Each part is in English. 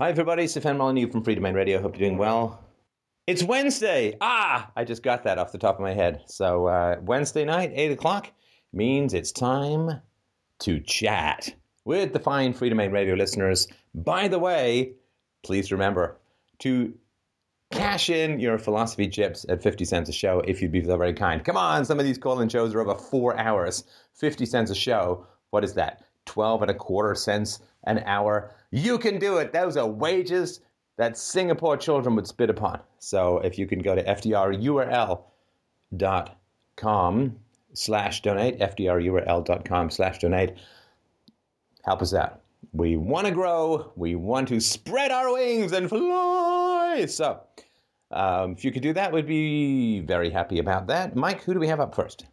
Hi, everybody. Stefan Molyneux from Freedomain Radio. Hope you're doing well. It's Wednesday. Ah, I just got that off the top of my head. So, uh, Wednesday night, 8 o'clock, means it's time to chat with the fine Freedomain Radio listeners. By the way, please remember to cash in your philosophy chips at 50 cents a show if you'd be very kind. Come on, some of these call in shows are over four hours. 50 cents a show. What is that? 12 and a quarter cents an hour. You can do it. Those are wages that Singapore children would spit upon. So if you can go to fdrurl.com slash donate, fdrurl.com slash donate, help us out. We want to grow. We want to spread our wings and fly. So um, if you could do that, we'd be very happy about that. Mike, who do we have up first?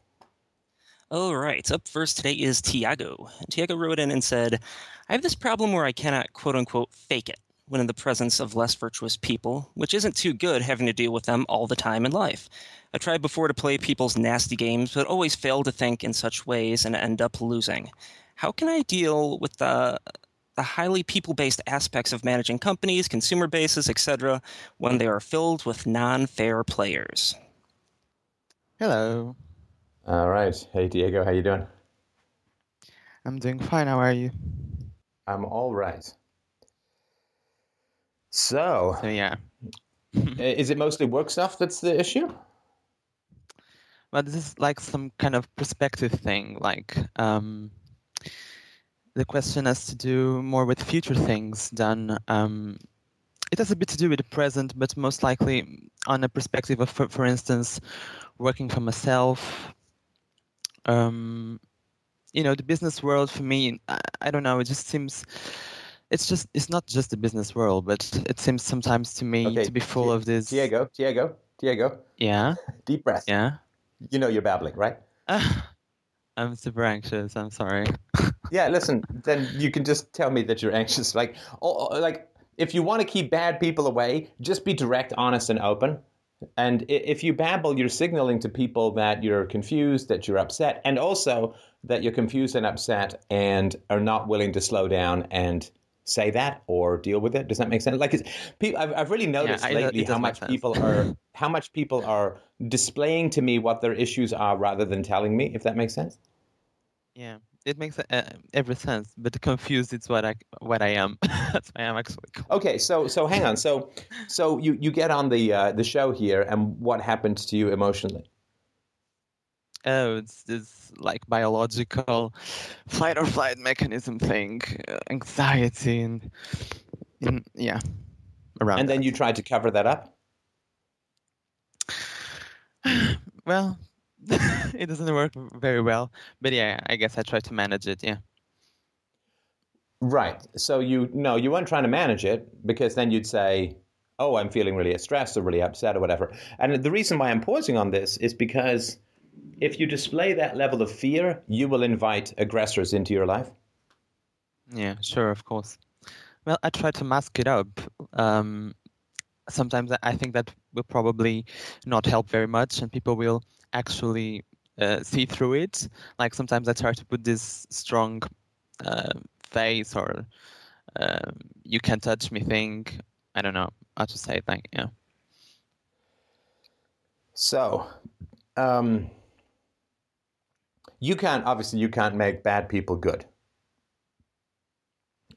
All right, up first today is Tiago. Tiago wrote in and said, I have this problem where I cannot quote unquote fake it when in the presence of less virtuous people, which isn't too good having to deal with them all the time in life. I tried before to play people's nasty games, but always fail to think in such ways and end up losing. How can I deal with the the highly people-based aspects of managing companies, consumer bases, etc., when they are filled with non-fair players? Hello. All right. Hey, Diego, how you doing? I'm doing fine. How are you? I'm all right. So, So yeah. is it mostly work stuff that's the issue? Well, this is like some kind of perspective thing. Like, um, the question has to do more with future things than. Um, it has a bit to do with the present, but most likely on a perspective of, for, for instance, working for myself. Um, you know, the business world for me, I, I don't know. It just seems. It's just. It's not just the business world, but it seems sometimes to me Okay, to be full Di- of this. Diego, Diego, Diego, Yeah. deep breath. Yeah. You know you're babbling, right? I'm super anxious. I'm sorry. Yeah, listen, then you can just tell me that you're anxious. Like, oh, oh, like if you want to keep bad people away, just be direct, honest, and open. And if you babble, you're signaling to people that you're confused, that you're upset, and also that you're confused and upset and are not willing to slow down and say that or deal with it. Does that make sense? Like, it's, people, I've, I've really noticed it lately how much sense. people are how much people are displaying to me what their issues are rather than telling me. If that makes sense. Yeah, it makes uh, every sense. But confused is what I what I am. That's why I'm actually. called. Okay, so so hang on. So so you you get on the uh, the show here, and what happened to you emotionally? Oh, it's this like biological fight or flight mechanism thing, uh, anxiety, and, and yeah, around. And then you tried to cover that up. well, it doesn't work very well. But yeah, I guess I try to manage it. Yeah. Right. So you no, you weren't trying to manage it because then you'd say, "Oh, I'm feeling really stressed or really upset or whatever." And the reason why I'm pausing on this is because if you display that level of fear, you will invite aggressors into your life. Yeah, sure, of course. Well, I try to mask it up. Um, sometimes I- I think that will probably not help very much, and people will actually uh, see through it. Like sometimes I try to put this strong uh, face or um, "you can't touch me" thing. I don't know how to say it. Like, yeah, So, um, you can't obviously you can't make bad people good,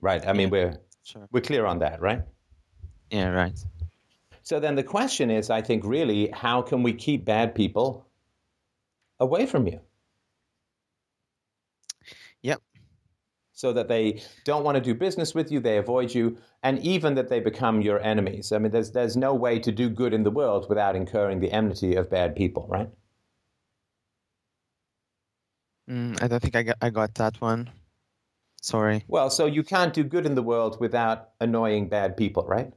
right? I mean, we're sure. we're clear on that, right? Yeah, right. So then the question is, I think, really, how can we keep bad people away from you? Yep. So that they don't want to do business with you, they avoid you, and even that they become your enemies. I mean, there's there's no way to do good in the world without incurring the enmity of bad people, right? Mm, I don't think I got I got that one. Sorry. Well, so you can't do good in the world without annoying bad people, right?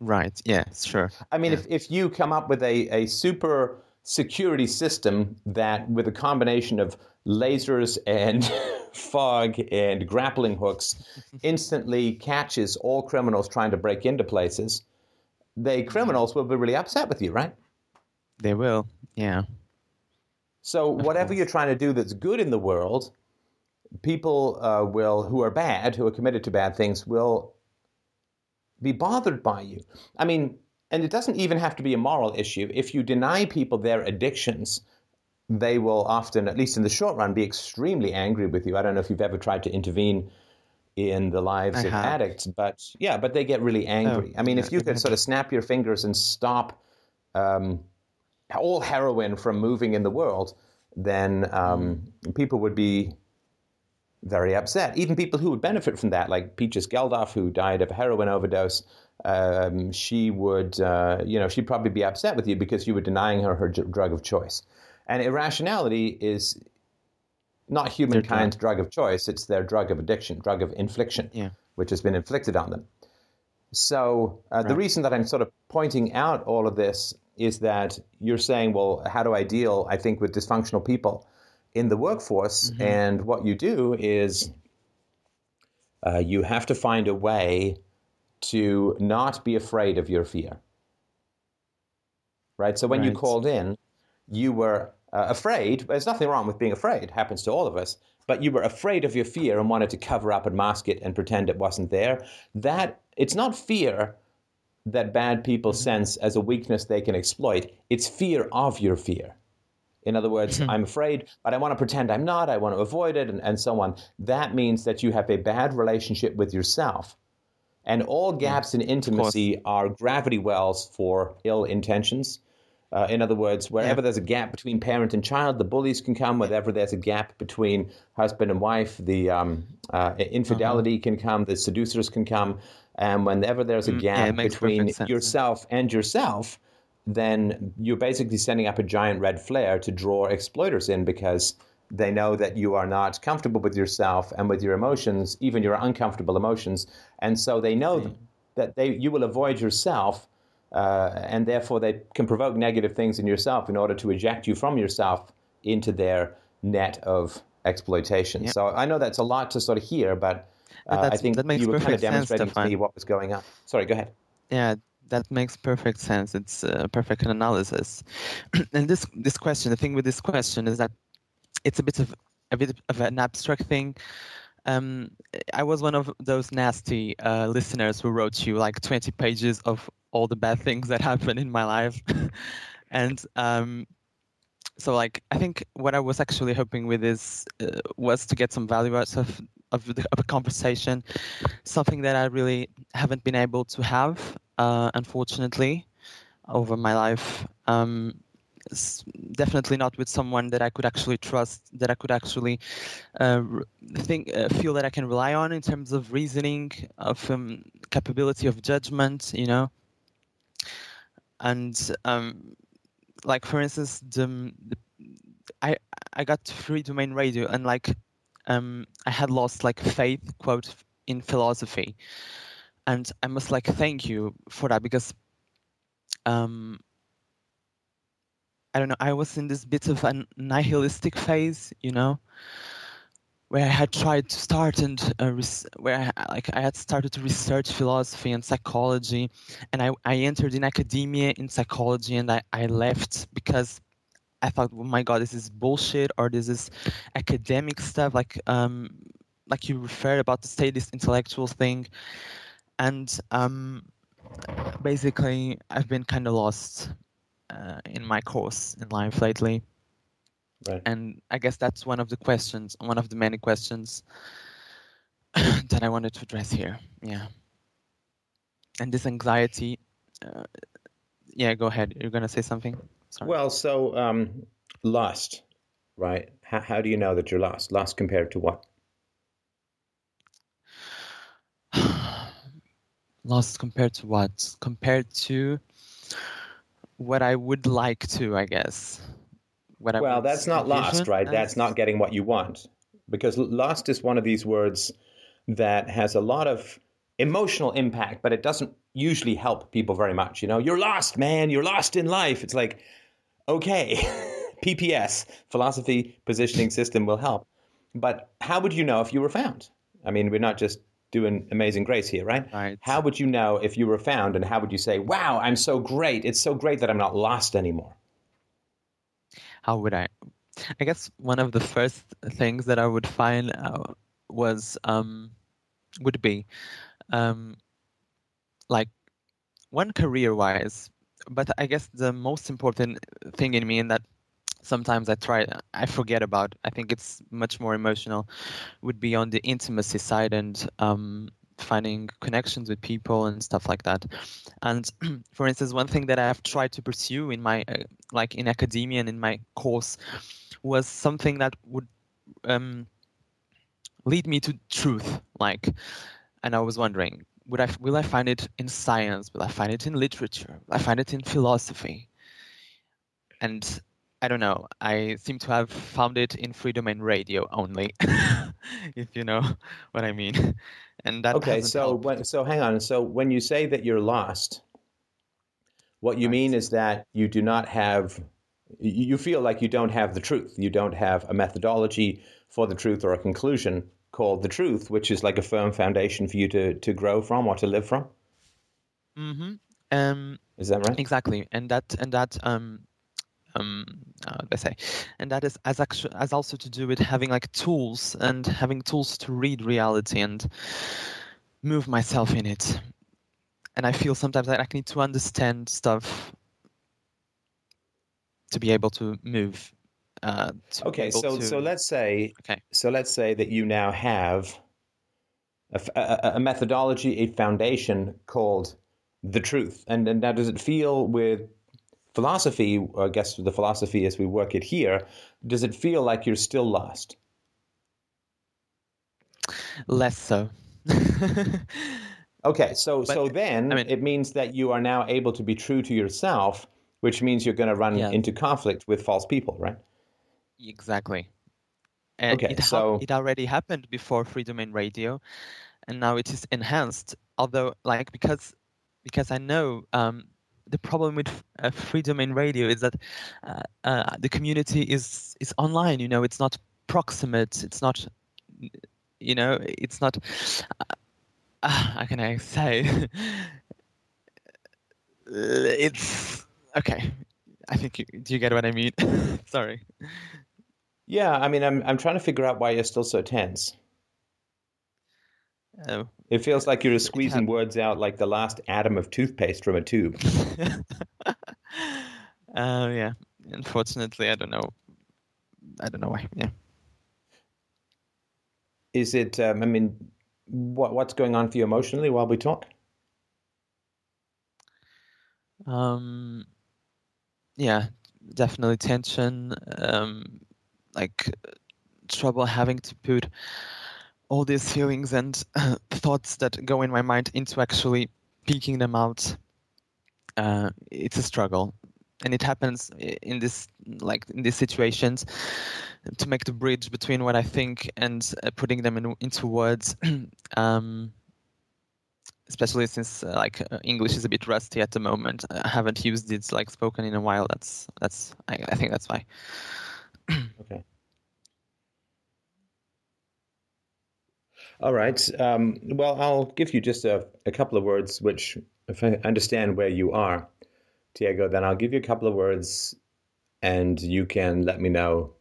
Right. Yeah. Sure. I mean, Yeah. if, if you come up with a, a super security system that, with a combination of lasers and fog and grappling hooks, instantly catches all criminals trying to break into places, the criminals will be really upset with you, right? They will. Yeah. So, whatever you're trying to do that's good in the world, people uh, will, who are bad, who are committed to bad things, will be bothered by you. I mean, and it doesn't even have to be a moral issue. If you deny people their addictions, they will often, at least in the short run, be extremely angry with you. I don't know if you've ever tried to intervene in the lives I of have. addicts, but yeah, but they get really angry. Oh, I mean, yeah, if you could sort of snap your fingers and stop um, all heroin from moving in the world, then um, Mm. people would be very upset. Even people who would benefit from that, like Peaches Geldof, who died of a heroin overdose, um, she would, uh, you know, she'd probably be upset with you because you were denying her her dr- drug of choice. And irrationality is not humankind's drug. of choice; it's their drug of addiction, drug of infliction, Yeah. which has been inflicted on them. So uh, the reason that I'm sort of pointing out all of this is that you're saying, well, how do I deal? I think with dysfunctional people in the workforce, and what you do is uh, you have to find a way to not be afraid of your fear. Right. So when you called in, you were uh, afraid. There's nothing wrong with being afraid. happens to all of us. But you were afraid of your fear and wanted to cover up and mask it and pretend it wasn't there. That it's not fear that bad people sense as a weakness they can exploit. It's fear of your fear. In other words, I'm afraid, but I want to pretend I'm not. I want to avoid it, and, and so on. That means that you have a bad relationship with yourself. And all gaps in intimacy are gravity wells for ill intentions. Uh, in other words, wherever Yeah. there's a gap between parent and child, the bullies can come. Wherever there's a gap between husband and wife, the um, uh, infidelity can come, the seducers can come. And whenever there's a Mm-hmm. Mm, yeah, gap between yourself and yourself, then you're basically sending up a giant red flare to draw exploiters in because they know that you are not comfortable with yourself and with your emotions, even your uncomfortable emotions, and so they know that they you will avoid yourself, uh, and therefore they can provoke negative things in yourself in order to eject you from yourself into their net of exploitation. Yeah. So I know that's a lot to sort of hear, but No, uh, I think that makes you were kind of demonstrating to me what was going on. Sorry, go ahead. Yeah, that makes perfect sense. It's a perfect analysis. and this this question, the thing with this question is that it's a bit of a bit of an abstract thing. Um, I was one of those nasty uh, listeners who wrote you like 20 pages of all the bad things that happened in my life, and um, so like I think what I was actually hoping with this uh, was to get some value out of of, the, of a conversation, something that I really haven't been able to have, uh, unfortunately, over my life. Um, definitely not with someone that I could actually trust, that I could actually uh, think, uh, feel that I can rely on in terms of reasoning, of um, capability of judgment, you know. And um, like for instance, the, the I I got Freedomain Radio and like um I had lost like faith quote in philosophy, and I must like thank you for that because um I don't know I was in this bit of a nihilistic phase, you know, where I had tried to start and uh, res- where I, like I had started to research philosophy and psychology, and I, I entered in academia in psychology, and I, I left because I thought, oh my god, this is bullshit, or this is academic stuff, like um like you referred about the statist intellectual thing, and um basically I've been kind of lost uh, in my course in life lately Right. and I guess that's one of the questions, one of the many questions that I wanted to address here. Yeah. And this anxiety, uh, yeah, go ahead. You're gonna say something. Sorry. Well, so um, lost, right? How, how do you know that you're lost? Lost compared to what? Lost compared to what? Compared to what I would like to, I guess. What Well, that's not lost, right? That's not getting what you want. Because lost is one of these words that has a lot of emotional impact, but it doesn't usually help people very much. You know, you're lost, man. You're lost in life. It's like, okay, PPS, philosophy positioning system will help. But how would you know if you were found? I mean, we're not just doing amazing grace here, right? Right. How would you know if you were found and how would you say, wow, I'm so great. It's so great that I'm not lost anymore? how would I? I guess one of the first things that I would find uh, was um, would be um, like one career wise, but I guess the most important thing in me, and that sometimes I try, I forget about. I think it's much more emotional, would be on the intimacy side and um, finding connections with people and stuff like that. And for instance, one thing that I have tried to pursue in my, uh, like in academia and in my course, was something that would um, lead me to truth. Like, and I was wondering, would I will I find it in science? Will I find it in literature? Will I find it in philosophy? And I don't know. I seem to have found it in Freedomain Radio only, if you know what I mean. And that okay. So when, so hang on. So when you say that you're lost, what you right. mean is that you do not have. You feel like you don't have the truth. You don't have a methodology for the truth or a conclusion called the truth, which is like a firm foundation for you to to grow from or to live from. Mm-hmm. Um, is that right? Exactly, and that and that um, um, uh, let's say, and that is as actually as also to do with having like tools and having tools to read reality and move myself in it. And I feel sometimes that I need to understand stuff to be able to move. Uh, to okay, so to... so let's say okay. so let's say that you now have a, a, a methodology, a foundation called the truth, and and now does it feel with philosophy, I guess the philosophy as we work it here, does it feel like you're still lost? Less so. okay, so but, so then I mean, it means that you are now able to be true to yourself, which means you're going to run yeah. into conflict with false people, right? Exactly. And okay, it, so ha- it already happened before Freedomain Radio, and now it is enhanced. Although, like because because I know um, the problem with uh, Freedomain Radio is that uh, uh, the community is is online. You know, it's not proximate. It's not, you know, it's not. Uh, how can I say? it's okay. I think you, do you get what I mean? Sorry. Yeah, I mean, I'm I'm trying to figure out why you're still so tense. Oh. It feels like you're squeezing words out like the last atom of toothpaste from a tube. uh, yeah. Unfortunately, I don't know. I don't know why. Yeah. Is it? Um, I mean, what what's going on for you emotionally while we talk? Um. Yeah, definitely tension. Um, like trouble having to put all these feelings and uh, thoughts that go in my mind into actually peeking them out. Uh, it's a struggle. And it happens in this like in these situations to make the bridge between what i think and uh, putting them in, into words. Um, especially since uh, like uh, english is a bit rusty at the moment. I haven't used it like spoken in a while. That's that's i, I think that's why. Okay All right. Um, well, I'll give you just a, a, couple of words, which, if I understand where you are, Tiago, then I'll give you a couple of words and you can let me know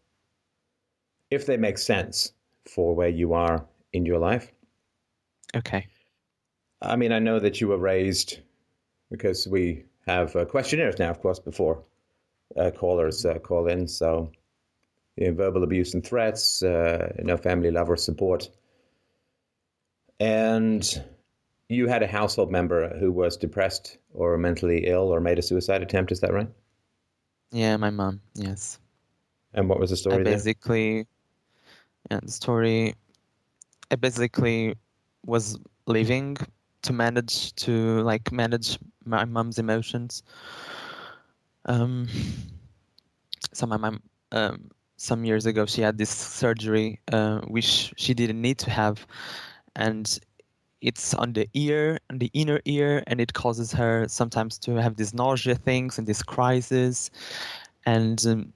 if they make sense for where you are in your life. Okay. I mean, I know that you were raised because we have uh, questionnaires now, of course, before uh, callers uh, call in. So, you know, verbal abuse and threats, uh, no family love or support and you had a household member who was depressed or mentally ill or made a suicide attempt. Is that right? Yeah, my mom. Yes. And what was the story? I basically, yeah, the story. I basically was leaving to manage to like manage my mom's emotions. Um, so my mom, um, some years ago, she had this surgery, uh, which she didn't need to have, and it's on the ear, on the inner ear, and it causes her sometimes to have these nausea things and these crises. And um,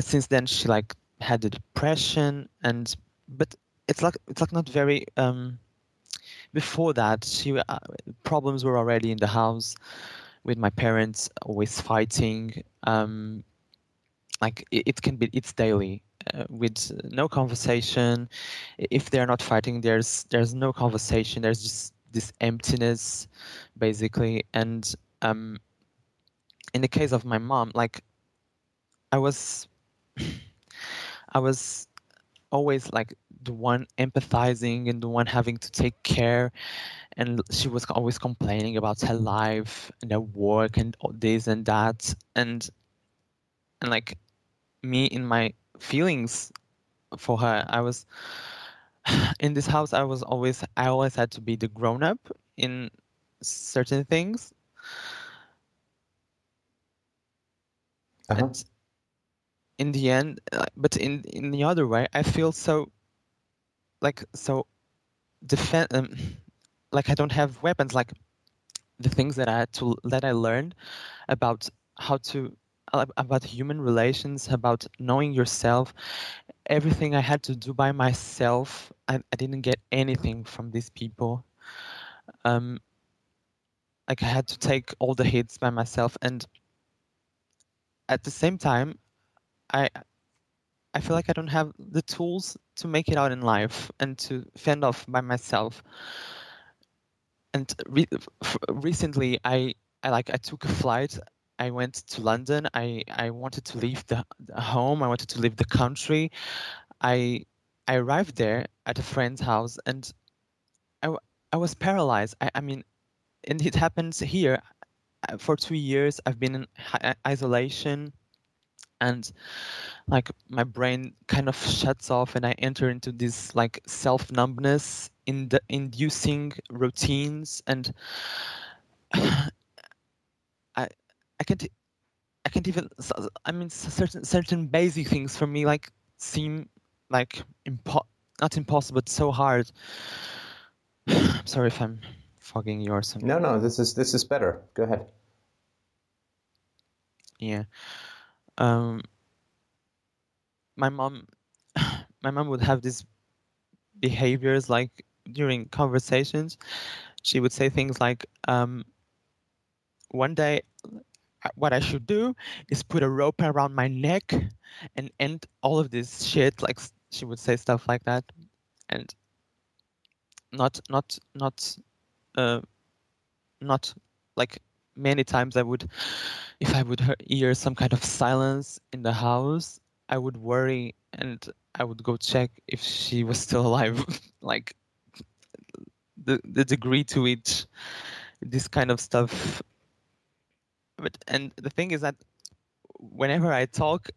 since then, she like had a depression, and but it's like it's like not very. Um, before that, she uh, problems were already in the house with my parents, always fighting. Um, like it, it can be, it's daily uh, with no conversation. If they're not fighting, there's there's no conversation. There's just this emptiness, basically. And um, in the case of my mom, like I was, I was always like the one empathizing and the one having to take care and she was always complaining about her life and her work and all this and that and and like me in my feelings for her i was in this house i was always i always had to be the grown up in certain things Uh-huh. and in the end but in in the other way i feel so like so defend um, like i don't have weapons like the things that i had to that i learned about how to about human relations about knowing yourself everything i had to do by myself i, I didn't get anything from these people um like i had to take all the hits by myself and at the same time i I feel like I don't have the tools to make it out in life and to fend off by myself. And re- recently, I, I like I took a flight. I went to London. I, I wanted to leave the, the home. I wanted to leave the country. I I arrived there at a friend's house, and I, I was paralyzed. I, I mean, and it happens here. Uh, For two years, I've been in hi- isolation, and like my brain kind of shuts off and i enter into this like self numbness in the inducing routines and i i can't i can't even I mean certain certain basic things for me like seem like impo- not impossible but so hard i'm sorry if i'm fogging you or something No, no, this is this is better. Go ahead. Yeah. Um, my mom, my mom would have these behaviors like during conversations. She would say things like, um, "One day, what I should do is put a rope around my neck and end all of this shit." Like she would say stuff like that, and not not not uh, not like many times I would if I would hear, some kind of silence in the house, I would worry and I would go check if she was still alive. like the the degree to which this kind of stuff. But and the thing is that whenever I talk,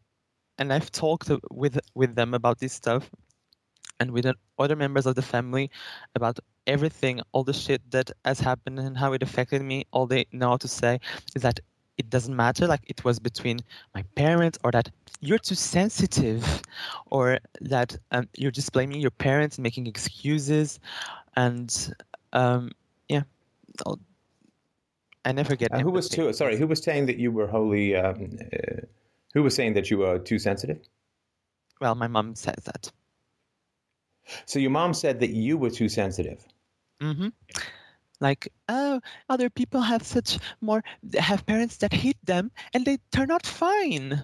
and I've talked with with them about this stuff, and with other members of the family about everything, all the shit that has happened and how it affected me, all they know to say is that it doesn't matter. Like it was between my parents, or that you're too sensitive, or that um, you're just blaming your parents and making excuses, and um, yeah, I never get. Uh, who was too? Sorry, who was saying that you were wholly? Um, uh, who was saying that you were too sensitive? Well, my mom says that. So your mom said that you were too sensitive. hmm Like, oh, other people have such more have parents that hit them and they turn out fine.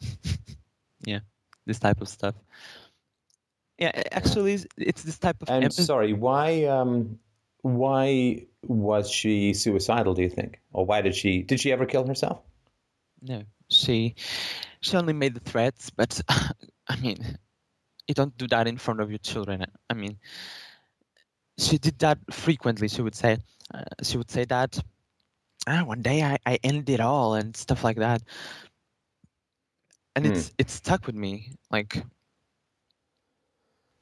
yeah, this type of stuff. Yeah, actually, it's- this type of And empathy. sorry, why? Um, why was she suicidal? Do you think, or why did she? Did she ever kill herself? No, she she only made the threats, but I mean, you don't do that in front of your children. I mean, she did that frequently. She would say, uh, she would say that ah, one day I, I ended it all and stuff like that. And Hmm. it's it's stuck with me. Like,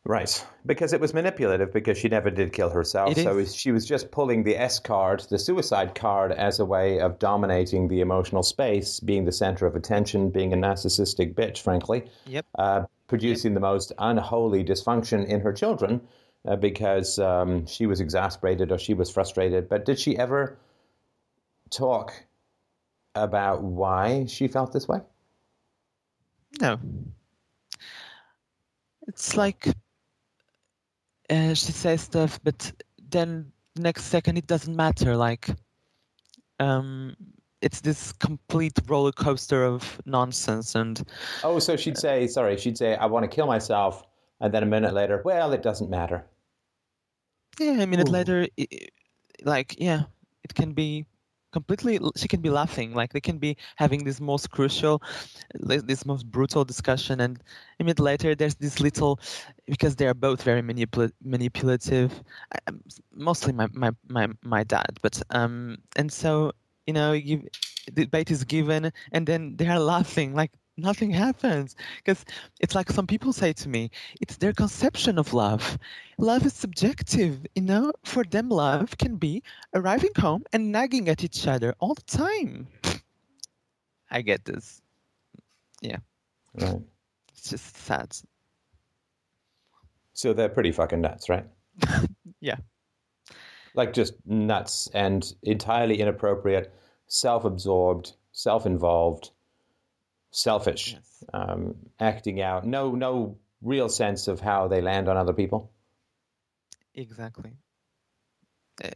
Right, because it was manipulative because she never did kill herself. So she was just pulling the S card, the suicide card, as a way of dominating the emotional space, being the center of attention, being a narcissistic bitch, frankly. Yep. Uh, producing the most unholy dysfunction in her children uh, because um, she was exasperated or she was frustrated. But did she ever talk about why she felt this way? no. It's like uh, she says stuff, but then next second it doesn't matter. Like, um, it's this complete roller coaster of nonsense and Oh, so she'd say, sorry, she'd say, I want to kill myself. And then a minute later, well, it doesn't matter. Yeah, a minute Ooh. later, i i- like yeah, it can be completely. She can be laughing, like they can be having this most crucial, this this most brutal discussion, and a minute later, there's this little, because they are both very manipula- manipulative. S- Mostly my, my my my dad, but um, and so you know, you, the debate is given, and then they are laughing like nothing happens because it's like some people say to me it's their conception of love love is subjective you know for them love can be arriving home and nagging at each other all the time i get this Yeah. Right. it's just sad So they're pretty fucking nuts, right? Yeah. Like just nuts and entirely inappropriate, self-absorbed, self-involved, selfish, yes um, acting out. No, no real sense of how they land on other people. exactly Uh,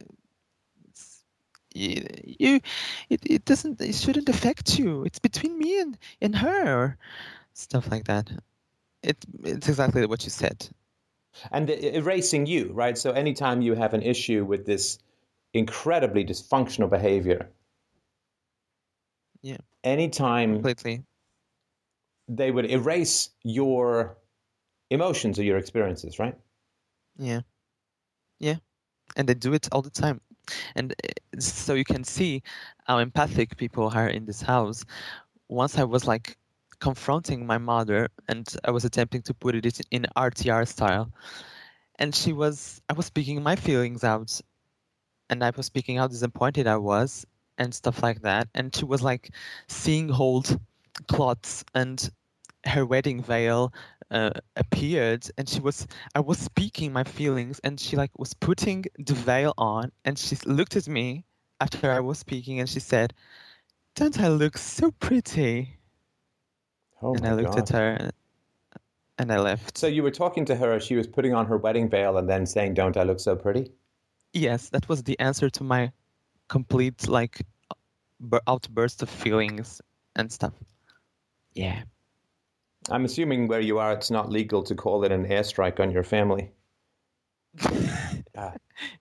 you, it, it doesn't it shouldn't affect you it's between me and and her stuff like that it it's exactly what you said and erasing you, right? So anytime you have an issue with this incredibly dysfunctional behavior, Yeah. anytime completely they would erase your emotions or your experiences, right? Yeah. Yeah. And they do it all the time. And uh, so you can see how empathic people are in this house. Once I was like confronting my mother and I was attempting to put it in RTR style. And she was, I was speaking my feelings out. And I was speaking how disappointed I was and stuff like that. And she was like seeing hold clots and her wedding veil uh, appeared and she was i was speaking my feelings and she like was putting the veil on and she looked at me after i was speaking and she said don't i look so pretty Oh and i looked God. at her and i left So you were talking to her as she was putting on her wedding veil and then saying, "Don't I look so pretty?" yes that was the answer to my complete like outburst of feelings and stuff yeah I'm assuming where you are, it's not legal to call it an airstrike on your family. Ah.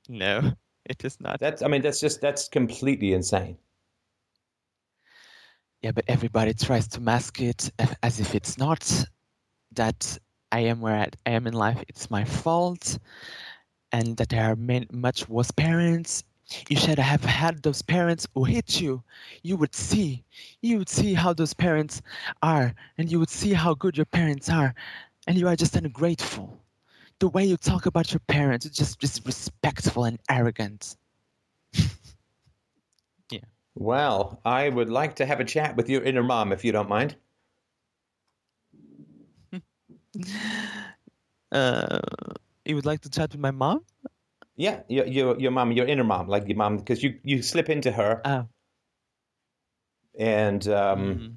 no it is not That's, I mean, that's just that's completely insane. Yeah, but everybody tries to mask it as if it's not that I am where I am in life. It's my fault, and that there are many, much worse parents. You should have had those parents who hit you. You would see, you would see how those parents are, and you would see how good your parents are, and you are just ungrateful. The way you talk about your parents is just disrespectful and arrogant. Yeah. Well, I would like to have a chat with your inner mom, if you don't mind. Uh, you would like to chat with my mom? Yeah, your your your mom, your inner mom, like your mom, because you you slip into her Oh. and um, mhm.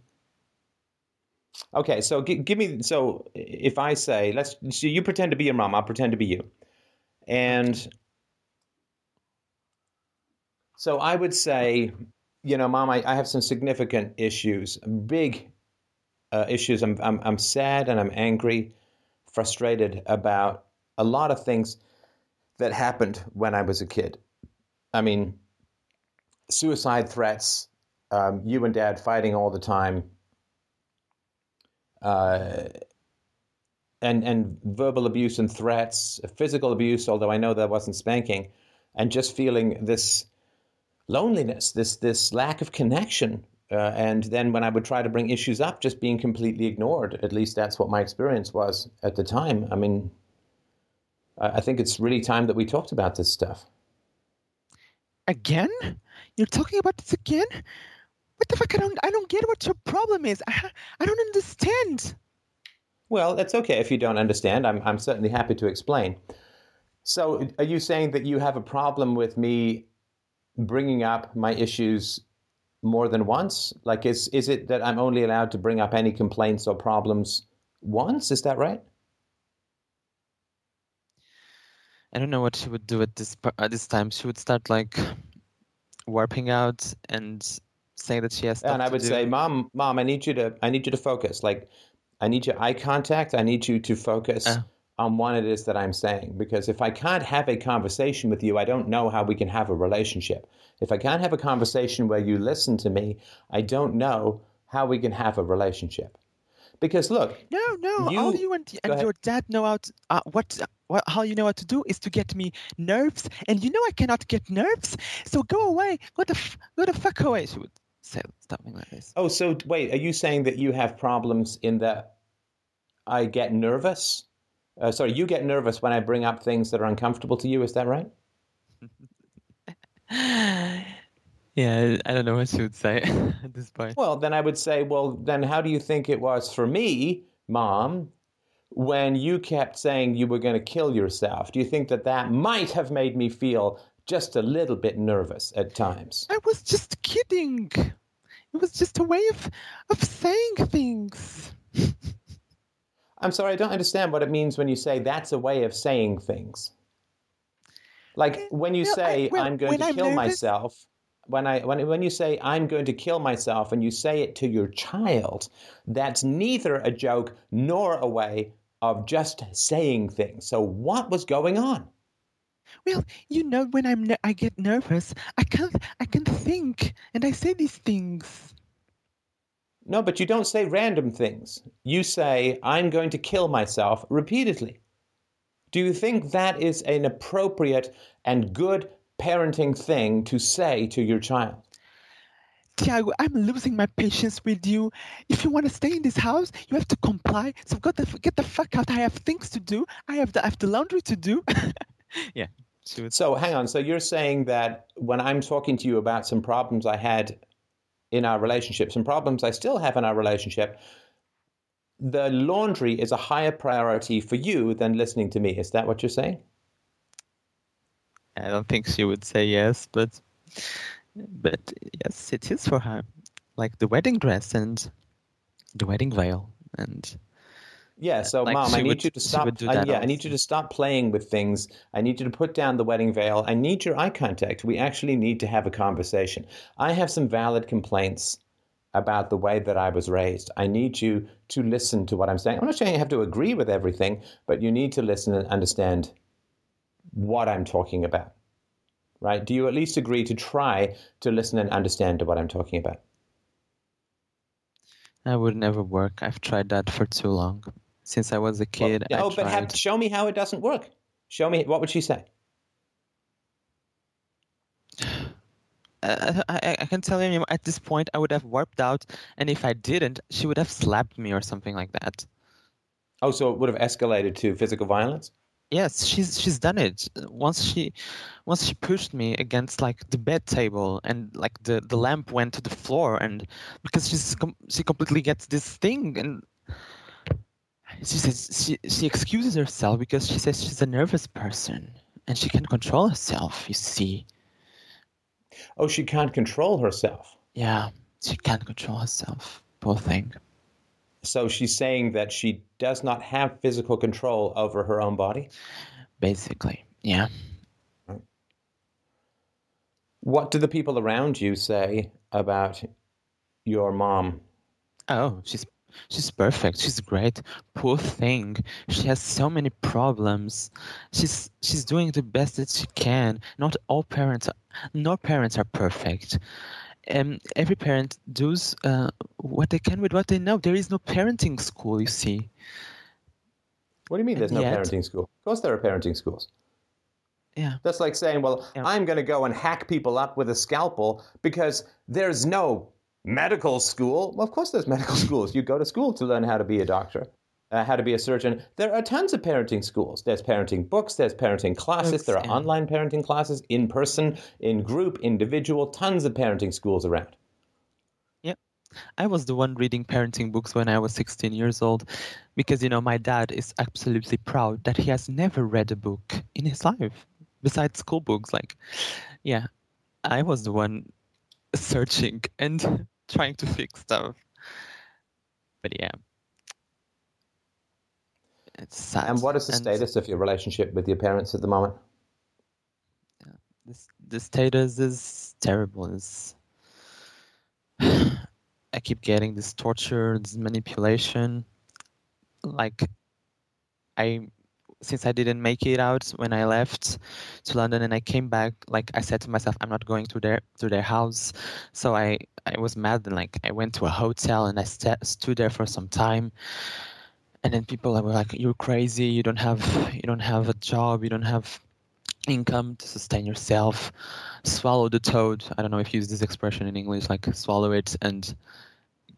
okay. So gi- give me so if I say let's so you pretend to be your mom, I'll pretend to be you, and so I would say, you know, mom, I, I have some significant issues, big uh, issues. I'm I'm I'm sad and I'm angry, frustrated about a lot of things that happened when I was a kid. I mean, suicide threats, um, you and dad fighting all the time, uh, and and verbal abuse and threats, physical abuse. Although I know that wasn't spanking, and just feeling this loneliness, this this lack of connection. Uh, and then when I would try to bring issues up, just being completely ignored. At least that's what my experience was at the time. I mean, I I think it's really time that we talked about this stuff. Again? You're talking about this again? What the fuck? I don't, I don't get what your problem is. I, I don't understand. Well, that's okay if you don't understand. I'm, I'm certainly happy to explain. So, are you saying that you have a problem with me bringing up my issues more than once? Like, is, is it that I'm only allowed to bring up any complaints or problems once? Is that right? I don't know what she would do at this at this time. She would start like warping out and saying that she has stuff and I would do. say, "Mom, mom, I need you to, I need you to focus. Like, I need your eye contact. I need you to focus Uh. on what it is that I'm saying. Because if I can't have a conversation with you, I don't know how we can have a relationship. If I can't have a conversation where you listen to me, I don't know how we can have a relationship. Because look, no, no, you- all you and, and your dad know how to, uh, what, what, how you know what to do is to get me nerves, and you know I cannot get nerves, so go away, go the, f- go the fuck away. She would say something like this. oh, so wait, are you saying that you have problems in that I get nervous? Uh, sorry, you get nervous when I bring up things that are uncomfortable to you. Is that right? Yeah, I don't know what she would say at this point. Well, then I would say, well, then how do you think it was for me, Mom, when you kept saying you were going to kill yourself? Do you think that that might have made me feel just a little bit nervous at times? I was just kidding. It was just a way of of saying things. I'm sorry, I don't understand what it means when you say that's a way of saying things. Like eh, when you No, I- say well, I'm going to I'm kill nervous- myself, when I when when you say I'm going to kill myself and you say it to your child, that's neither a joke nor a way of just saying things. So what was going on? Well, you know, when I'm ner- I get nervous, I can't I can think, and I say these things. No, but you don't say random things. You say I'm going to kill myself repeatedly. Do you think that is an appropriate and good parenting thing to say to your child? Tiago, I'm losing my patience with you. If you want to stay in this house, you have to comply. So got the get the fuck out. I have things to do. I have the I have the laundry to do. yeah, she. So hang on. So you're saying that when I'm talking to you about some problems I had in our relationship, some problems I still have in our relationship, the laundry is a higher priority for you than listening to me. Is that what you're saying? I don't think she would say yes, but but yes, it is for her. Like the wedding dress and the wedding veil and Yeah. So, Like, mom, I need would- you to stop. I- yeah, I need you to stop playing with things. I need you to put down the wedding veil. I need your eye contact. We actually need to have a conversation. I have some valid complaints about the way that I was raised. I need you to listen to what I'm saying. I'm not saying you have to agree with everything, but you need to listen and understand what I'm talking about. Right? Do you at least agree to try to listen and understand to what I'm talking about? that would never work. I've tried that for too long. Since I was a Well, kid, I oh, but have, show me how it doesn't work. Show me. What would she say? I, I, I can tell you at this point I would have warped out, and if I didn't, she would have slapped me or something like that. Oh, so it would have escalated to physical violence? Yes, she's she's done it. Once she once she pushed me against like the bed table and like the, the lamp went to the floor and because she's she completely gets this thing and she says she she excuses herself because she says she's a nervous person and she can't control herself, you see. Oh, she can't control herself. Yeah, she can't control herself. Poor thing. So she's saying that she does not have physical control over her own body. Basically. Yeah. What do the people around you say about your mom? Oh, she's she's perfect. She's great. Poor thing. She has so many problems. She's she's doing the best that she can. Not all parents are, no parents are perfect. Um, every parent does uh, what they can with what they know. There is no parenting school, you see. What do you mean there's no Yet. parenting school? Of course there are parenting schools. Yeah. That's like saying, well, Yeah. I'm going to go and hack people up with a scalpel because there's no medical school. Well, of course there's medical schools. You go to school to learn how to be a doctor, uh, how to be a surgeon. There are tons of parenting schools. There's parenting books, there's parenting classes, Books, there are yeah. online parenting classes, in person, in group, individual, tons of parenting schools around. Yep. I was the one reading parenting books when I was 16 years old because, you know, my dad is absolutely proud that he has never read a book in his life besides school books. Like, yeah, I was the one searching and trying to fix stuff. But yeah. It's sad. And what is the And status of your relationship with your parents at the moment? this- the status is terrible. It's, I keep getting this torture, this manipulation. Like, I since I didn't make it out when I left to London and I came back, like I said to myself, I'm not going to their to their house. So I I was mad and like I went to a hotel and I st- stood there for some time. And then people were like, "You're crazy. You don't have you don't have a job. You don't have income to sustain yourself. Swallow the toad. I don't know if you use this expression in English, like swallow it and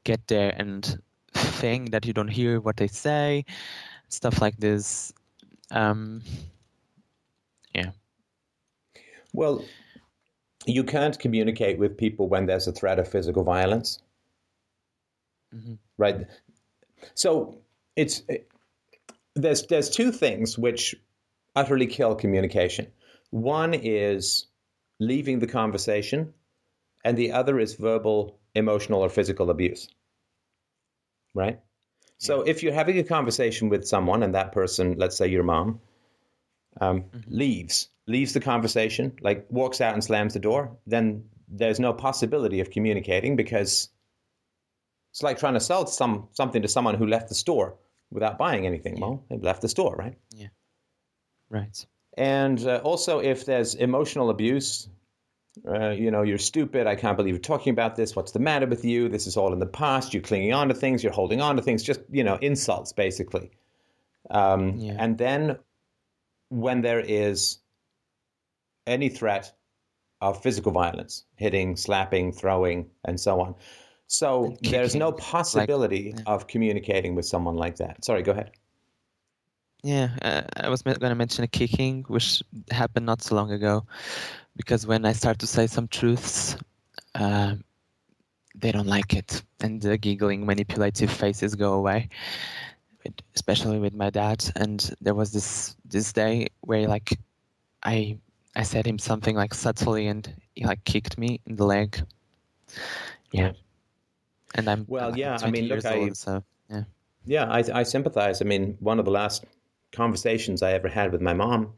get there and think that you don't hear what they say, stuff like this. Um, yeah. Well, you can't communicate with people when there's a threat of physical violence, Mhm. right? So it's there's there's two things which utterly kill communication. One is leaving the conversation, and the other is verbal, emotional, or physical abuse. Right? So if you're having a conversation with someone and that person, let's say your mom, um, leaves, leaves the conversation, like walks out and slams the door, then there's no possibility of communicating because it's like trying to sell some something to someone who left the store without buying anything. Well, they left the store, right? Yeah. Right. And uh, also, if there's emotional abuse, uh, you know, you're stupid. I can't believe you're talking about this. What's the matter with you? This is all in the past. You're clinging on to things. You're holding on to things. Just, you know, insults, basically. Um, Yeah. And then when there is any threat of physical violence, hitting, slapping, throwing, and so on. So there's no possibility yeah. of communicating with someone like that. Sorry, go ahead. Yeah, uh, I was going to mention a kicking, which happened not so long ago, because when I start to say some truths, um, they don't like it, and the giggling, manipulative faces go away. Especially with my dad, and there was this this day where like I I said him something like subtly, and he like kicked me in the leg. Yeah, and I'm Well, yeah, I mean, look, I- old, so Yeah, I, I sympathize. I mean, one of the last conversations I ever had with my mom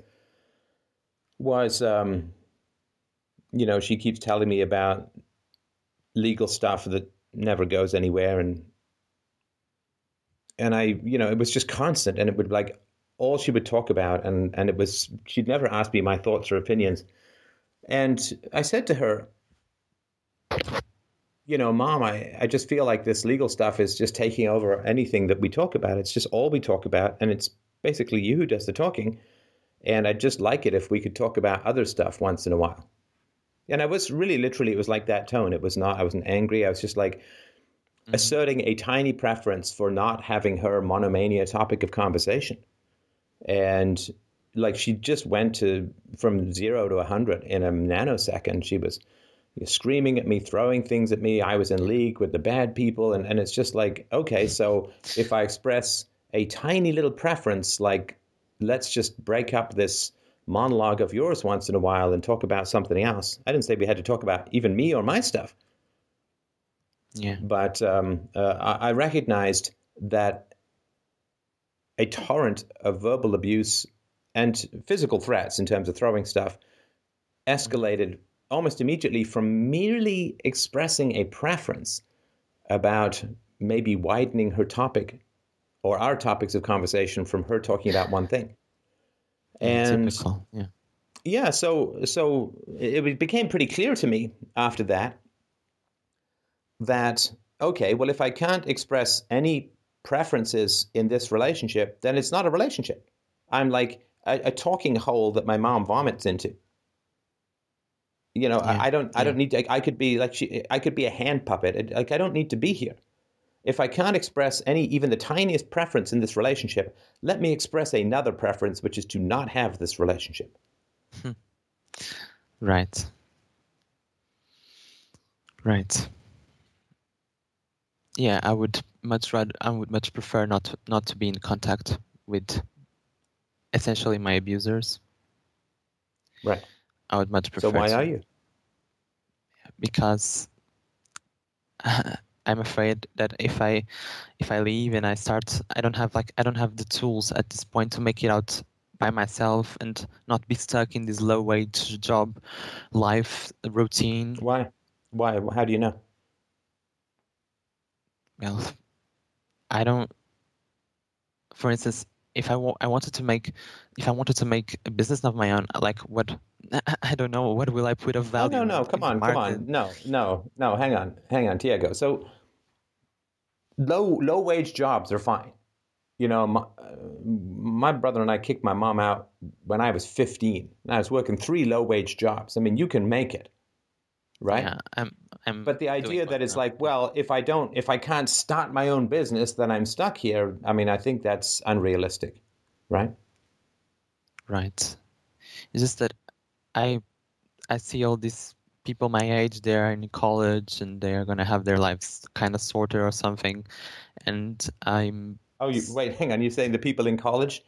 was, um, you know, she keeps telling me about legal stuff that never goes anywhere, and and I, you know, it was just constant, and it would like all she would talk about, and and it was she'd never ask me my thoughts or opinions, and I said to her, you know, mom, I, I just feel like this legal stuff is just taking over anything that we talk about. It's just all we talk about, and it's basically you who does the talking. And I'd just like it if we could talk about other stuff once in a while. And I was really literally, it was like that tone. It was not, I wasn't angry. I was just like mm-hmm. asserting a tiny preference for not having her monomania topic of conversation. And like she just went to from zero to a 100 in a nanosecond. She was screaming at me, throwing things at me. I was in league with the bad people. And, and it's just like, okay, so if I express a tiny little preference, like, let's just break up this monologue of yours once in a while and talk about something else. I didn't say we had to talk about even me or my stuff, yeah, but um, uh, I, I recognized that a torrent of verbal abuse and physical threats in terms of throwing stuff escalated almost immediately from merely expressing a preference about maybe widening her topic or our topics of conversation from her talking about one thing. And typical. Yeah. yeah, so so it became pretty clear to me after that that okay, well, if I can't express any preferences in this relationship, then it's not a relationship. I'm like a, a talking hole that my mom vomits into. You know, Yeah, I, I don't, I don't need. To, I could be like she, I could be a hand puppet. Like I don't need to be here. If I can't express any, even the tiniest preference in this relationship, let me express another preference, which is to not have this relationship. Hmm. Right. Right. Yeah, I would much rather I would much prefer not to, not to be in contact with essentially my abusers. Right. I would much prefer So why to- are you? Because I'm afraid that if I if I leave and I start I don't have like I don't have the tools at this point to make it out by myself and not be stuck in this low wage job life routine Why? Why? How do you know? well i don't for instance if I, wa- I wanted to make if I wanted to make a business of my own, like what I don't know, what will I put of value? no, no, no. come on, come on. No, no, no, hang on, hang on, Tiago. So low low wage jobs are fine. You know, my, uh, my brother and I kicked my mom out when I was 15. And I was working three low wage jobs. I mean, you can make it, right? Yeah, I'm, I'm But the idea that it's now. like, well, if I don't, if I can't start my own business, then I'm stuck here. I mean, I think that's unrealistic, right? Right. It's just that I I see all these people my age, they're in college and they're gonna have their lives kind of sorted or something, and I'm Oh, you wait, hang on. You're saying the people in college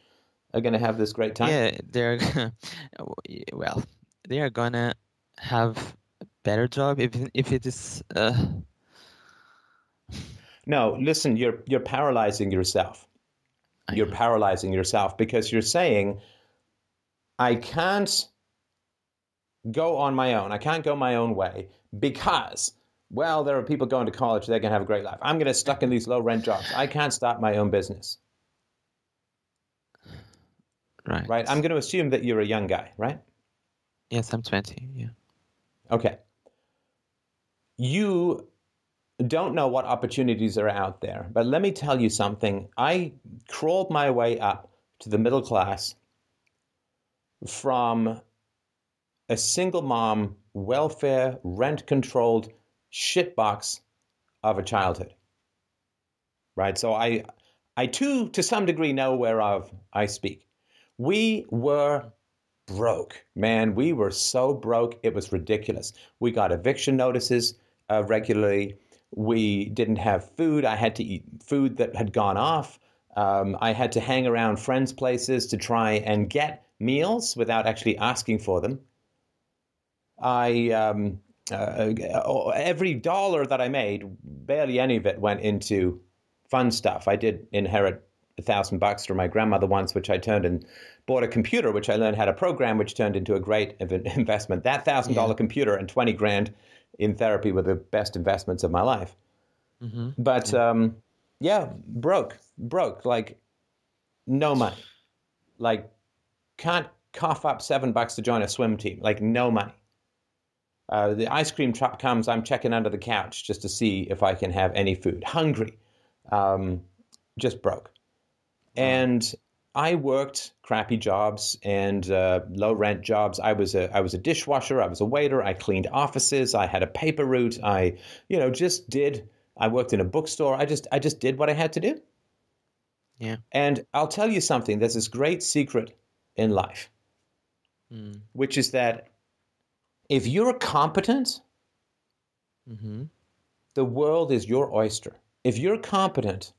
are going to have this great time? yeah they're well they are gonna have a better job if if it is uh No, listen, you're you're paralyzing yourself. I You're know. paralyzing yourself because you're saying I can't go on my own. I can't go my own way because well, there are people going to college, they're going to have a great life. I'm going to stuck in these low rent jobs. I can't start my own business. right Right? I'm going to assume that you're a young guy, right? yes I'm 20 yeah Okay. You don't know what opportunities are out there, but let me tell you something. I crawled my way up to the middle class from a single mom, welfare, rent controlled shitbox of a childhood. Right? So I I too to some degree know whereof I speak. We were broke. Man, we were so broke, it was ridiculous. We got eviction notices uh, regularly. We didn't have food. I had to eat food that had gone off. Um, I had to hang around friends' places to try and get meals without actually asking for them. I um, uh, every dollar that I made, barely any of it went into fun stuff. I did inherit a thousand bucks from my grandmother once, which I turned and bought a computer, which I learned how to program, which turned into a great investment. That thousand dollar computer and twenty grand in therapy were the best investments of my life. hmm But um, yeah, broke, broke, like no money, like can't cough up seven bucks to join a swim team, like no money. Uh, the ice cream truck comes, I'm checking under the couch just to see if I can have any food. Hungry, um, just broke. And I worked crappy jobs and uh, low rent jobs. I was a I was a dishwasher. I was a waiter. I cleaned offices. I had a paper route. I you know just did. I worked in a bookstore. I just I just did what I had to do. Yeah. And I'll tell you something. There's this great secret in life, Mm. which is that if you're competent, hmm the world is your oyster. If you're competent,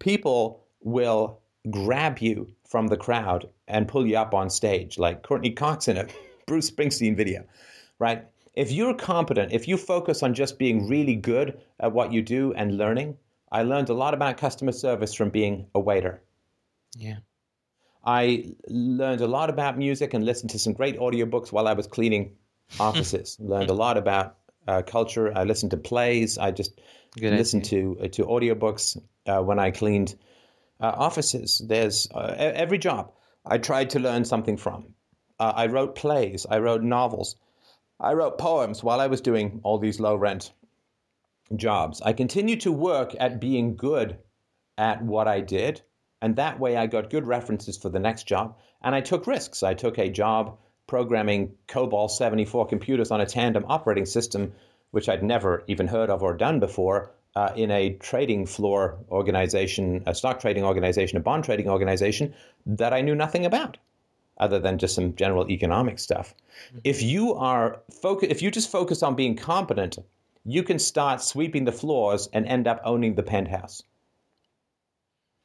people will grab you from the crowd and pull you up on stage, like Courteney Cox in a Bruce Springsteen video, right? If you're competent, if you focus on just being really good at what you do and learning, I learned a lot about customer service from being a waiter. Yeah. I learned a lot about music and listened to some great audiobooks while I was cleaning offices. learned a lot about uh, culture. I listened to plays. I just Good listened to uh, to audiobooks uh, when I cleaned uh, offices. There's uh, every job I tried to learn something from. Uh, I wrote plays. I wrote novels. I wrote poems while I was doing all these low rent jobs. I continued to work at being good at what I did, and that way I got good references for the next job. And I took risks. I took a job programming COBOL 74 computers on a tandem operating system, which I'd never even heard of or done before, uh, in a trading floor organization, a stock trading organization, a bond trading organization that I knew nothing about other than just some general economic stuff. If you are focus, if you just focus on being competent, you can start sweeping the floors and end up owning the penthouse.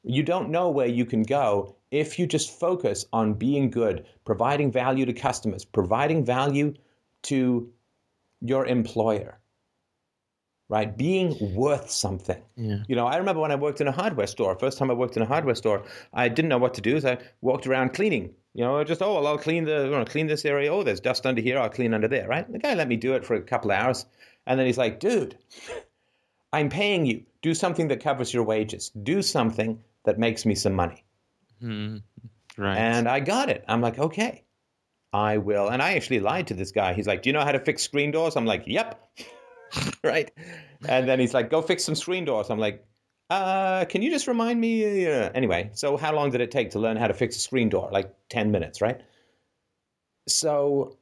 You don't know where you can go if you just focus on being good, providing value to customers, providing value to your employer. Right? Being worth something. Yeah. You know, I remember when I worked in a hardware store. First time I worked in a hardware store, I didn't know what to do. So I walked around cleaning. You know, just oh, well, I'll clean the, know, clean this area. Oh, there's dust under here. I'll clean under there. Right? The guy let me do it for a couple of hours, and then he's like, "Dude, I'm paying you. Do something that covers your wages. Do something that makes me some money." Mm, right. And I got it. I'm like, okay, I will. And I actually lied to this guy. He's like, do you know how to fix screen doors? I'm like, yep. right. And then he's like, go fix some screen doors. I'm like, uh, can you just remind me? Uh, anyway, so how long did it take to learn how to fix a screen door? Like 10 minutes, right? So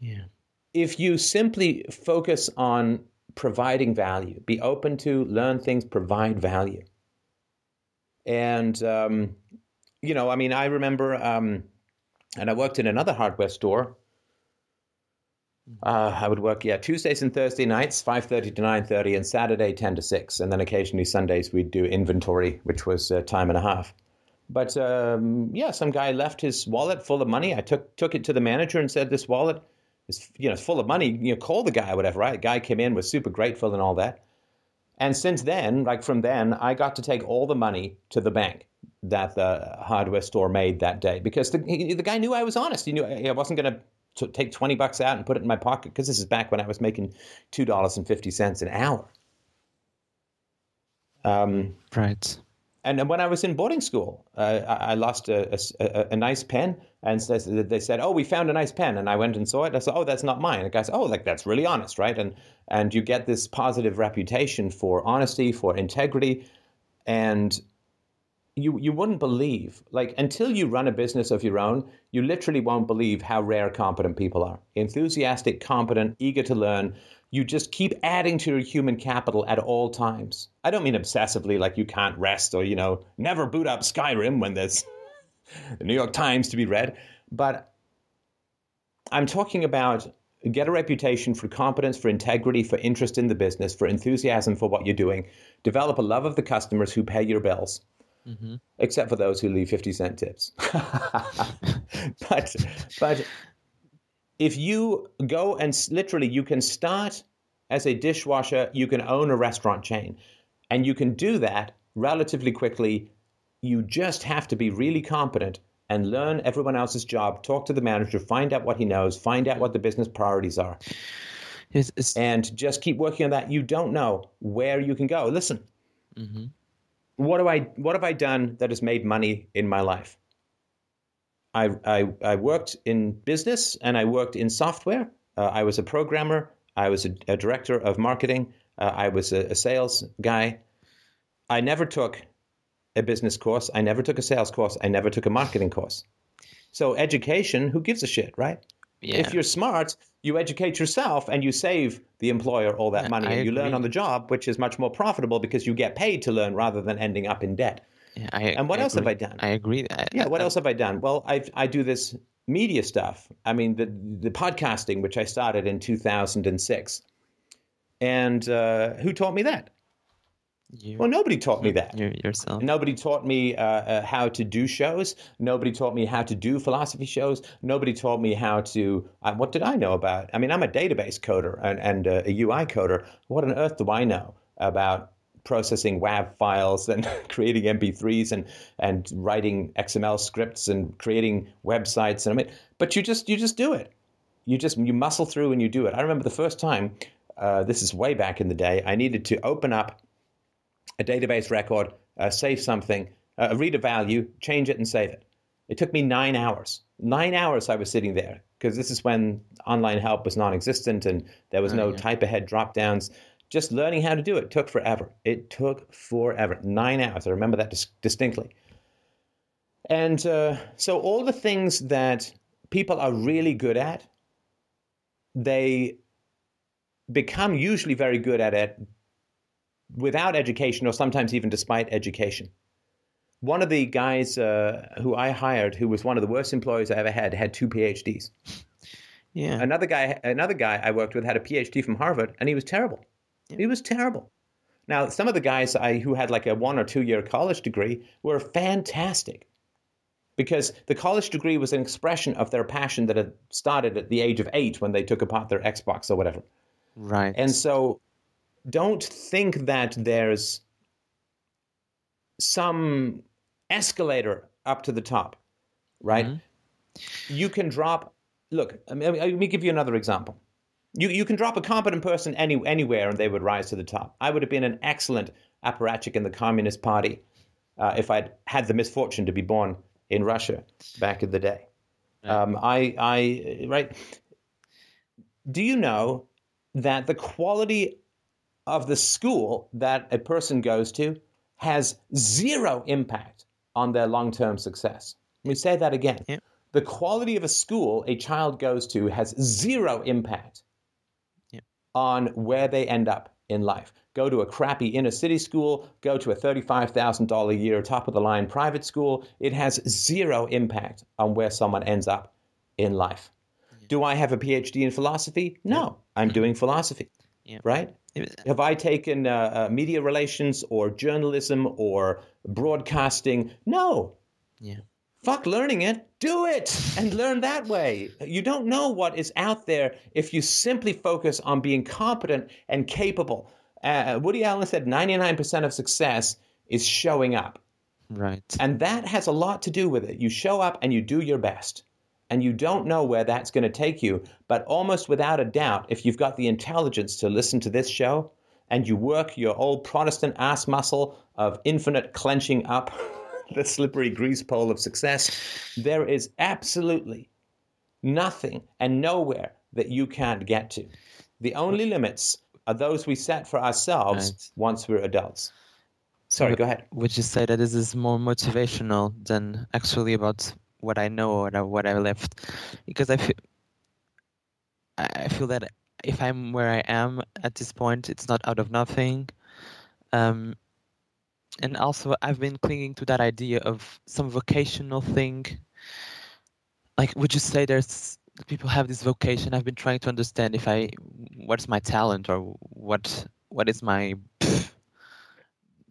yeah. if you simply focus on providing value, be open to learn things, provide value. And, um, you know, I mean, I remember, um, and I worked in another hardware store. Uh, I would work, yeah, Tuesdays and Thursday nights, 5.30 to 9.30, and Saturday, 10 to 6. And then occasionally Sundays we'd do inventory, which was uh, time and a half. But um, yeah, some guy left his wallet full of money. I took took it to the manager and said, "This wallet is you know full of money. You know, call the guy, whatever." Right? The guy came in, was super grateful and all that. And since then, like from then, I got to take all the money to the bank that the hardware store made that day because the he, the guy knew I was honest. He knew I wasn't going to take twenty bucks out and put it in my pocket because this is back when I was making two dollars and fifty cents an hour. Um, right and when I was in boarding school, uh, I lost a, a, a, nice pen, and they said, "Oh, we found a nice pen," and I went and saw it. I said, "Oh, that's not mine." And the guy said, "Oh, like that's really honest, right?" And and you get this positive reputation for honesty, for integrity, and you you wouldn't believe like until you run a business of your own, you literally won't believe how rare competent people are. Enthusiastic, competent, eager to learn you just keep adding to your human capital at all times. I don't mean obsessively, like you can't rest or, you know, never boot up Skyrim when there's the New York Times to be read. But I'm talking about get a reputation for competence, for integrity, for interest in the business, for enthusiasm for what you're doing. Develop a love of the customers who pay your bills. Mm-hmm. Except for those who leave 50 cent tips. but, but if you go and literally you can start as a dishwasher, you can own a restaurant chain, and you can do that relatively quickly. You just have to be really competent and learn everyone else's job, talk to the manager, find out what he knows, find out what the business priorities are. It's, it's, and just keep working on that. You don't know where you can go. Listen, mm-hmm. what do I what have I done that has made money in my life? I, I, I worked in business and I worked in software. Uh, I was a programmer. I was a, a director of marketing. Uh, I was a, a, sales guy. I never took a business course. I never took a sales course. I never took a marketing course. So education, who gives a shit, right? Yeah. If you're smart, you educate yourself and you save the employer all that money. I and you agree. learn on the job, which is much more profitable because you get paid to learn rather than ending up in debt. Yeah, I, and what I else agree. have I done? I agree. yeah, what else have I done? Well, I I do this media stuff. I mean, the the podcasting, which I started in 2006. And uh, who taught me that? You, well, nobody taught me that. You, yourself. Nobody taught me uh, uh, how to do shows. Nobody taught me how to do philosophy shows. Nobody taught me how to. Uh, what did I know about? I mean, I'm a database coder and, and uh, a UI coder. What on earth do I know about processing WAV files and creating MP3s and and writing XML scripts and creating websites. And I mean, but you just you just do it. You just you muscle through and you do it. I remember the first time. Uh, this is way back in the day. I needed to open up a database record, uh, save something, uh, read a value, change it, and save it. It took me nine hours. Nine hours I was sitting there because this is when online help was non-existent and there was no oh, yeah. type ahead drop downs just learning how to do it took forever. It took forever, nine hours. I remember that dis- distinctly. And uh, so, all the things that people are really good at, they become usually very good at it without education or sometimes even despite education. One of the guys uh, who I hired, who was one of the worst employees I ever had, had two PhDs. Yeah. Another guy, another guy I worked with had a PhD from Harvard, and he was terrible. Yeah. He was terrible. Now, some of the guys I, who had like a one or two year college degree were fantastic because the college degree was an expression of their passion that had started at the age of eight when they took apart their Xbox or whatever. Right. And so don't think that there's some escalator up to the top, right? Mm-hmm. You can drop. Look, let me give you another example. You, you can drop a competent person any, anywhere and they would rise to the top. I would have been an excellent apparatchik in the Communist Party. uh, if I'd had the misfortune to be born in Russia back in the day. Um, I, I, right. Do you know that the quality of the school that a person goes to has zero impact on their long term success? Let me say that again. Yeah. The quality of a school a child goes to has zero impact. On where they end up in life. Go to a crappy inner city school, go to a $35,000 a year top of the line private school. It has zero impact on where someone ends up in life. Do I have a PhD in philosophy? No, I'm doing philosophy. Yeah. Right? Have I taken uh, uh, media relations or journalism or broadcasting? No. Yeah. Fuck learning it. Do it and learn that way. You don't know what is out there if you simply focus on being competent and capable. Uh, Woody Allen said 99% of success is showing up. Right. And that has a lot to do with it. You show up and you do your best. And you don't know where that's going to take you. But almost without a doubt, if you've got the intelligence to listen to this show and you work your old Protestant ass muscle of infinite clenching up the slippery grease pole of success, there is absolutely nothing and nowhere that you can't get to. The only limits are those we set for ourselves Right. once we're adults. Sorry, go ahead. Would you say that this is more motivational than actually about what I know or what I- left? Because I feel, I I feel that if I'm where I am at this point, it's not out of nothing. Um, and also, I've been clinging to that idea of some vocational thing. Like, would you say there's people have this vocation? I've been trying to understand if I, what's my talent or what, what is my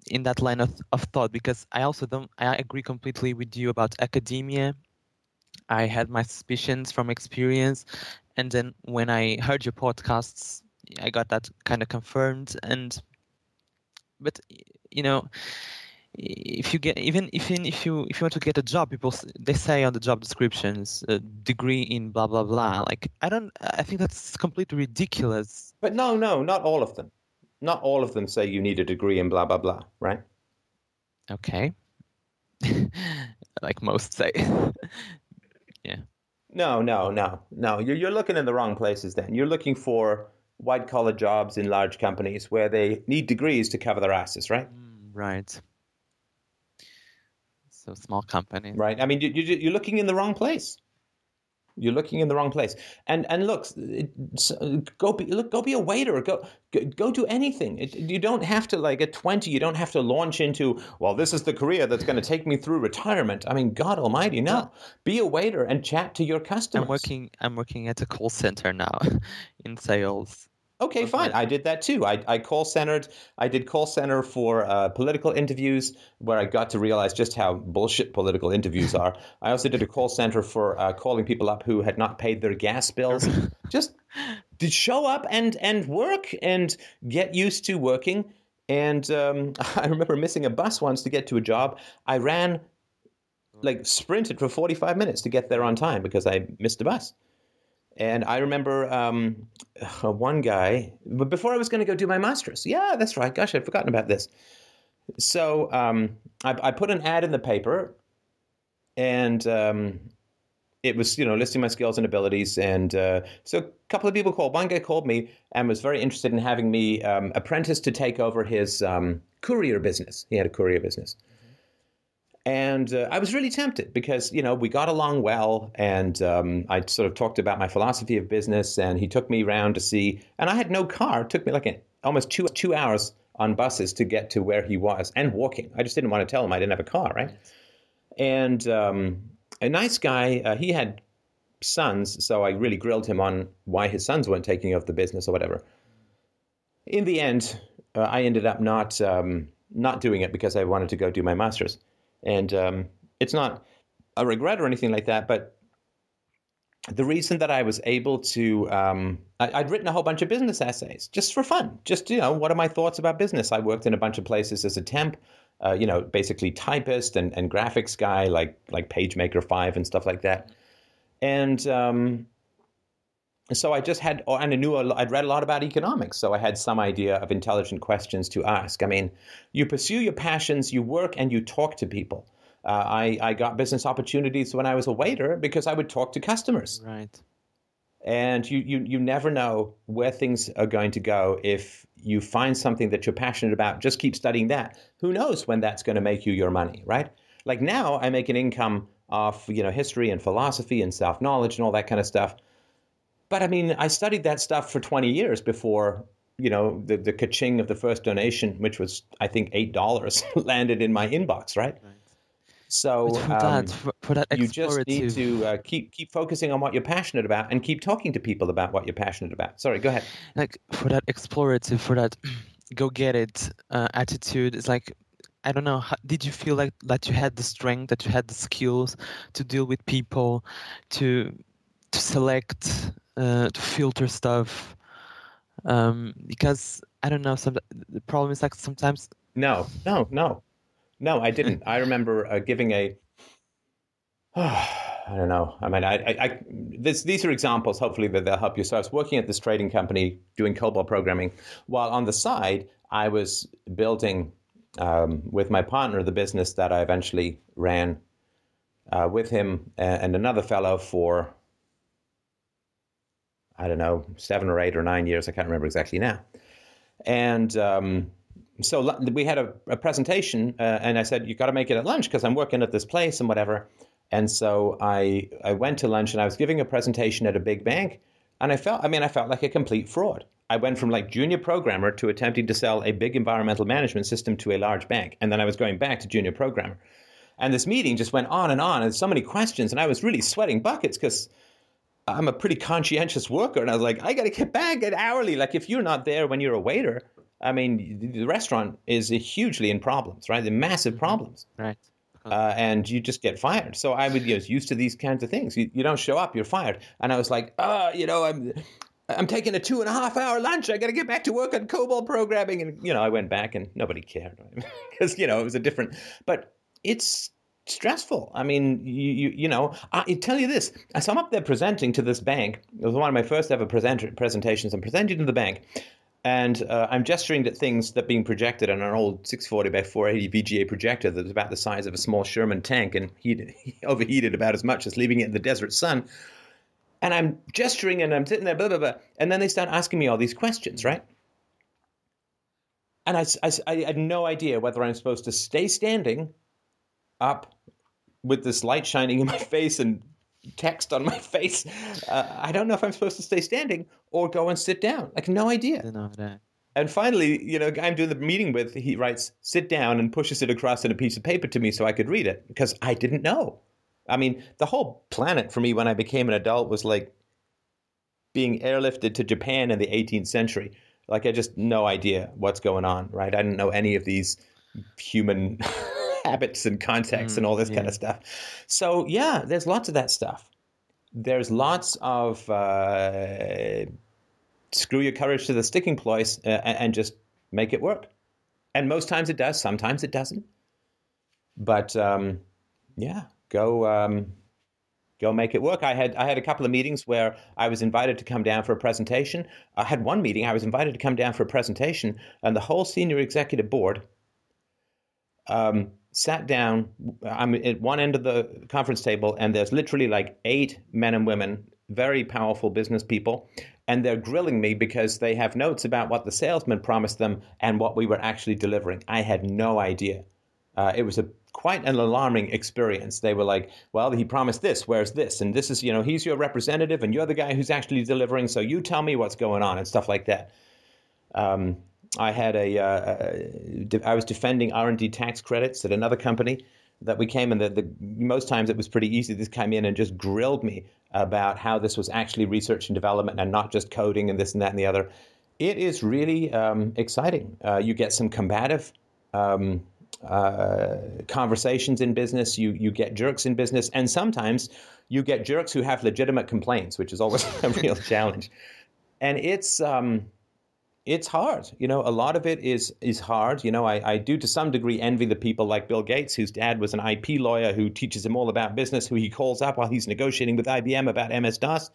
in that line of, of thought because I also don't I agree completely with you about academia. I had my suspicions from experience and then when I heard your podcasts I got that kind of confirmed and but you know if you get even if even if you if you want to get a job people they say on the job descriptions a degree in blah blah blah like I don't I think that's completely ridiculous But no, no, not all of them. Not all of them say you need a degree in blah, blah, blah, right? okay like most say Yeah. No, no, no, no. You're, you're looking in the wrong places then. You're looking for white collar jobs in large companies where they need degrees to cover their asses, right? Mm, Right. So small company. Right. I mean, you, you, you're looking in the wrong place. You're looking in the wrong place. And and look, go be look, go be a waiter. Go go, do anything. It, you don't have to like at 20. You don't have to launch into well, this is the career that's going to take me through retirement. I mean, God Almighty, no. Be a waiter and chat to your customers. I'm working. I'm working at a call center now, in sales. Okay, fine. I did that too. I, I call centered. I did call center for uh, political interviews where I got to realize just how bullshit political interviews are. I also did a call center for uh, calling people up who had not paid their gas bills. just did show up and and work and get used to working. And um, I remember missing a bus once to get to a job. I ran like sprinted for 45 minutes to get there on time because I missed a bus. And I remember um, one guy, but before I was going to go do my master's. Yeah, that's right. Gosh, I'd forgotten about this. So um, I, I put an ad in the paper, and um, it was you know listing my skills and abilities. And uh, so a couple of people called. One guy called me and was very interested in having me um, apprentice to take over his um, courier business. He had a courier business. And uh, I was really tempted because, you know, we got along well. And um, I sort of talked about my philosophy of business. And he took me around to see, and I had no car. It took me like a, almost two, two hours on buses to get to where he was and walking. I just didn't want to tell him I didn't have a car, right? And um, a nice guy, uh, he had sons. So I really grilled him on why his sons weren't taking over the business or whatever. In the end, uh, I ended up not, um, not doing it because I wanted to go do my master's. And um, it's not a regret or anything like that, but the reason that I was able to, um, I, I'd written a whole bunch of business essays just for fun. Just, you know, what are my thoughts about business? I worked in a bunch of places as a temp, uh, you know, basically typist and, and graphics guy, like like PageMaker 5 and stuff like that. And um, so I just had, oh, and I knew I'd read a lot about economics, so I had some idea of intelligent questions to ask. I mean, you pursue your passions, you work, and you talk to people. Uh, I, I got business opportunities when I was a waiter because I would talk to customers. Right. And you, you, you never know where things are going to go if you find something that you're passionate about. Just keep studying that. Who knows when that's going to make you your money, right? Like now, I make an income off you know history and philosophy and self knowledge and all that kind of stuff but I mean, I studied that stuff for 20 years before, you know, the, the kaching of the first donation, which was, I think, $8, landed in my inbox, right? right. So for, um, that, for, for that you just need to uh, keep keep focusing on what you're passionate about and keep talking to people about what you're passionate about. Sorry, go ahead. Like for that explorative, for that go get it uh, attitude, it's like I don't know. How, did you feel like that you had the strength, that you had the skills to deal with people, to to select uh, to filter stuff um, because I don't know. Some the problem is like sometimes. No, no, no, no. I didn't. I remember uh, giving a. Oh, I don't know. I mean, I, I, I this, these are examples. Hopefully, that they'll help you. So I was working at this trading company doing COBOL programming, while on the side I was building um, with my partner the business that I eventually ran uh, with him and, and another fellow for I don't know, seven or eight or nine years. I can't remember exactly now. And um, so we had a, a presentation, uh, and I said, You've got to make it at lunch because I'm working at this place and whatever." And so I I went to lunch and I was giving a presentation at a big bank, and I felt I mean I felt like a complete fraud. I went from like junior programmer to attempting to sell a big environmental management system to a large bank, and then I was going back to junior programmer. And this meeting just went on and on, and so many questions, and I was really sweating buckets because I'm a pretty conscientious worker, and I was like, I got to get back at hourly. Like, if you're not there when you're a waiter, I mean, the restaurant is hugely in problems, right? The massive mm-hmm. problems, right? Uh, and you just get fired. So I was you know, used to these kinds of things. You, you don't show up, you're fired. And I was like, oh, you know, I'm I'm taking a two and a half hour lunch. I got to get back to work on COBOL programming. And you know, I went back, and nobody cared because you know it was a different. But it's stressful. I mean, you you, you know, I tell you this. So I'm up there presenting to this bank. It was one of my first ever present- presentations. I'm presenting to the bank, and uh, I'm gesturing at things that being projected on an old 640 by 480 VGA projector that was about the size of a small Sherman tank, and he, he overheated about as much as leaving it in the desert sun. And I'm gesturing and I'm sitting there, blah, blah, blah. And then they start asking me all these questions, right? And I, I, I had no idea whether I'm supposed to stay standing up with this light shining in my face and text on my face. Uh, I don't know if I'm supposed to stay standing or go and sit down. Like, no idea. No, no. And finally, you know, guy I'm doing the meeting with, he writes, sit down and pushes it across in a piece of paper to me so I could read it because I didn't know. I mean, the whole planet for me when I became an adult was like being airlifted to Japan in the 18th century. Like, I just no idea what's going on, right? I didn't know any of these human habits and contexts mm, and all this yeah. kind of stuff. So yeah, there's lots of that stuff. There's lots of uh, screw your courage to the sticking place uh, and just make it work. And most times it does. Sometimes it doesn't. But um, yeah, go um, go make it work. I had I had a couple of meetings where I was invited to come down for a presentation. I had one meeting I was invited to come down for a presentation, and the whole senior executive board um, sat down. I'm at one end of the conference table, and there's literally like eight men and women, very powerful business people, and they're grilling me because they have notes about what the salesman promised them and what we were actually delivering. I had no idea. Uh, it was a quite an alarming experience. They were like, "Well, he promised this. Where's this? And this is, you know, he's your representative, and you're the guy who's actually delivering. So you tell me what's going on and stuff like that." Um, I had a, uh, I was defending R and D tax credits at another company that we came in. The, the most times it was pretty easy. This came in and just grilled me about how this was actually research and development and not just coding and this and that and the other. It is really um, exciting. Uh, you get some combative um, uh, conversations in business. You you get jerks in business, and sometimes you get jerks who have legitimate complaints, which is always a real challenge. And it's um, it's hard. You know, a lot of it is is hard. You know, I, I do to some degree envy the people like Bill Gates, whose dad was an IP lawyer who teaches him all about business, who he calls up while he's negotiating with IBM about MS DOS.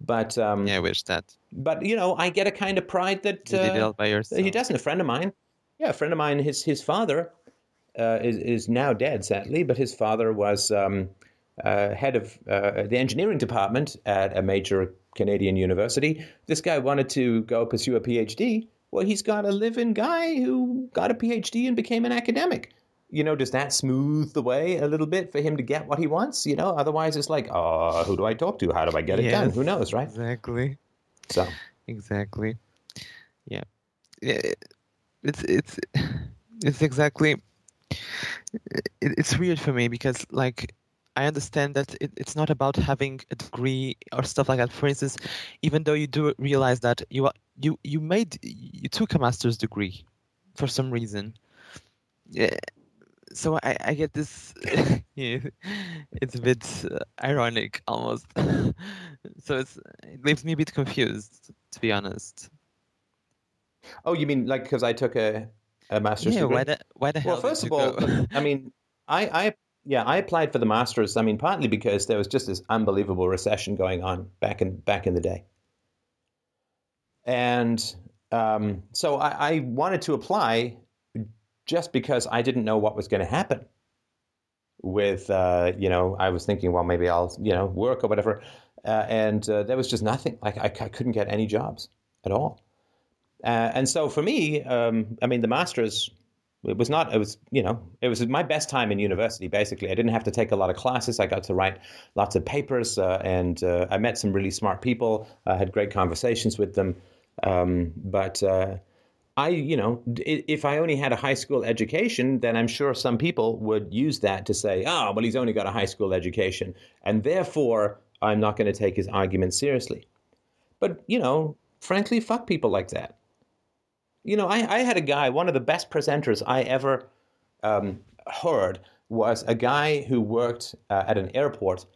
But um, Yeah, I wish that. but you know, I get a kind of pride that You did it uh, all by yourself. he doesn't. A friend of mine, yeah, a friend of mine. His his father uh, is is now dead, sadly, but his father was um, uh, head of uh, the engineering department at a major Canadian university. This guy wanted to go pursue a PhD. Well, he's got a live-in guy who got a PhD and became an academic. You know, does that smooth the way a little bit for him to get what he wants? You know, otherwise it's like, oh, who do I talk to? How do I get it done? Who knows, right? Exactly. So. Exactly. Yeah. Yeah, It's it's it's exactly. It's weird for me because like I understand that it, it's not about having a degree or stuff like that. For instance, even though you do realize that you are, you you made you took a master's degree for some reason. Yeah. So I, I get this. yeah, it's a bit uh, ironic almost. so it's it leaves me a bit confused, to be honest. Oh, you mean like because I took a, a master's yeah, degree? why the why the hell? well, first of all? I mean, I, I, yeah, I applied for the masters. I mean, partly because there was just this unbelievable recession going on back in back in the day, and um, so I, I wanted to apply just because I didn't know what was going to happen. With uh, you know, I was thinking, well, maybe I'll you know work or whatever, uh, and uh, there was just nothing. Like I, I couldn't get any jobs at all. Uh, and so for me, um, I mean, the masters, it was not, it was, you know, it was my best time in university, basically. I didn't have to take a lot of classes. I got to write lots of papers uh, and uh, I met some really smart people. I had great conversations with them. Um, but uh, I, you know, if I only had a high school education, then I'm sure some people would use that to say, oh, well, he's only got a high school education. And therefore, I'm not going to take his argument seriously. But, you know, frankly, fuck people like that. You know, I, I had a guy, one of the best presenters I ever um, heard was a guy who worked uh, at an airport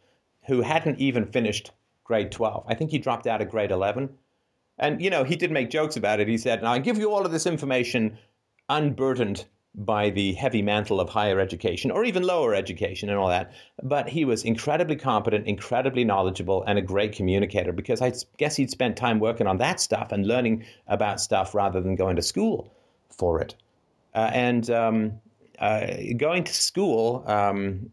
who hadn't even finished grade 12. I think he dropped out of grade 11. And, you know, he did make jokes about it. He said, Now I give you all of this information unburdened by the heavy mantle of higher education or even lower education and all that. But he was incredibly competent, incredibly knowledgeable, and a great communicator because I guess he'd spent time working on that stuff and learning about stuff rather than going to school for it. Uh, and um, uh, going to school, um,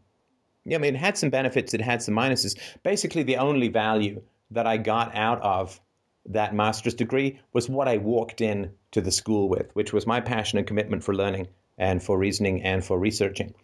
yeah, I mean, it had some benefits, it had some minuses. Basically, the only value that I got out of that master's degree was what I walked in to the school with, which was my passion and commitment for learning and for reasoning and for researching.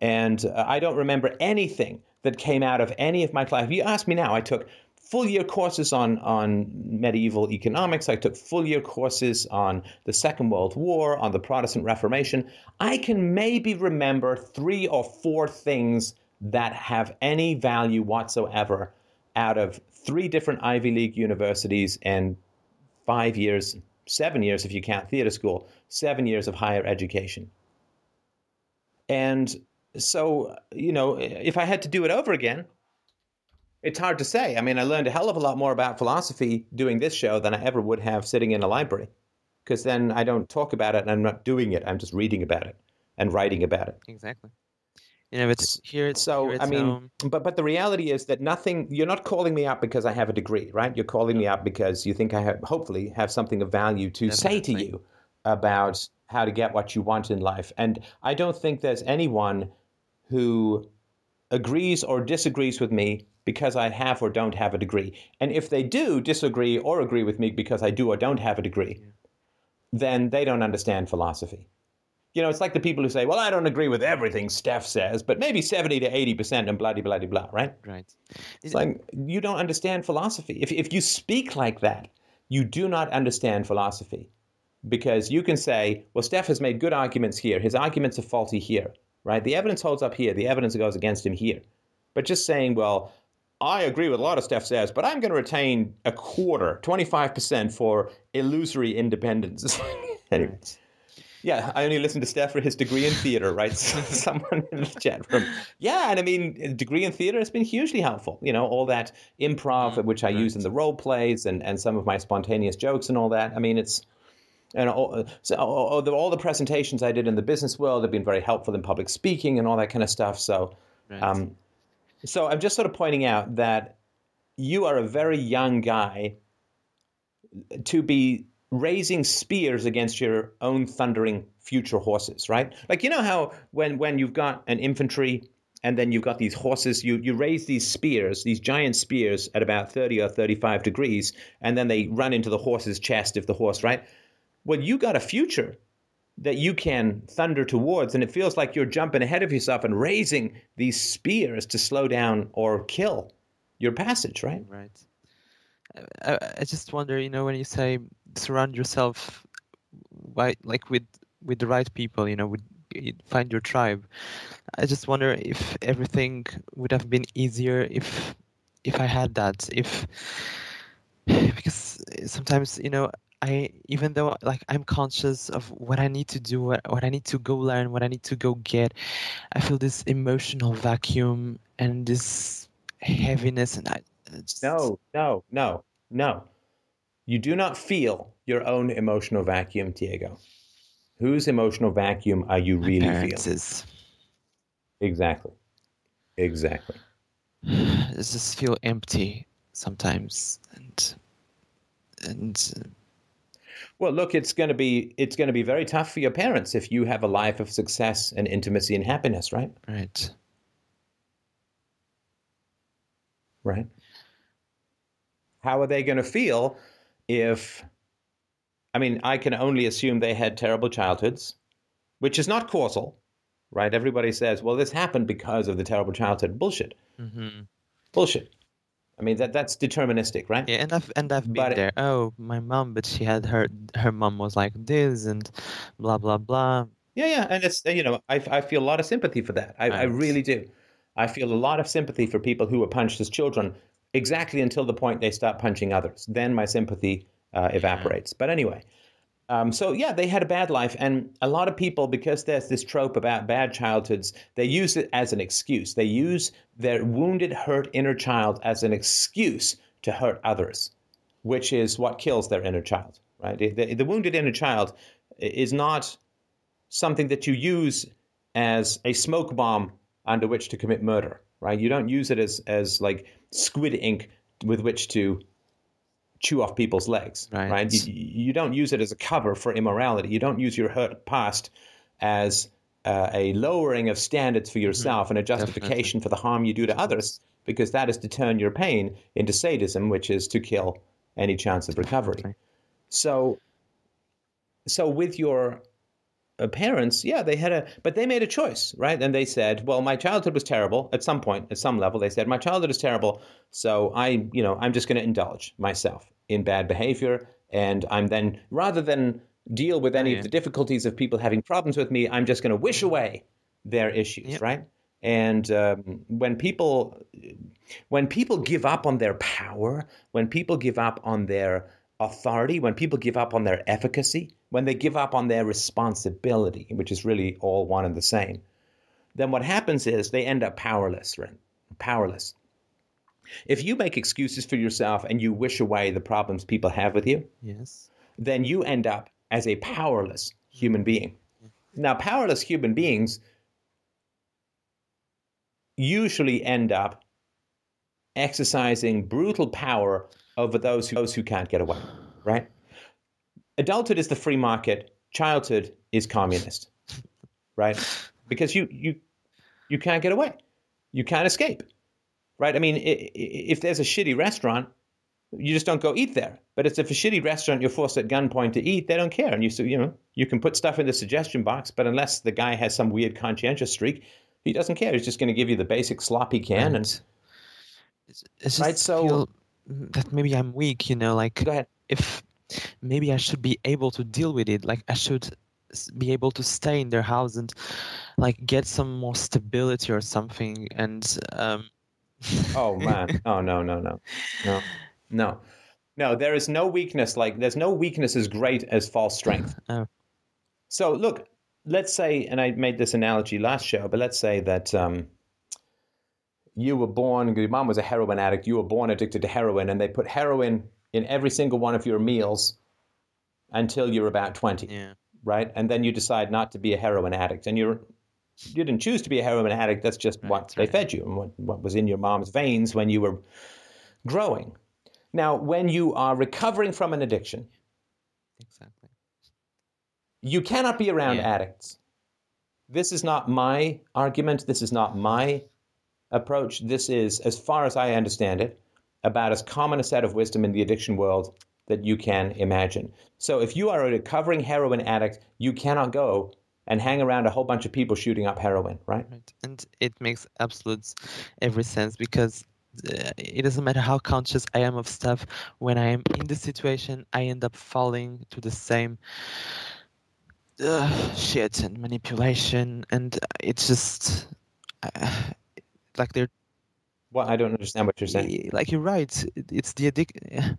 And uh, I don't remember anything that came out of any of my class. If you ask me now, I took full year courses on, on medieval economics. I took full year courses on the Second World War, on the Protestant Reformation. I can maybe remember three or four things that have any value whatsoever out of three different Ivy League universities and five years, seven years if you count theater school, seven years of higher education. And so, you know, if I had to do it over again, it's hard to say. I mean, I learned a hell of a lot more about philosophy doing this show than I ever would have sitting in a library. Because then I don't talk about it and I'm not doing it. I'm just reading about it and writing about it. exactly. You know, it's here. It's, So here I mean, but but the reality is that nothing. You're not calling me up because I have a degree, right? You're calling me up because you think I have, hopefully have something of value to say to you about how to get what you want in life. And I don't think there's anyone who agrees or disagrees with me because I have or don't have a degree. And if they do disagree or agree with me because I do or don't have a degree, then they don't understand philosophy. You know, it's like the people who say, well, I don't agree with everything Steph says, but maybe 70 to 80% and blah, blah, blah, blah, right? right. It's like you don't understand philosophy. If, if you speak like that, you do not understand philosophy because you can say, well, Steph has made good arguments here. His arguments are faulty here, right? The evidence holds up here. The evidence goes against him here. But just saying, well, I agree with a lot of Steph says, but I'm going to retain a quarter, 25% for illusory independence. anyway. Yeah, I only listen to Steph for his degree in theater, right? Someone in the chat room. Yeah, and I mean, degree in theater has been hugely helpful. You know, all that improv, mm, which I use in the role plays, and, and some of my spontaneous jokes and all that. I mean, it's and all, so all, the, all the presentations I did in the business world have been very helpful in public speaking and all that kind of stuff. So, Right. um, so I'm just sort of pointing out that you are a very young guy to be raising spears against your own thundering future horses, right? Like you know how when when you've got an infantry and then you've got these horses, you you raise these spears, these giant spears at about 30 or 35 degrees, and then they run into the horse's chest if the horse, right? Well, you got a future that you can thunder towards, and it feels like you're jumping ahead of yourself and raising these spears to slow down or kill your passage, right? Right. I, I just wonder, you know, when you say surround yourself, by, like with with the right people, you know, with find your tribe. I just wonder if everything would have been easier if if I had that. If because sometimes, you know, I even though like I'm conscious of what I need to do, what, what I need to go learn, what I need to go get, I feel this emotional vacuum and this heaviness, and I just... no, no, no, no. You do not feel your own emotional vacuum, Diego. Whose emotional vacuum are you really feeling? Exactly. Exactly. I just feel empty sometimes, and and well, look, it's going to be it's going to be very tough for your parents if you have a life of success and intimacy and happiness, right? Right. Right. How are they going to feel if I mean, I can only assume they had terrible childhoods, which is not causal, right? Everybody says, well, this happened because of the terrible childhood. Bullshit. Mm-hmm. Bullshit. I mean that that's deterministic, right? Yeah, and I've and I've been but there. It, oh, my mom, but she had her her mom was like this and blah blah blah. Yeah, yeah, and it's you know I I feel a lot of sympathy for that. I, right. I really do. I feel a lot of sympathy for people who were punched as children, exactly until the point they stop punching others. Then my sympathy uh, evaporates. Yeah. But anyway, um, so yeah, they had a bad life, and a lot of people, because there's this trope about bad childhoods, they use it as an excuse. They use their wounded, hurt inner child as an excuse to hurt others, which is what kills their inner child. Right? The, the wounded inner child is not something that you use as a smoke bomb under which to commit murder. Right? You don't use it as as like squid ink with which to chew off people's legs, right? right? You, you, don't use it as a cover for immorality. You don't use your hurt past as uh, a lowering of standards for yourself mm-hmm. and a justification Definitely. for the harm you do to others, because that is to turn your pain into sadism, which is to kill any chance of recovery. So, so with your parents, yeah, they had a, but they made a choice, right? And they said, well, my childhood was terrible at some point, at some level. They said, my childhood is terrible. So I, you know, I'm just going to indulge myself in bad behavior. And I'm then, rather than deal with any yeah. of the difficulties of people having problems with me, I'm just going to wish away their issues, yep. right? And um, when people, when people give up on their power, when people give up on their authority, when people give up on their efficacy, when they give up on their responsibility, which is really all one and the same, then what happens is they end up powerless, right? Powerless. If you make excuses for yourself and you wish away the problems people have with you, yes, then you end up as a powerless human being. Now, powerless human beings usually end up exercising brutal power over those who, those who can't get away, right? Adulthood is the free market, childhood is communist, right? Because you you you can't get away, you can't escape, right? I mean, if there's a shitty restaurant, you just don't go eat there. But if it's a shitty restaurant you're forced at gunpoint to eat, they don't care, and you so you know you can put stuff in the suggestion box, but unless the guy has some weird conscientious streak, he doesn't care. He's just going to give you the basic sloppy can, right. and it's, it's right. So that maybe I'm weak, you know, like go ahead. If maybe I should be able to deal with it. Like I should be able to stay in their house and like get some more stability or something. And um... oh man, oh no, no, no, no, no, no. There is no weakness like there's no weakness as great as false strength. oh. So look, let's say, and I made this analogy last show, but let's say that. Um, you were born, your mom was a heroin addict, you were born addicted to heroin, and they put heroin in every single one of your meals until you're about 20. Yeah. Right? And then you decide not to be a heroin addict. And you're you didn't choose to be a heroin addict. That's just right, what they fed you and what, what was in your mom's veins when you were growing. Now, when you are recovering from an addiction, Exactly. you cannot be around Yeah. addicts. This is not my argument. This is not my approach. This is, as far as I understand it, about as common a set of wisdom in the addiction world that you can imagine. So if you are a recovering heroin addict, you cannot go and hang around a whole bunch of people shooting up heroin, right? Right. And it makes absolute every sense because uh, it doesn't matter how conscious I am of stuff. When I am in the situation, I end up falling to the same uh, shit and manipulation, and it's just uh, like they're Well, I don't understand what you're saying. like you're right. It's the addic-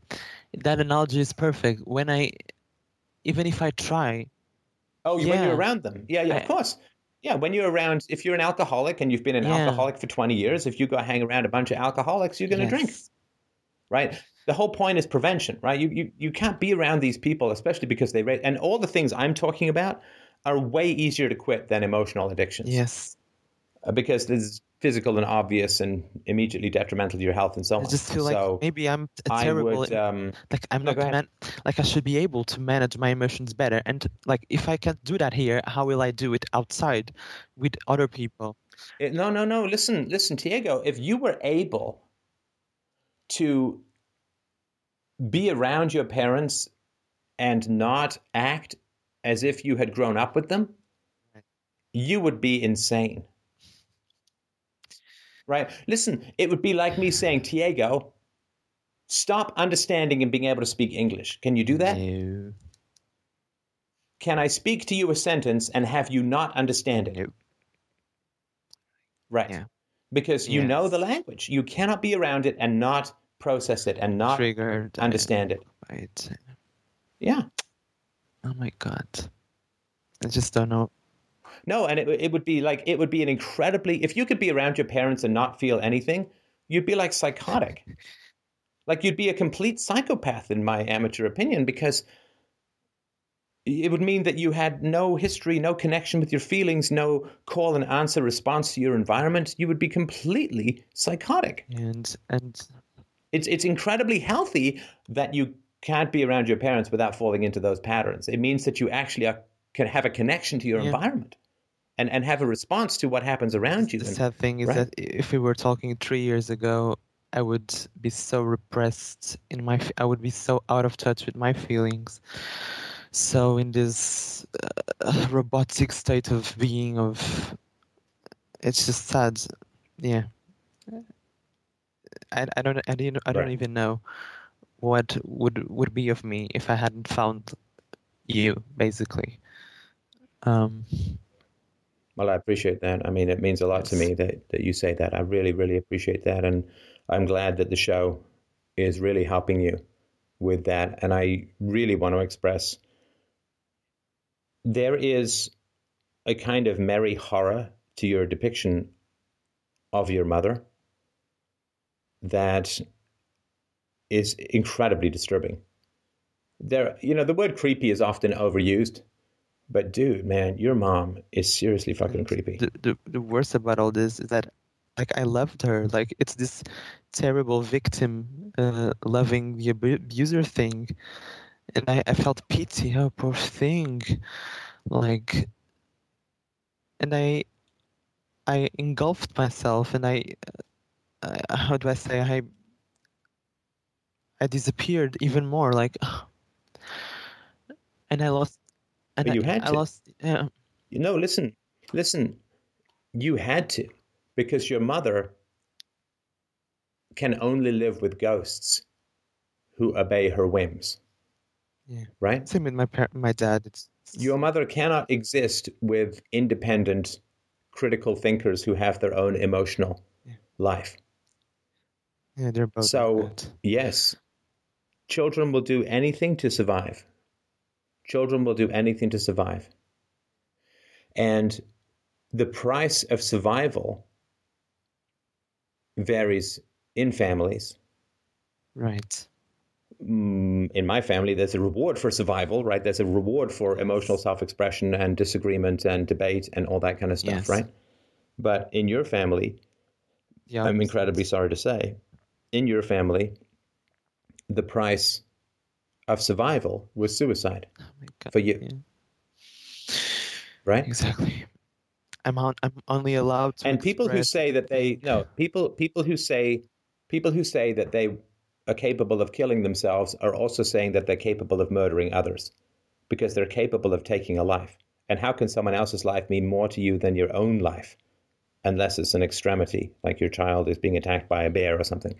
That analogy is perfect. When I, even if I try, Oh, you when you're around them. Yeah, yeah, of course. Yeah, when you're around, if you're an alcoholic and you've been an Yeah. alcoholic for 20 years, if you go hang around a bunch of alcoholics, you're going to drink. right? The whole point is prevention, right? You, you you can't be around these people, especially because they rate. And all the things I'm talking about are way easier to quit than emotional addictions. yes. Uh, because there's physical and obvious and immediately detrimental to your health and so on. I just feel like so maybe I'm terrible. would. Um, like I'm No, not man- like I should be able to manage my emotions better. And like if I can't do that here, how will I do it outside with other people? it- no, no, no. Listen, listen, Diego. If you were able to be around your parents and not act as if you had grown up with them, you would be insane. Right? Listen, it would be like me saying, Diego, stop understanding and being able to speak English. Can you do that? No. Can I speak to you a sentence and have you not understand it? No. Right. Yeah. Because you know the language. You cannot be around it and not process it and not Triggered. understand it. Right. Yeah. Oh my god. I just don't know. No, and it, it would be like, it would be an incredibly, if you could be around your parents and not feel anything, you'd be like psychotic. like you'd be a complete psychopath, in my amateur opinion, because it would mean that you had no history, no connection with your feelings, no call and answer response to your environment. You would be completely psychotic. And and It's it's incredibly healthy that you can't be around your parents without falling into those patterns. It means that you actually are, can have a connection to your Yeah. environment and and have a response to what happens around you. the And- sad thing is right. that if we were talking three years ago, I would be so repressed in my. I would be so out of touch with my feelings. So in this uh, robotic state of being, of it's just sad. Yeah. I, I don't I didn't I don't Right. even know what would would be of me if I hadn't found you basically. Um, Well, I appreciate that. I mean, it means a lot to me that, that you say that. I really, really appreciate that. And I'm glad that the show is really helping you with that. And I really want to express there is a kind of merry horror to your depiction of your mother that is incredibly disturbing. There, you know, the word creepy is often overused, but dude, man, your mom is seriously fucking creepy. the, the the worst about all this is that like I loved her. Like it's this terrible victim uh, loving the abuser thing, and I, I felt pity. Oh, poor thing. Like, and I I engulfed myself, and I, uh, I how do I say I I disappeared even more. Like, and I lost. And But you had I to. lost. Yeah. No, listen, listen. You had to, because your mother can only live with ghosts who obey her whims. Yeah. Right? Same with my par- my dad. It's Your mother cannot exist with independent, critical thinkers who have their own emotional Yeah. life. yeah, they're both. So, yes, children will do anything to survive. Children will do anything to survive. And the price of survival varies in families. right. Mm, In my family, there's a reward for survival, right? There's a reward for emotional self expression and disagreement and debate and all that kind of stuff, Yes. right? But in your family, Yeah, I'm incredibly sorry to say, in your family, the price of survival was suicide Oh my God. for you, Yeah, right? exactly. I'm on, I'm only allowed to and people who say that they no people people who say people who say that they are capable of killing themselves are also saying that they're capable of murdering others because they're capable of taking a life and how can someone else's life mean more to you than your own life unless it's an extremity like your child is being attacked by a bear or something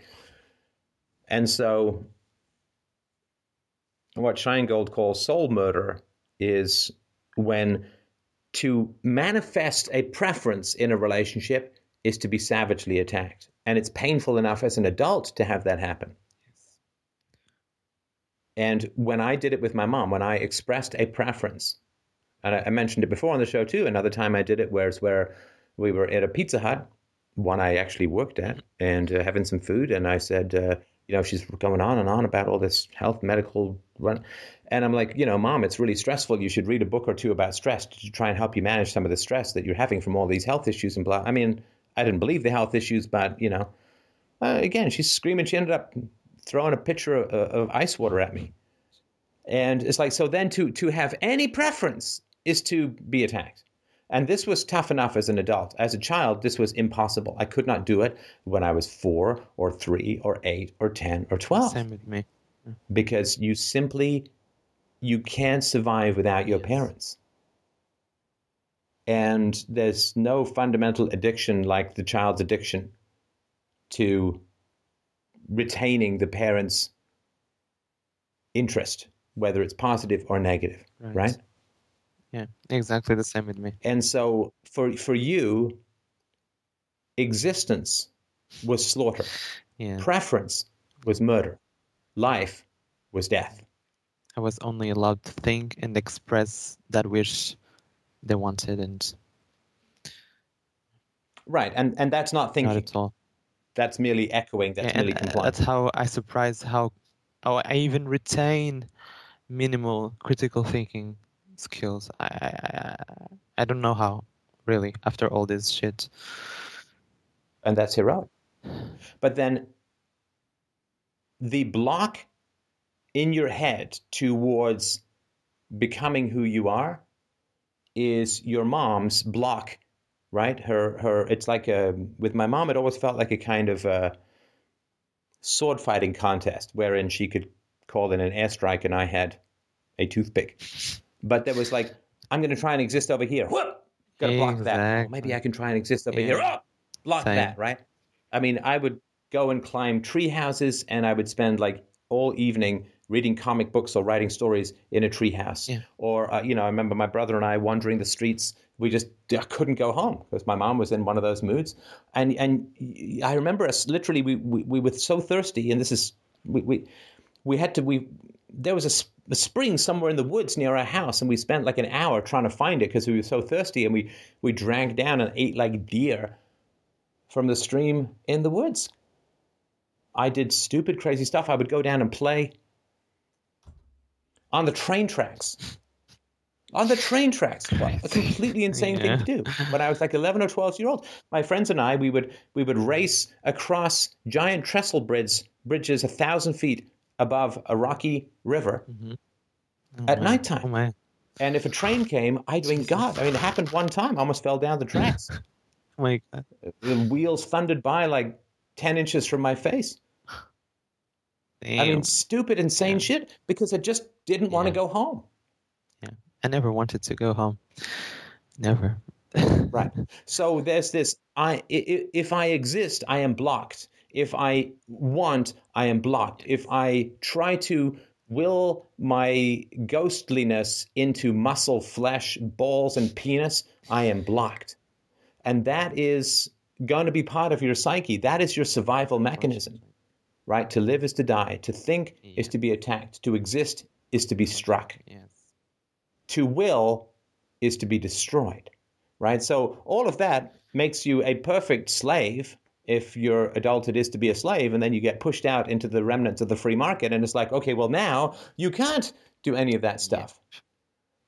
and so what Shengold calls soul murder is when to manifest a preference in a relationship is to be savagely attacked. And it's painful enough as an adult to have that happen. And when I did it with my mom, when I expressed a preference, and I, I mentioned it before on the show too, another time I did it where it's where we were at a Pizza Hut, one I actually worked at, and uh, having some food, and I said, uh, you know, she's going on and on about all this health, medical run. And I'm like, you know, mom, it's really stressful. You should read a book or two about stress to try and help you manage some of the stress that you're having from all these health issues and blah. I mean, I didn't believe the health issues, but, you know, uh, again, she's screaming. She ended up throwing a pitcher of, of ice water at me. And it's like, so then to, to have any preference is to be attacked. And this was tough enough as an adult. As a child, this was impossible. I could not do it when I was four or three or eight or 10 or 12 Same with me. Mm. because you simply you can't survive without your parents and there's no fundamental addiction like the child's addiction to retaining the parents interest whether it's positive or negative Right. right, Yeah, exactly the same with me. and so for for you existence was slaughter. Yeah, preference was murder. Life was death. I was only allowed to think and express that wish they wanted, and right and and that's not thinking. not at all. that's merely echoing that's Yeah, merely uh, complying. that's how I surprised how how I even retain minimal critical thinking skills. I I, I, don't know how really after all this shit. and that's heroic. But then the block in your head towards becoming who you are is your mom's block, right? Her her it's like a with my mom it always felt like a kind of a sword fighting contest wherein she could call in an airstrike and I had a toothpick. But there was like I'm going to try and exist over here. Whoop! Got to block that. Maybe I can try and exist over Yeah. here. Oh, block Same. that, right? I mean, I would go and climb tree houses and I would spend like all evening reading comic books or writing stories in a tree house. Yeah. Or, uh, you know, I remember my brother and I wandering the streets. We just I couldn't go home because my mom was in one of those moods. And and I remember us literally, we, we, we were so thirsty, and this is, we, we, we had to, we, there was a, a spring somewhere in the woods near our house, and we spent like an hour trying to find it because we were so thirsty, and we, we drank down and ate like deer from the stream in the woods. I did stupid, crazy stuff. I would go down and play on the train tracks. On the train tracks. Well, a completely insane Yeah. thing to do. When I was like 11 or 12 years old, my friends and I, we would we would race across giant trestle bridges, bridges a thousand feet above a rocky river mm-hmm. Oh at my- nighttime. Oh my! And if a train came, I mean, God, I mean, it happened one time. I almost fell down the tracks. Oh my god! the wheels thundered by like 10 inches from my face. Damn. I mean, stupid, insane shit because I just didn't want to go home. Yeah. I never wanted to go home. Never. Right. So there's this I i- i- if I exist, I am blocked. If I want, I am blocked. If I try to will my ghostliness into muscle, flesh, balls and penis, I am blocked. And that is going to be part of your psyche. That is your survival mechanism. Right? To live is to die. To think is to be attacked. To exist is to be struck. Yes. to will is to be destroyed, right? So all of that makes you a perfect slave if your adulthood is to be a slave, and then you get pushed out into the remnants of the free market, and it's like, okay, well now you can't do any of that stuff.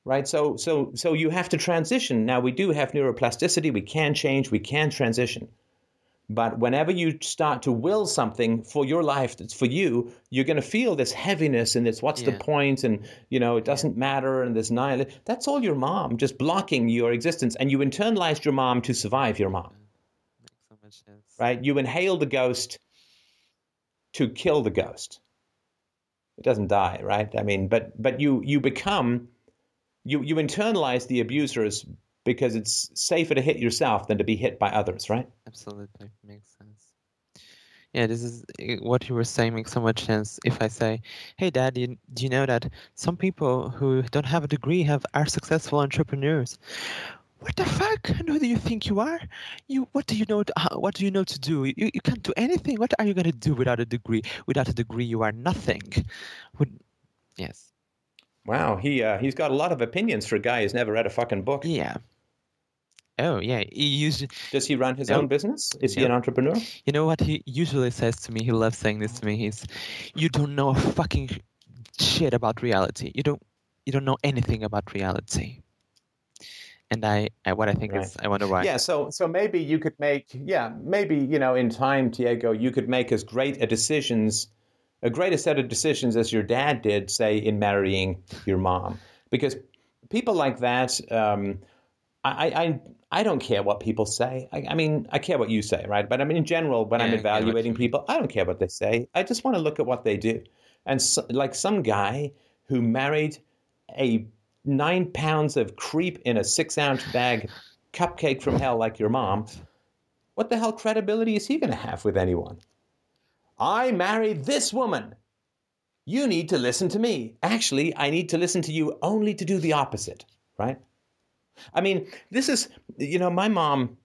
Right, so so so you have to transition. Now we do have neuroplasticity. We can change. We can transition, But whenever you start to will something for your life that's for you, you're going to feel this heaviness and this what's the Yeah. point and you know it doesn't matter and this nihil. That's all your mom just blocking your existence, and you internalized your mom to survive your mom, Makes so much sense. Right? You inhale the ghost to kill the ghost. It doesn't die, right? I mean, but but you you become you you internalize the abusers because it's safer to hit yourself than to be hit by others, right? Absolutely makes sense. Yeah, this is eh, what you were saying makes so much sense. If I say, "Hey, Dad, you, do you know that some people who don't have a degree have are successful entrepreneurs?" What the fuck? And who do you think you are? You what do you know? To, what do you know to do? You you can't do anything. What are you gonna do without a degree? Without a degree, you are nothing. Would, yes. Wow, he uh, he's got a lot of opinions for a guy who's never read a fucking book. Yeah. Oh yeah. He usually, Does he run his No. own business? Is he an entrepreneur? You know what he usually says to me? He loves saying this to me. He's, "You don't know a fucking shit about reality. You don't, you don't know anything about reality." And I, I what I think is, I wonder why. Yeah, so so maybe you could make yeah maybe you know in time, Diego, you could make as great a decisions, a greater set of decisions as your dad did, say in marrying your mom, because people like that. Um, I, I I don't care what people say. I, I mean, I care what you say, right? But I mean, in general, when Yeah, I'm I get what you evaluating people, I don't care what they say. I just want to look at what they do. And so, like some guy who married a nine pounds of creep in a six ounce bag cupcake from hell like your mom, what the hell credibility is he going to have with anyone? I married this woman. You need to listen to me. Actually, I need to listen to you only to do the opposite, right? I mean, this is, you know, my mom,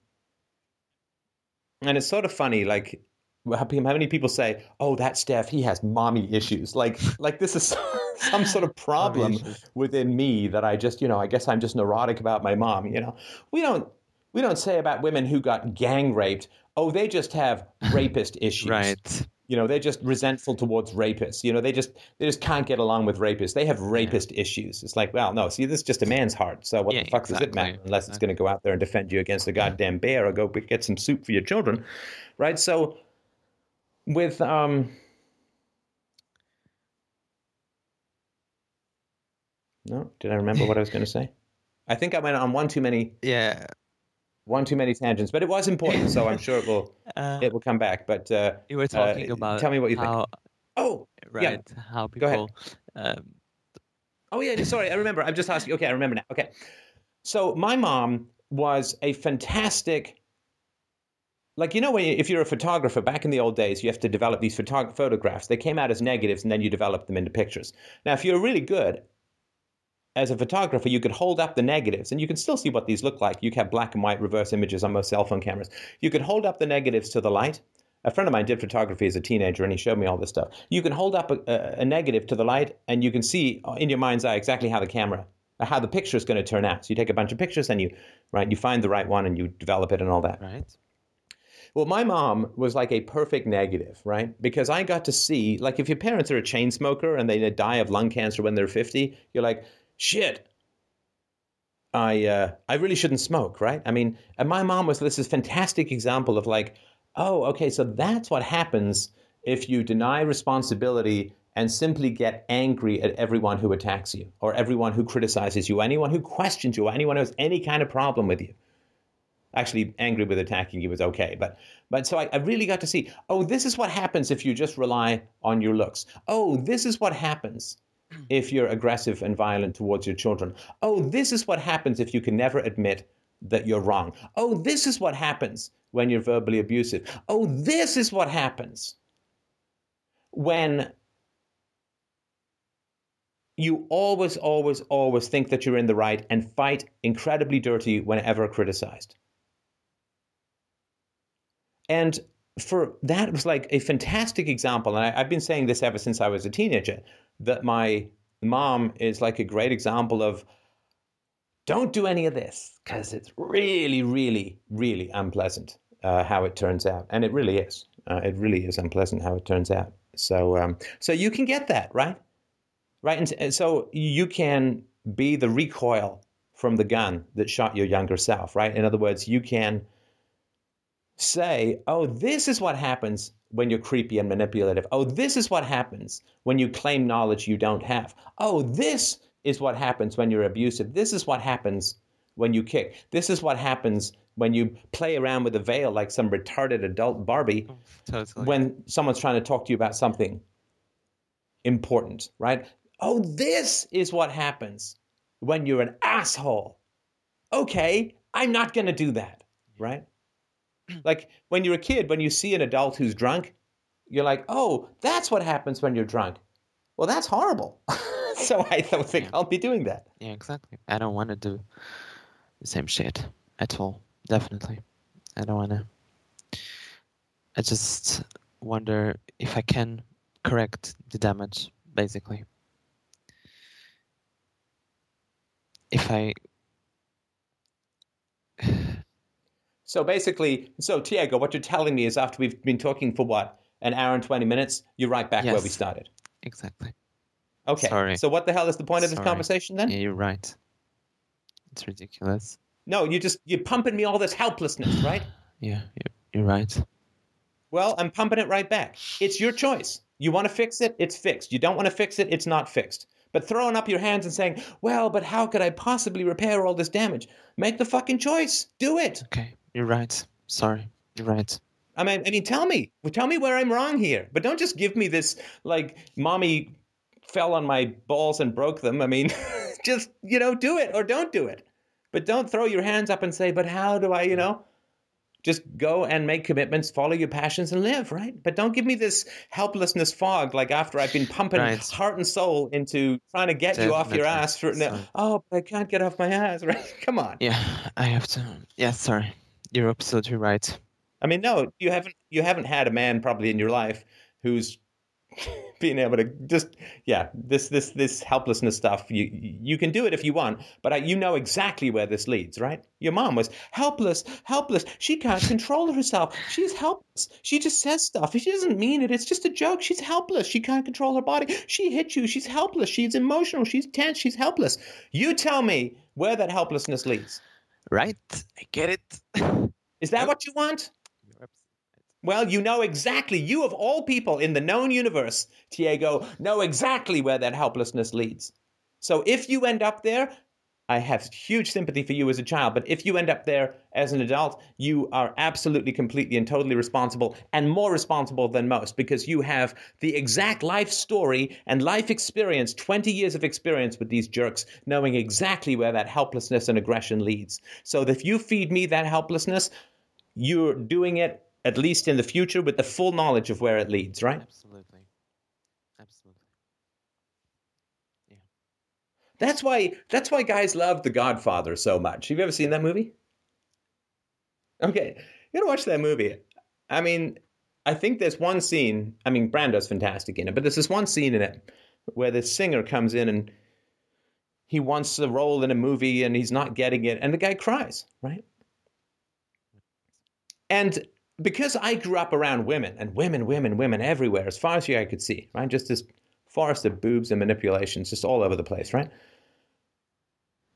and it's sort of funny, like, how many people say, "Oh, that Steph, he has mommy issues." Like, like this is some sort of problem within me that I just, you know, I guess I'm just neurotic about my mom. You know, we don't we don't say about women who got gang raped, "Oh, they just have rapist issues." Right. You know, they're just resentful towards rapists. You know, they just they just can't get along with rapists. They have rapist issues. It's like, well, no, see, this is just a man's heart. So what Yeah, the fuck does it matter unless it's going to go out there and defend you against a goddamn bear or go get some soup for your children, right? So with um No, did I remember what I was going to say? I think I went on one too many Yeah. one too many tangents, but it was important, so I'm sure it will Uh, it will come back. But uh, you were talking uh, about tell me what you think. how, oh, right, how Go ahead. people. Um, Oh yeah, sorry, I remember. I'm just asking. Okay, I remember now. Okay, so my mom was a fantastic. Like you know, when you, if you're a photographer back in the old days, you have to develop these photog- photographs. They came out as negatives, and then you develop them into pictures. Now, if you're really good as a photographer, you could hold up the negatives, and you can still see what these look like. You have black and white reverse images on most cell phone cameras. You could hold up the negatives to the light. A friend of mine did photography as a teenager, and he showed me all this stuff. You can hold up a, a, a negative to the light, and you can see uh, in your mind's eye exactly how the camera, how the picture is going to turn out. So you take a bunch of pictures, and you, right, you find the right one, and you develop it, and all that. right. Well, my mom was like a perfect negative, right? Because I got to see, like, if your parents are a chain smoker and they die of lung cancer when they're 50, you're like, shit, I, uh, I really shouldn't smoke, right? I mean, and my mom was this is fantastic example of like, oh, okay, so that's what happens if you deny responsibility and simply get angry at everyone who attacks you or everyone who criticizes you, anyone who questions you, anyone who has any kind of problem with you actually angry with attacking you was okay. But but so I, I really got to see oh this is what happens if you just rely on your looks. Oh this is what happens hmm. if you're aggressive and violent towards your children. Oh this is what happens if you can never admit that you're wrong. Oh this is what happens when you're verbally abusive. Oh this is what happens when you always always always think that you're in the right and fight incredibly dirty whenever criticized and for that was like a fantastic example. And I, I've been saying this ever since I was a teenager that my mom is like a great example of don't do any of this because it's really, really, really unpleasant uh, how it turns out. And it really is. Uh, it really is unpleasant how it turns out. So, um, so you can get that, right? Right. And so you can be the recoil from the gun that shot your younger self, right? In other words, you can say, oh, this is what happens when you're creepy and manipulative. Oh, this is what happens when you claim knowledge you don't have. Oh, this is what happens when you're abusive. This is what happens when you kick. This is what happens when you play around with a veil like some retarded adult Barbie oh, Totally. when someone's trying to talk to you about something important, right? Oh, this is what happens when you're an asshole. Okay, I'm not going to do that, right? Like when you're a kid, when you see an adult who's drunk, you're like, oh, that's what happens when you're drunk. Well, that's horrible. so I don't think Yeah. I'll be doing that. Yeah, exactly. I don't want to do the same shit at all. Definitely. I don't want to. I just wonder if I can correct the damage, basically. If I. So basically, so Tiago, what you're telling me is after we've been talking for what, an hour and 20 minutes, you're right back where we Yes. started. Exactly. Okay. Sorry. So what the hell is the point of this conversation then? Yeah, you're right. It's ridiculous. No, you just you're pumping me all this helplessness, right? Yeah, you're, you're right. Well, I'm pumping it right back. It's your choice. You want to fix it, it's fixed. You don't want to fix it, it's not fixed. But throwing up your hands and saying, "Well, but how could I possibly repair all this damage?" Make the fucking choice. Do it. Okay, you're right. Sorry, you're right. I mean, I mean, tell me, tell me where I'm wrong here. But don't just give me this like, mommy fell on my balls and broke them. I mean, just you know, do it or don't do it. But don't throw your hands up and say, "But how do I?" You know, just go and make commitments, follow your passions, and live. Right. But don't give me this helplessness fog. Like after I've been pumping Right. heart and soul into trying to get you off your ass for Sorry. oh, but I can't get off my ass. Right. Come on. Yeah, I have to. Yeah, sorry. You're absolutely right. I mean, no, you haven't you haven't had a man probably in your life who's being able to just yeah this this this helplessness stuff. You you can do it if you want, but you know exactly where this leads, right? Your mom was helpless, helpless. She can't control herself. She's helpless. She just says stuff. She doesn't mean it. It's just a joke. She's helpless. She can't control her body. She hit you. She's helpless. She's emotional. She's tense. She's helpless. You tell me where that helplessness leads. Right? I get it. Is that what you want? Well, you know exactly. You, of all people in the known universe, Tiago, know exactly where that helplessness leads. So if you end up there, I have huge sympathy for you as a child, but if you end up there as an adult, you are absolutely, completely, and totally responsible, and more responsible than most because you have the exact life story and life experience 20 years of experience with these jerks, knowing exactly where that helplessness and aggression leads. So if you feed me that helplessness, you're doing it at least in the future with the full knowledge of where it leads, right? Absolutely. That's why that's why guys love The Godfather so much. Have you ever seen that movie? Okay, you gotta watch that movie. I mean, I think there's one scene. I mean, Brando's fantastic in it, but there's this one scene in it where the singer comes in and he wants a role in a movie and he's not getting it, and the guy cries, right? And because I grew up around women and women, women, women everywhere, as far as the eye could see, right? Just this forest of boobs and manipulations just all over the place, right?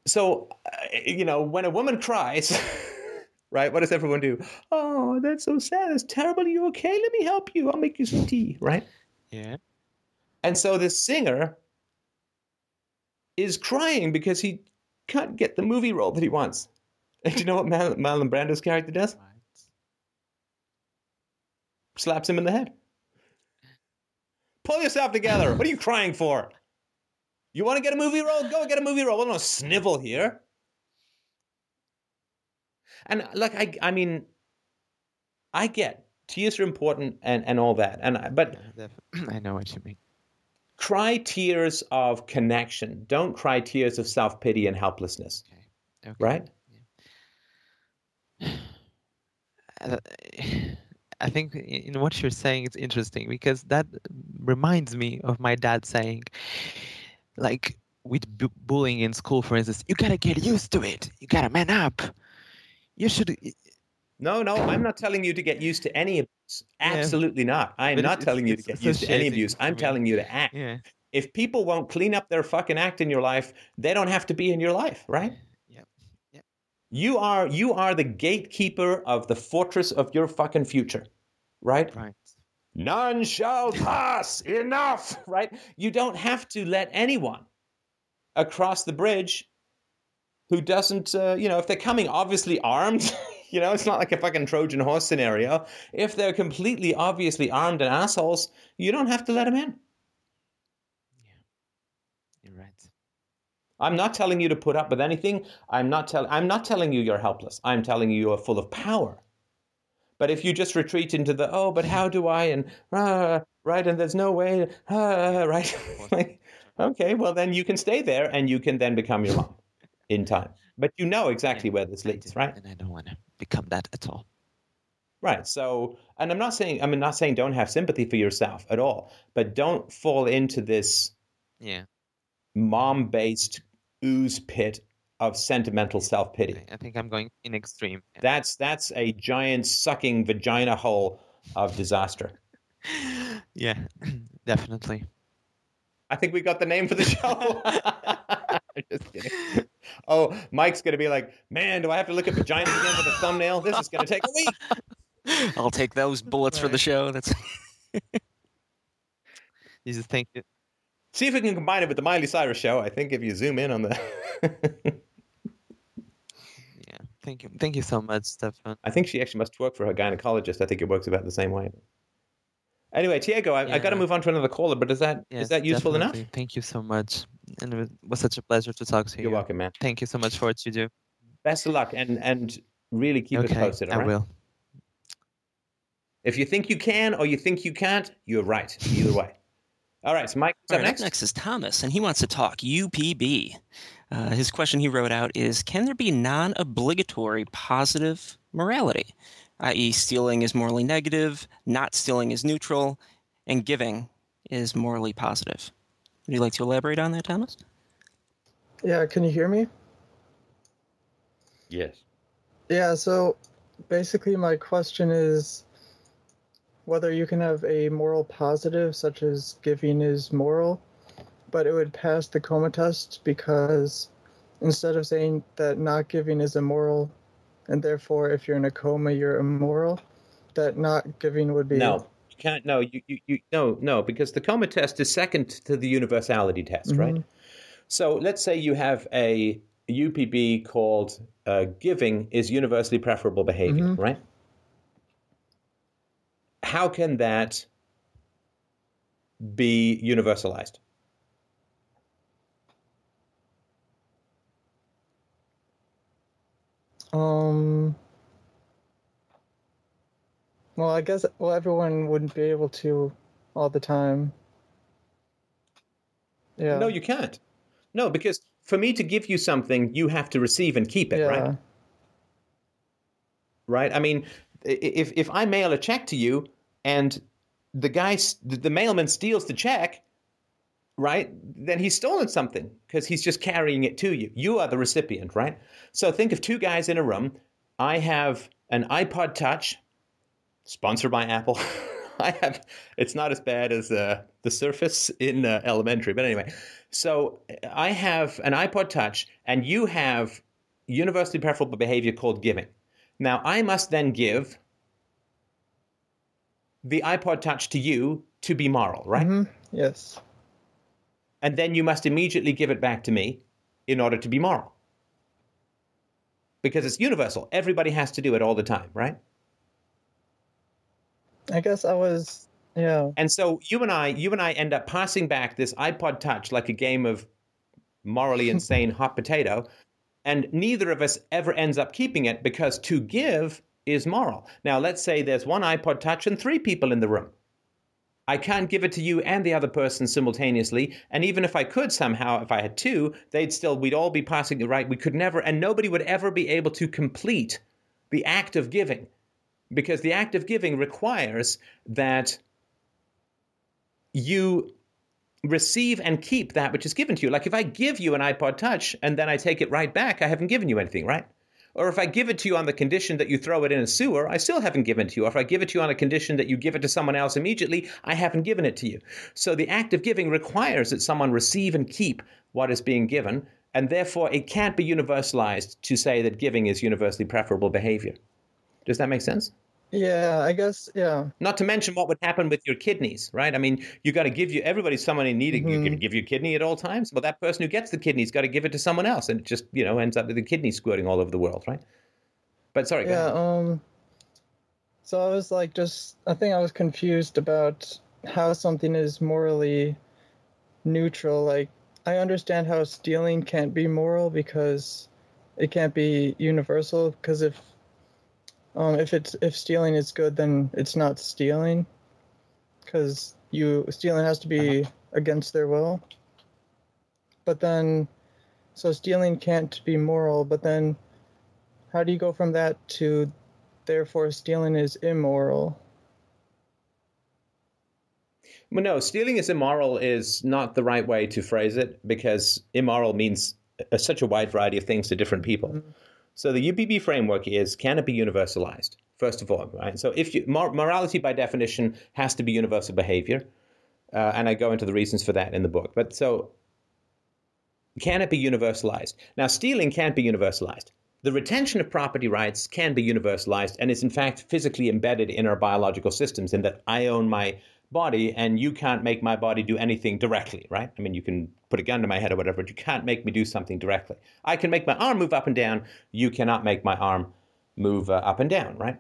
So, uh, you know, when a woman cries, right, what does everyone do? Oh, that's so sad. That's terrible. Are you okay? Let me help you. I'll make you some tea, right? Yeah. And so this singer is crying because he can't get the movie role that he wants. And do you know what Mal- Marlon Brando's character does? Right. Slaps him in the head. Pull yourself together. What are you crying for? You want to get a movie role? Go get a movie role. Well, no snivel here. And like I, I mean, I get tears are important and and all that, and I- but I know what you mean. cry tears of connection. Don't cry tears of self pity and helplessness. Okay. okay. Right? Uh, I think in what you're saying it's interesting because that reminds me of my dad saying, like with bu- bullying in school, for instance, you gotta get used to it. You gotta man up. You should. No, no, I'm not telling you to get used to any abuse. Absolutely not. I'm But not it's- telling you to get used to any abuse. I'm telling you to act. Yeah. If people won't clean up their fucking act in your life, they don't have to be in your life, right? Yep. Yep. You are you are the gatekeeper of the fortress of your fucking future, right? Right. None shall pass. Enough, right? You don't have to let anyone across the bridge who doesn't, uh, you know, if they're coming obviously armed, you know, it's not like a fucking Trojan horse scenario. If they're completely obviously armed and assholes, you don't have to let them in. Yeah, you're right. I'm not telling you to put up with anything. I'm not telling. I'm not telling you you're helpless. I'm telling you you're full of power. But if you just retreat into the oh, but how do I and uh, right and there's no way uh, right, like, okay, well then you can stay there and you can then become your mom in time. But you know exactly where this leads, right? And I don't want to become that at all. Right. So, and I'm not saying I'm not saying don't have sympathy for yourself at all, but don't fall into this Yeah. mom-based ooze pit of sentimental self-pity. I think I'm going in extreme. Yeah. That's that's a giant sucking vagina hole of disaster. yeah, definitely. I think we got the name for the show. Just kidding. Oh, Mike's gonna be like, man, do I have to look at vaginas again for the thumbnail? This is gonna take a week. I'll take those bullets for the show. That's You just think it, See if we can combine it with the Miley Cyrus show. I think if you zoom in on the. Thank you. Thank you so much, Stefan. I think she actually must work for her gynecologist. I think it works about the same way. Anyway, Tiago, I, I got to move on to another caller, but is that is Yes, that useful enough? Thank you so much. And it was such a pleasure to talk to you. You're welcome, man. Thank you so much for what you do. Best of luck, and and really keep okay, us posted. All I right. will. If you think you can or you think you can't, you're right. Either way. All right, so Mike, what's All up right, next? next is Thomas, and he wants to talk UPB. Uh, his question he wrote out is Can there be non obligatory positive morality? I.e., stealing is morally negative, not stealing is neutral, and giving is morally positive. Would you like to elaborate on that, Thomas? Yeah, can you hear me? Yes. Yeah, so basically my question is whether you can have a moral positive such as giving is moral, but it would pass the coma test because instead of saying that not giving is immoral and therefore if you're in a coma you're immoral, that not giving would be No, you can't. No, you, you, you no, no, because the coma test is second to the universality test, right? Mhm. So let's say you have a UPB called uh, giving is universally preferable behavior, Mhm. right? How can that be universalized? Um. Well, I guess well everyone wouldn't be able to all the time. Yeah. No, you can't. No, because for me to give you something, you have to receive and keep it, yeah. right? right? I mean, if if I mail a check to you and the guy, the the mailman steals the check, right? Then he's stolen something because he's just carrying it to you. You are the recipient, right? So think of two guys in a room. I have an iPod Touch, sponsored by Apple. I have. It's not as bad as uh, the Surface in uh, elementary, but anyway. So I have an iPod Touch, and you have universally preferable behavior called giving. Now, I must then give the iPod Touch to you to be moral, right? Mhm, Yes. And then you must immediately give it back to me in order to be moral. Because it's universal. Everybody has to do it all the time, right? I guess I was. Yeah. And so you and I, you and I end up passing back this iPod Touch like a game of morally insane hot potato, and neither of us ever ends up keeping it because to give is moral. Now, let's say there's one iPod Touch and three people in the room. I can't give it to you and the other person simultaneously, and even if I could somehow, if I had two, they'd still we'd all be passing it right. We could never, and nobody would ever be able to complete the act of giving, because the act of giving requires that you receive and keep that which is given to you. Like if I give you an iPod Touch and then I take it right back, I haven't given you anything, right? Or if I give it to you on the condition that you throw it in a sewer, I still haven't given it to you. Or if I give it to you on a condition that you give it to someone else immediately, I haven't given it to you. So the act of giving requires that someone receive and keep what is being given, and therefore it can't be universalized to say that giving is universally preferable behavior. Does that make sense? Yeah, I guess. Yeah. Not to mention what would happen with your kidneys, right? I mean, you got to give you everybody's someone in need. Mm-hmm. You can give your kidney at all times. Well, that person who gets the kidney's got to give it to someone else, and it just you know ends up with the kidney squirting all over the world, right? But sorry. Yeah. Um. So I was like, just I think I was confused about how something is morally neutral. Like, I understand how stealing can't be moral because it can't be universal. Because if um, if it's if stealing is good, then it's not stealing, because you stealing has to be uh-huh. against their will. But then, so stealing can't be moral. But then, how do you go from that to, therefore, stealing is immoral? Well, no, stealing is immoral is not the right way to phrase it because immoral means a, such a wide variety of things to different people. Mm-hmm. So the UPB framework is can it be universalized? First of all, right? So if you, morality by definition has to be universal behavior, uh, and I go into the reasons for that in the book. But so can it be universalized? Now, stealing can't be universalized. The retention of property rights can be universalized and is in fact physically embedded in our biological systems in that I own my body and you can't make my body do anything directly, right? I mean, you can put a gun to my head or whatever, but you can't make me do something directly. I can make my arm move up and down. You cannot make my arm move uh, up and down, right?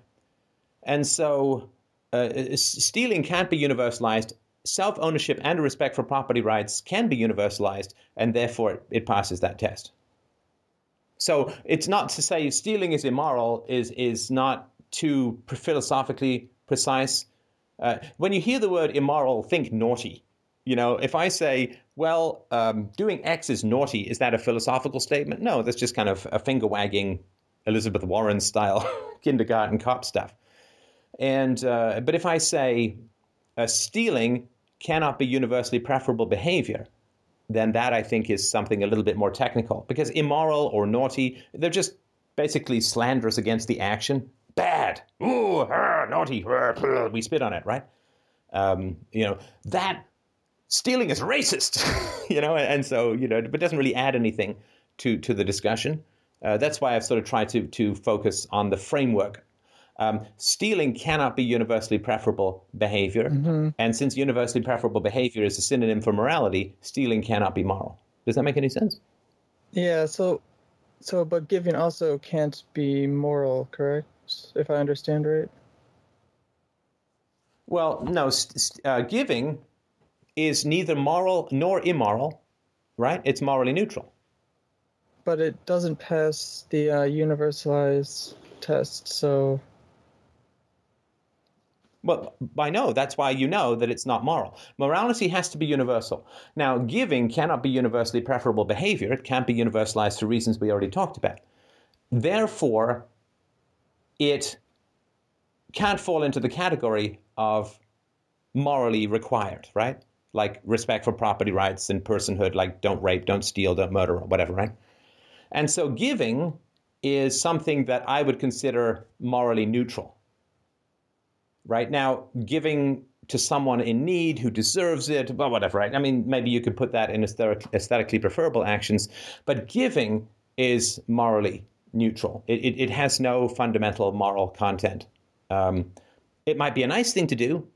And so uh, stealing can't be universalized. Self ownership and respect for property rights can be universalized, and therefore it passes that test. So it's not to say stealing is immoral, is, is not too philosophically precise uh, when you hear the word immoral, think naughty. You know, if I say, well, um, doing X is naughty, is that a philosophical statement? No, that's just kind of a finger wagging Elizabeth Warren style kindergarten cop stuff. And uh, but if I say uh, stealing cannot be universally preferable behavior, then that I think is something a little bit more technical because immoral or naughty, they're just basically slanderous against the action bad. Ooh, ah, naughty. Ah, we spit on it, right? Um, you know, that stealing is racist, you know, and, and, so, you know, but doesn't really add anything to, to the discussion. Uh, that's why I've sort of tried to, to focus on the framework. Um, stealing cannot be universally preferable behavior. Mm-hmm. And since universally preferable behavior is a synonym for morality, stealing cannot be moral. Does that make any sense? Yeah, so so but giving also can't be moral, correct? If I understand right. Well, no, uh, giving is neither moral nor immoral, right? It's morally neutral. But it doesn't pass the uh, universalized test, so. Well, I know. That's why you know that it's not moral. Morality has to be universal. Now, giving cannot be universally preferable behavior. It can't be universalized for reasons we already talked about. Therefore, it can't fall into the category of morally required, right? Like respect for property rights and personhood, like don't rape, don't steal, don't murder, or whatever, right? And so giving is something that I would consider morally neutral. Right now, giving to someone in need who deserves it, well, whatever, right? I mean, maybe you could put that in aesthetically preferable actions, but giving is morally neutral. It, it, it has no fundamental moral content. Um, it might be a nice thing to do.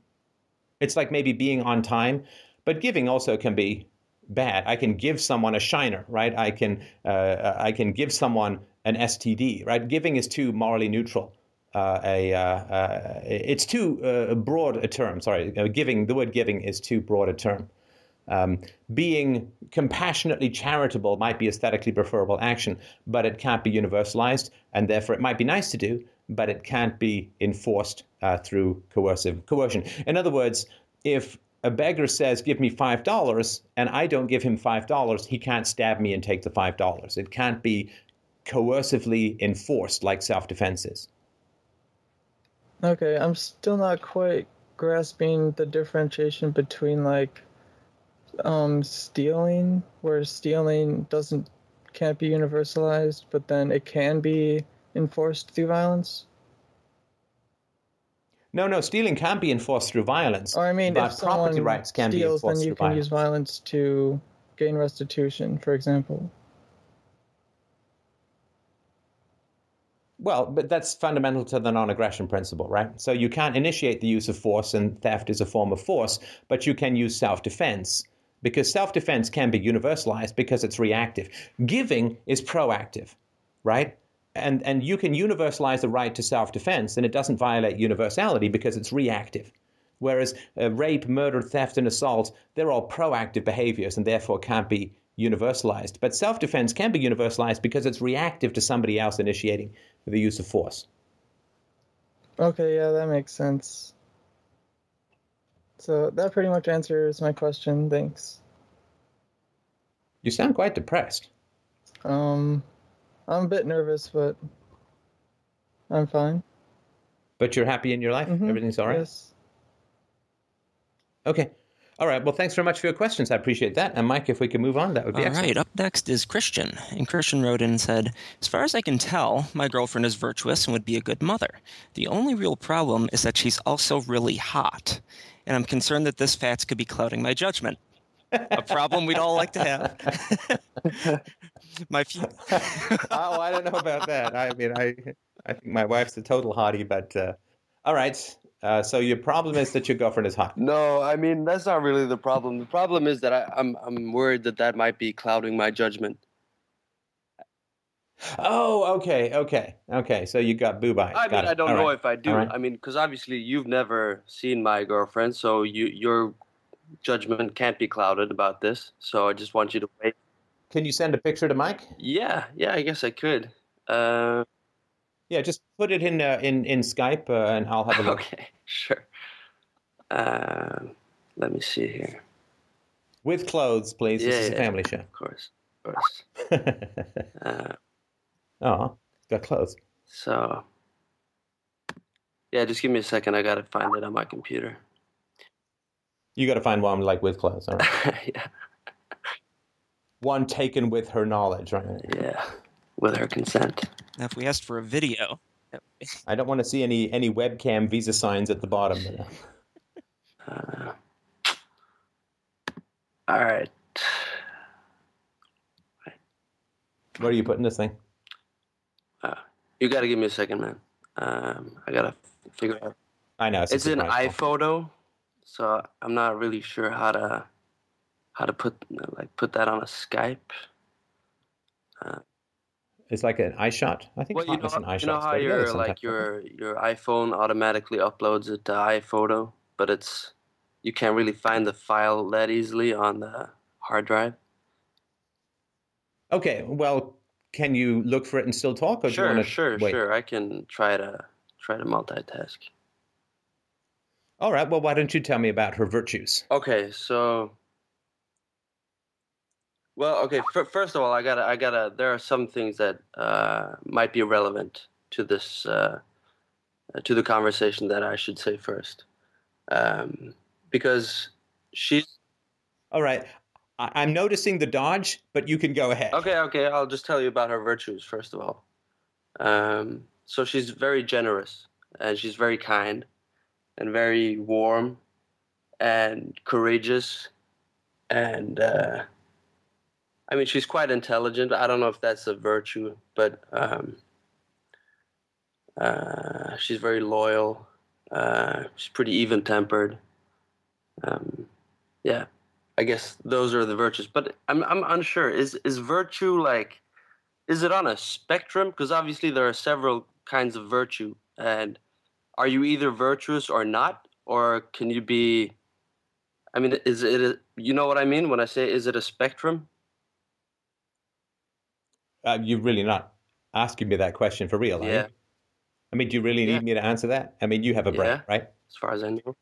It's like maybe being on time, but giving also can be bad. I can give someone a shiner, right? I can uh, I can give someone an STD, right? Giving is too morally neutral. Uh, a uh, uh it's too uh, broad a term. Sorry, giving the word giving is too broad a term. Um, being compassionately charitable might be aesthetically preferable action, but it can't be universalized, and therefore it might be nice to do, but it can't be enforced uh, through coercive coercion. In other words, if a beggar says, "Give me five dollars," and I don't give him five dollars, he can't stab me and take the five dollars. It can't be coercively enforced like self-defense is. Okay, I'm still not quite grasping the differentiation between like um, stealing, where stealing doesn't can't be universalized, but then it can be enforced through violence? No, no, stealing can be enforced through violence. Or I mean, but if property someone rights can be steals, then you can violence. use violence to gain restitution, for example. Well, but that's fundamental to the non-aggression principle, right? So you can't initiate the use of force, and theft is a form of force, but you can use self-defense because self-defense can be universalized because it's reactive. Giving is proactive, right? And and you can universalize the right to self-defense, and it doesn't violate universality because it's reactive. Whereas uh, rape, murder, theft, and assault, they're all proactive behaviors and therefore can't be universalized. But self defense can be universalized because it's reactive to somebody else initiating the use of force. Okay, yeah, that makes sense. So that pretty much answers my question. Thanks. You sound quite depressed. Um, I'm a bit nervous, but I'm fine. But you're happy in your life? Mhm, Everything's all right? Yes. Okay. All right. Well, thanks very much for your questions. I appreciate that. And Mike, if we could move on, that would be All excellent. right, up next is Christian. And Christian wrote in and said, As far as I can tell, my girlfriend is virtuous and would be a good mother. The only real problem is that she's also really hot. And I'm concerned that this fact could be clouding my judgment. A problem we'd all like to have. my few. oh, I don't know about that. I mean, I, I think my wife's a total hottie, but uh, all right. Uh, so your problem is that your girlfriend is hot. No, I mean that's not really the problem. The problem is that I, I'm I'm worried that that might be clouding my judgment. Oh, okay, okay, okay. So you got boob eyes. I Got mean, it. I don't All know right. if I do. Right. I mean, because obviously you've never seen my girlfriend, so you your judgment can't be clouded about this. So I just want you to wait. Can you send a picture to Mike? Yeah, yeah, I guess I could. Uh, Yeah, just put it in uh, in in Skype, uh, and I'll have a look. okay, sure. Uh, let me see here. With clothes, please. Yeah, this is a yeah. family show. Of course, of course. Uh, oh, got clothes. so, yeah, just give me a second. I gotta find it on my computer. You got to find one like with clothes. All right. yeah, One taken with her knowledge, right? yeah, with her consent. Now, if we asked for a video, I don't want to see any any webcam visa signs at the bottom. Uh, all right. Where are you putting this thing? Uh, you gotta give me a second, man. Um, I gotta figure out. I know it's, a It's in surprise call. iPhoto, so I'm not really sure how to how to put like put that on a Skype. It's like an iShot. I think Well, you know, hotness and you know how your like your your iPhone automatically uploads it to iPhoto, but it's you can't really find the file that easily on the hard drive. Okay, well, can you look for it and still talk, or Sure, sure, wait? sure. I can try to try to multitask. All right. Well, why don't you tell me about her virtues? Okay, so well, okay. F- first of all, I gotta, I gotta. There are some things that uh, might be relevant to this, uh, to the conversation that I should say first, um, because she's All right. I- I'm noticing the dodge, but you can go ahead. okay. Okay, I'll just tell you about her virtues first of all. Um, so she's very generous and she's very kind and very warm and courageous and uh, I mean she's quite intelligent. I don't know if that's a virtue, but um, uh, she's very loyal. Uh, she's pretty even tempered. Um, yeah, I guess those are the virtues. But I'm I'm unsure. Is is virtue like? Is it on a spectrum? Because obviously there are several kinds of virtue, and are you either virtuous or not, or can you be? I mean, is it? A, you know what I mean when I say is it a spectrum? Uh, you're really not asking me that question for real, are Yeah. you? I mean, do you really need Yeah. me to answer that? I mean, you have a brain, Yeah. right? As far as I know.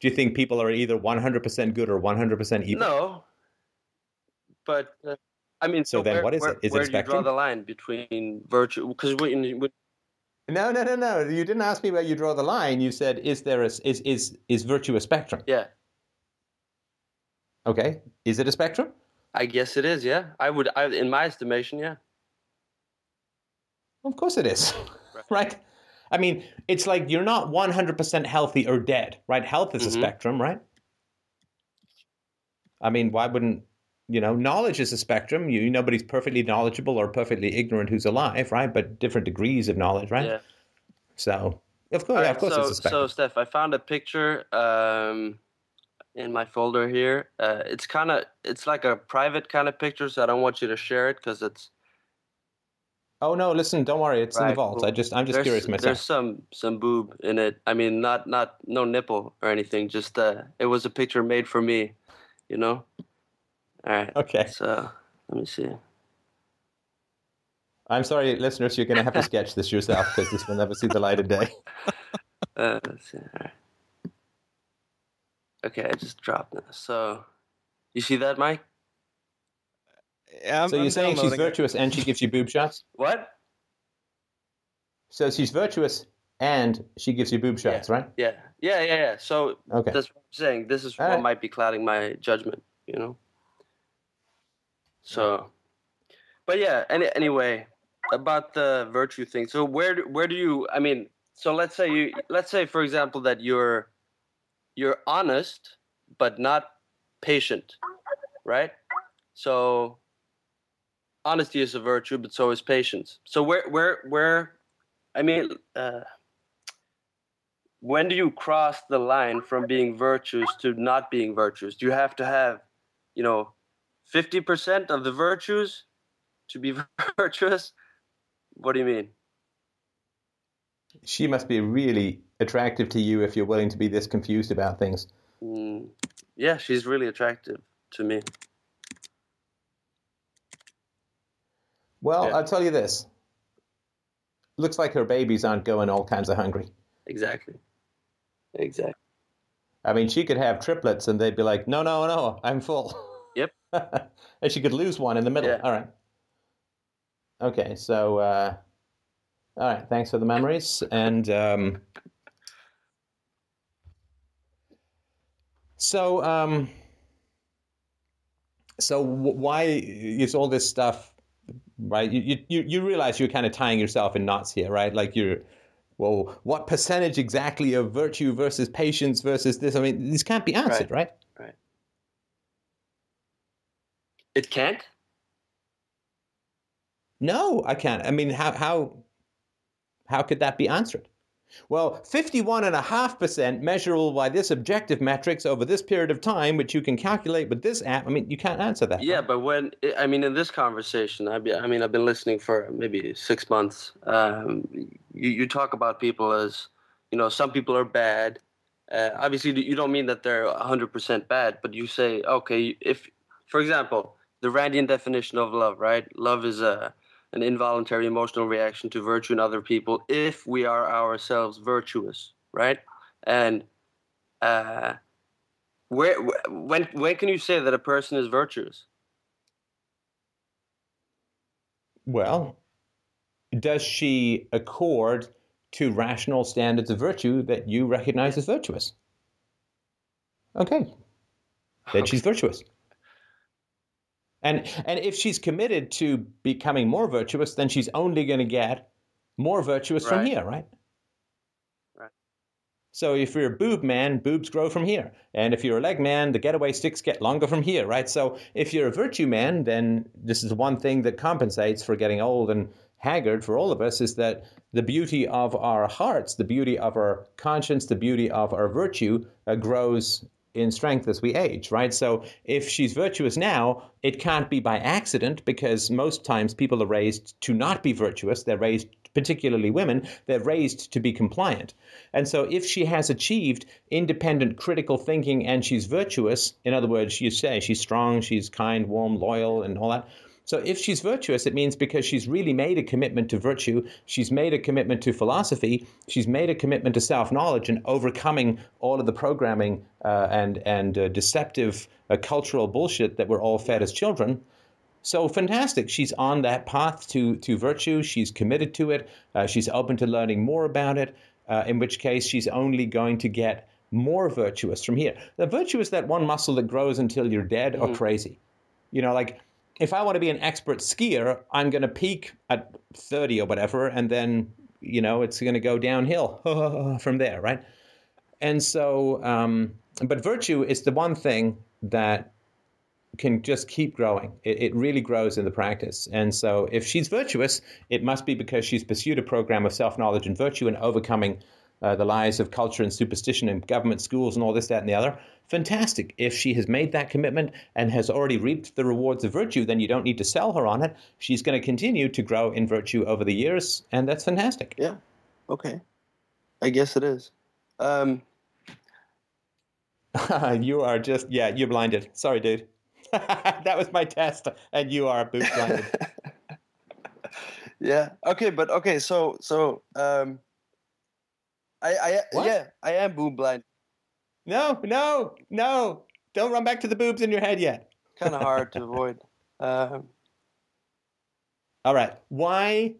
Do you think people are either 100% good or 100% evil? No. But uh, I mean, So so, then where, what is where, it? Is it where do you draw the line between virtue? Because when, when No, no, no, no. You didn't ask me where you draw the line. You said, is there a, is, is, is virtue a spectrum? yeah, Okay. Is it a spectrum? I guess it is. Yeah, I would. I, in my estimation, yeah. Of course it is, Right. right? I mean, it's like you're not 100% healthy or dead, right? Health is a Mhm. spectrum, right? I mean, why wouldn't you know? Knowledge is a spectrum. You nobody's perfectly knowledgeable or perfectly ignorant who's alive, right? But different degrees of knowledge, right? Yeah. So, of course, All yeah, of course, so, it's a spectrum. so Steph, I found a picture um, in my folder here. Uh, it's kind of, it's like a private kind of picture, so I don't want you to share it because it's oh no, listen, don't worry, it's in the vault. I just, I'm just curious myself. there's some some boob in it. I mean, not not no nipple or anything. Just uh, it was a picture made for me, you know. All right. Okay, So let me see. I'm sorry, listeners, you're to have to sketch this yourself because this will never see the light of day. Uh, let's see. All right. Okay, I just dropped this. So you see that, Mike? Yeah, I'm- so you're I'm saying she's downloading it. virtuous and she gives you boob shots? What? So she's virtuous and she gives you boob shots, right? Yeah, yeah, yeah, yeah. So Okay. that's what I'm saying. This is All what right. might be clouding my judgment, you know. So, but yeah. Any, anyway, about the virtue thing. So where where do you? I mean, so let's say you let's say for example that you're you're honest but not patient, right? So honesty is a virtue, but so is patience. So where where where? I mean. Uh, when do you cross the line from being virtuous to not being virtuous? Do you have to have, you know, 50% of the virtues to be virtuous? What do you mean? She must be really attractive to you if you're willing to be this confused about things. Mm, yeah, she's really attractive to me. Well, Yeah. I'll tell you this. Looks like her babies aren't going all kinds of hungry. Exactly. Exactly. I mean, she could have triplets and they'd be like, no, no, no, I'm full. Yep. and she could lose one in the middle. Yeah. All right. Okay, so, uh, all right, thanks for the memories. And um, so, um, so w- why is all this stuff, right? You, you, you realize you're kind of tying yourself in knots here, right? Like you're, well, what percentage exactly of virtue versus patience versus this? I mean, this can't be answered, right? right? It can't? No, I can't. I mean, how how how could that be answered? Well, 51.5% measurable by this objective metrics over this period of time, which you can calculate with this app. I mean, you can't answer that. Yeah, but when I mean in this conversation, I, be, I mean I've been listening for maybe six months. Um, you you talk about people as you know some people are bad. Uh, obviously, you don't mean that they're hundred percent bad, but you say okay if, for example, the Randian definition of love, right? Love is a an involuntary emotional reaction to virtue in other people if we are ourselves virtuous, right? And uh, where when when can you say that a person is virtuous? Well, does she accord to rational standards of virtue that you recognize as virtuous? Okay. Then she's virtuous. And and if she's committed to becoming more virtuous, then she's only going to get more virtuous from here, right? Right. So if you're a boob man, boobs grow from here. And if you're a leg man, the getaway sticks get longer from here, right? So if you're a virtue man, then this is one thing that compensates for getting old and haggard for all of us is that the beauty of our hearts, the beauty of our conscience, the beauty of our virtue uh, grows in strength as we age, right? So if she's virtuous now, it can't be by accident because most times people are raised to not be virtuous. They're raised, particularly women, they're raised to be compliant. And so if she has achieved independent critical thinking and she's virtuous, in other words, you say she's strong, she's kind, warm, loyal, and all that. So if she's virtuous, it means because she's really made a commitment to virtue, she's made a commitment to philosophy, she's made a commitment to self-knowledge and overcoming all of the programming uh, and and uh, deceptive uh, cultural bullshit that we're all fed as children. So fantastic! She's on that path to to virtue. She's committed to it. Uh, she's open to learning more about it. Uh, in which case, she's only going to get more virtuous from here. The virtue is that one muscle that grows until you're dead or crazy. You know, like if I want to be an expert skier, I'm going to peak at 30 or whatever, and then you know it's going to go downhill from there, right? And so, um, but virtue is the one thing that can just keep growing. It, it, really grows in the practice. And so, if she's virtuous, it must be because she's pursued a program of self knowledge and virtue and overcoming uh, the lies of culture and superstition in government schools and all this, that, and the other. Fantastic. If she has made that commitment and has already reaped the rewards of virtue, then you don't need to sell her on it. She's going to continue to grow in virtue over the years, and that's fantastic. Yeah. Okay. I guess it is. Um, you are just, yeah, you're blinded. Sorry, dude. that was my test, and you are boot blinded. yeah. Okay, but okay. So, so, um, I, I, what? yeah, I am boob blind. No, no, no! Don't run back to the boobs in your head yet. kind of hard to avoid. Um, All right. Why?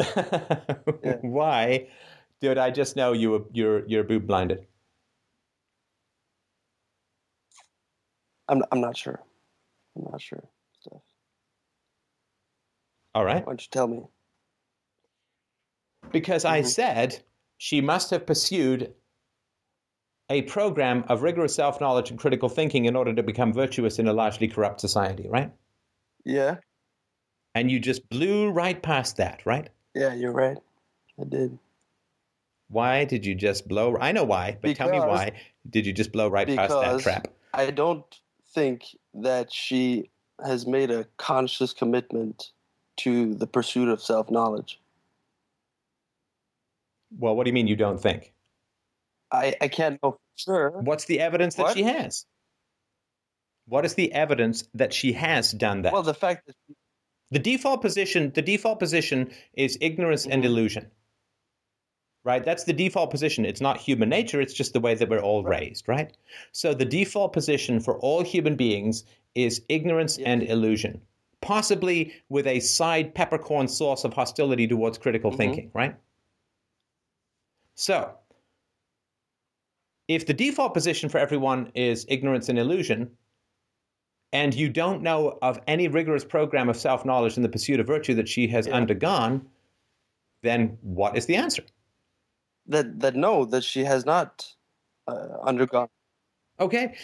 yeah. Why did I just know you were you're you're boob blinded? I'm I'm not sure. I'm not sure. Stuff. All right. Why don't you tell me? Because mm-hmm. I said she must have pursued a program of rigorous self knowledge and critical thinking in order to become virtuous in a largely corrupt society, right? Yeah. And you just blew right past that, right? Yeah, you're right. I did. Why did you just blow? I know why, but because, tell me why did you just blow right past that trap? I don't think that she has made a conscious commitment to the pursuit of self knowledge. Well, what do you mean you don't think? I, I can't know for sure. What's the evidence that what? she has? What is the evidence that she has done that? Well, the fact that she... the default position, the default position is ignorance mm-hmm. and illusion. Right? That's the default position. It's not human nature, it's just the way that we're all right. raised, right? So the default position for all human beings is ignorance and illusion, possibly with a side peppercorn sauce of hostility towards critical mm-hmm. thinking, right? So, if the default position for everyone is ignorance and illusion, and you don't know of any rigorous program of self knowledge in the pursuit of virtue that she has yeah. undergone, then what is the answer? That that no, that she has not uh, undergone. Okay.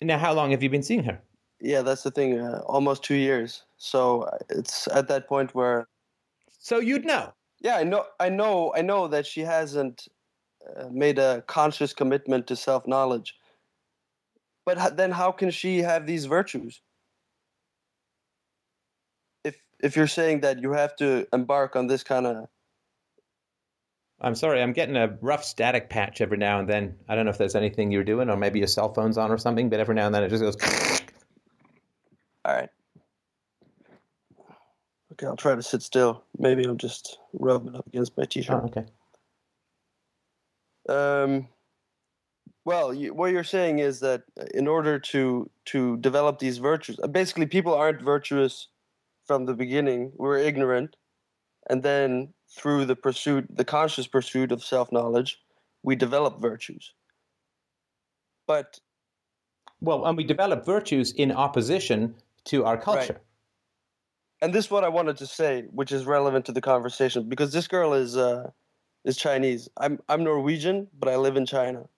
Now, how long have you been seeing her? Yeah, that's the thing. Uh, almost two years. So uh, it's at that point where. So you'd know. Yeah, I know. I know. I know that she hasn't uh, made a conscious commitment to self knowledge. But then, how can she have these virtues? If if you're saying that you have to embark on this kind of I'm sorry, I'm getting a rough static patch every now and then. I don't know if there's anything you're doing, or maybe your cell phone's on or something, but every now and then it just goes. All right. Okay, I'll try to sit still. Maybe I'll just rub it up against my t-shirt. Oh, okay. Um, well, you, what you're saying is that in order to to develop these virtues, uh, basically, people aren't virtuous from the beginning. We're ignorant, and then through the pursuit, the conscious pursuit of self knowledge, we develop virtues. But well, and we develop virtues in opposition to our culture. Right and this is what I wanted to say, which is relevant to the conversation, because this girl is uh, is Chinese. I'm I'm Norwegian, but I live in China,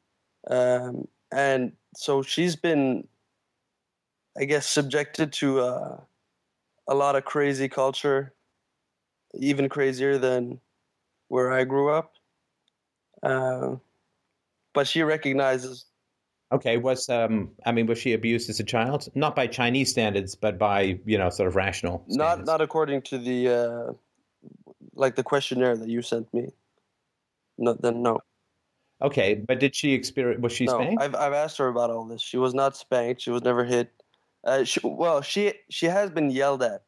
um, and so she's been, I guess, subjected to uh, a lot of crazy culture, even crazier than where I grew up. Uh, but she recognizes Okay, was um, I mean, was she abused as a child? Not by Chinese standards, but by you know, sort of rational. Standards. Not not according to the uh, like the questionnaire that you sent me. No, then no. Okay, but did she experience? Was she no, spanked? I've I've asked her about all this. She was not spanked. She was never hit. Uh, she, well, she she has been yelled at.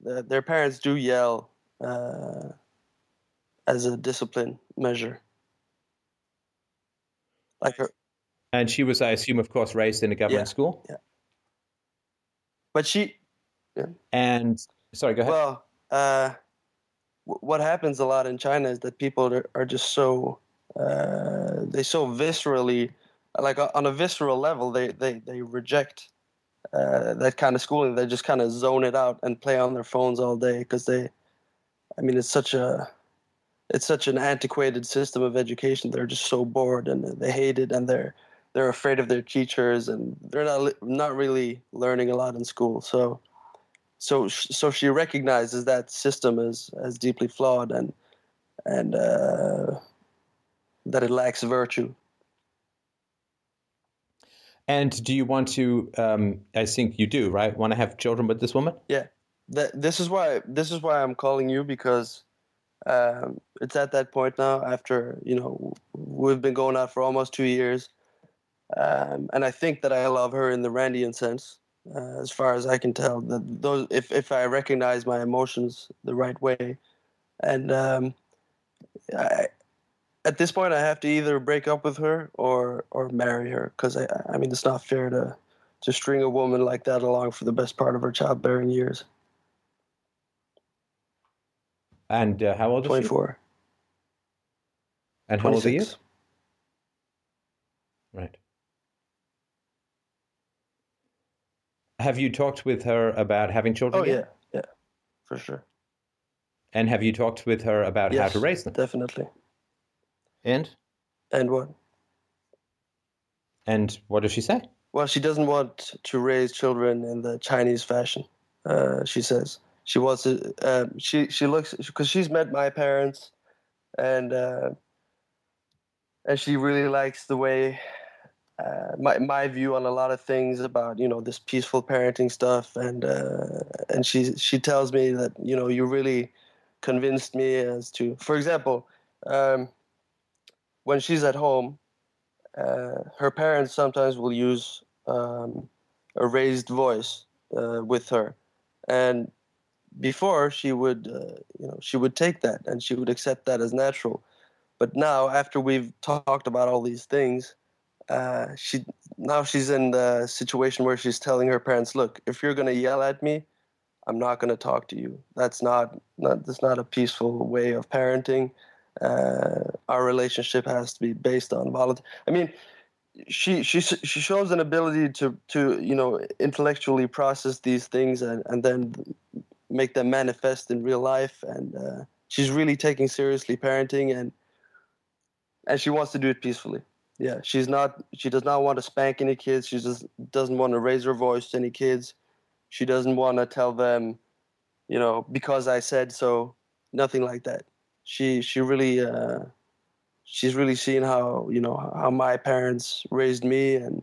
Their parents do yell uh, as a discipline measure. Like her, and she was, I assume, of course, raised in a government yeah, school. Yeah. But she. Yeah. And sorry, go ahead. Well, uh, w- what happens a lot in China is that people are, are just so uh, they so viscerally, like on a visceral level, they they they reject uh, that kind of schooling. They just kind of zone it out and play on their phones all day because they, I mean, it's such a, it's such an antiquated system of education. They're just so bored and they hate it, and they're they're afraid of their teachers, and they're not not really learning a lot in school. So, so so she recognizes that system as as deeply flawed and and uh, that it lacks virtue. And do you want to? Um, I think you do, right? Want to have children with this woman? Yeah. That, this is why this is why I'm calling you because um, it's at that point now. After you know we've been going out for almost two years, um, and I think that I love her in the Randian sense, uh, as far as I can tell. That those if if I recognize my emotions the right way, and um, I, at this point, I have to either break up with her or or marry her because I I mean it's not fair to to string a woman like that along for the best part of her childbearing years. And uh, how old is Twenty she? four. And how old are you? Right. Have you talked with her about having children? Oh yet? yeah, yeah, for sure, And have you talked with her about how to raise them? definitely. And And what? and what does she say? Well, she doesn't want to raise children in the Chinese fashion. Uh, she says she wants to. Uh, she she looks because she's met my parents, and uh, and she really likes the way uh, my my view on a lot of things about you know this peaceful parenting stuff, and uh, and she she tells me that you know you really convinced me as to, for example, um, when she's at home uh, her parents sometimes will use um, a raised voice uh, with her, and before she would, uh, you know, she would take that and she would accept that as natural. But now, after we've talked about all these things, uh, she now she's in the situation where she's telling her parents, "Look, if you're to yell at me, I'm not to talk to you. That's not, not that's not a peaceful way of parenting." uh, our relationship has to be based on volunteer. I mean, she she she shows an ability to to you know intellectually process these things and and then make them manifest in real life. And uh, she's really taking seriously parenting and and she wants to do it peacefully. Yeah, she's not. She does not want to spank any kids. She just doesn't want to raise her voice to any kids. She doesn't want to tell them, you know, because I said so. Nothing like that she she really uh, she's really seen how you know how my parents raised me and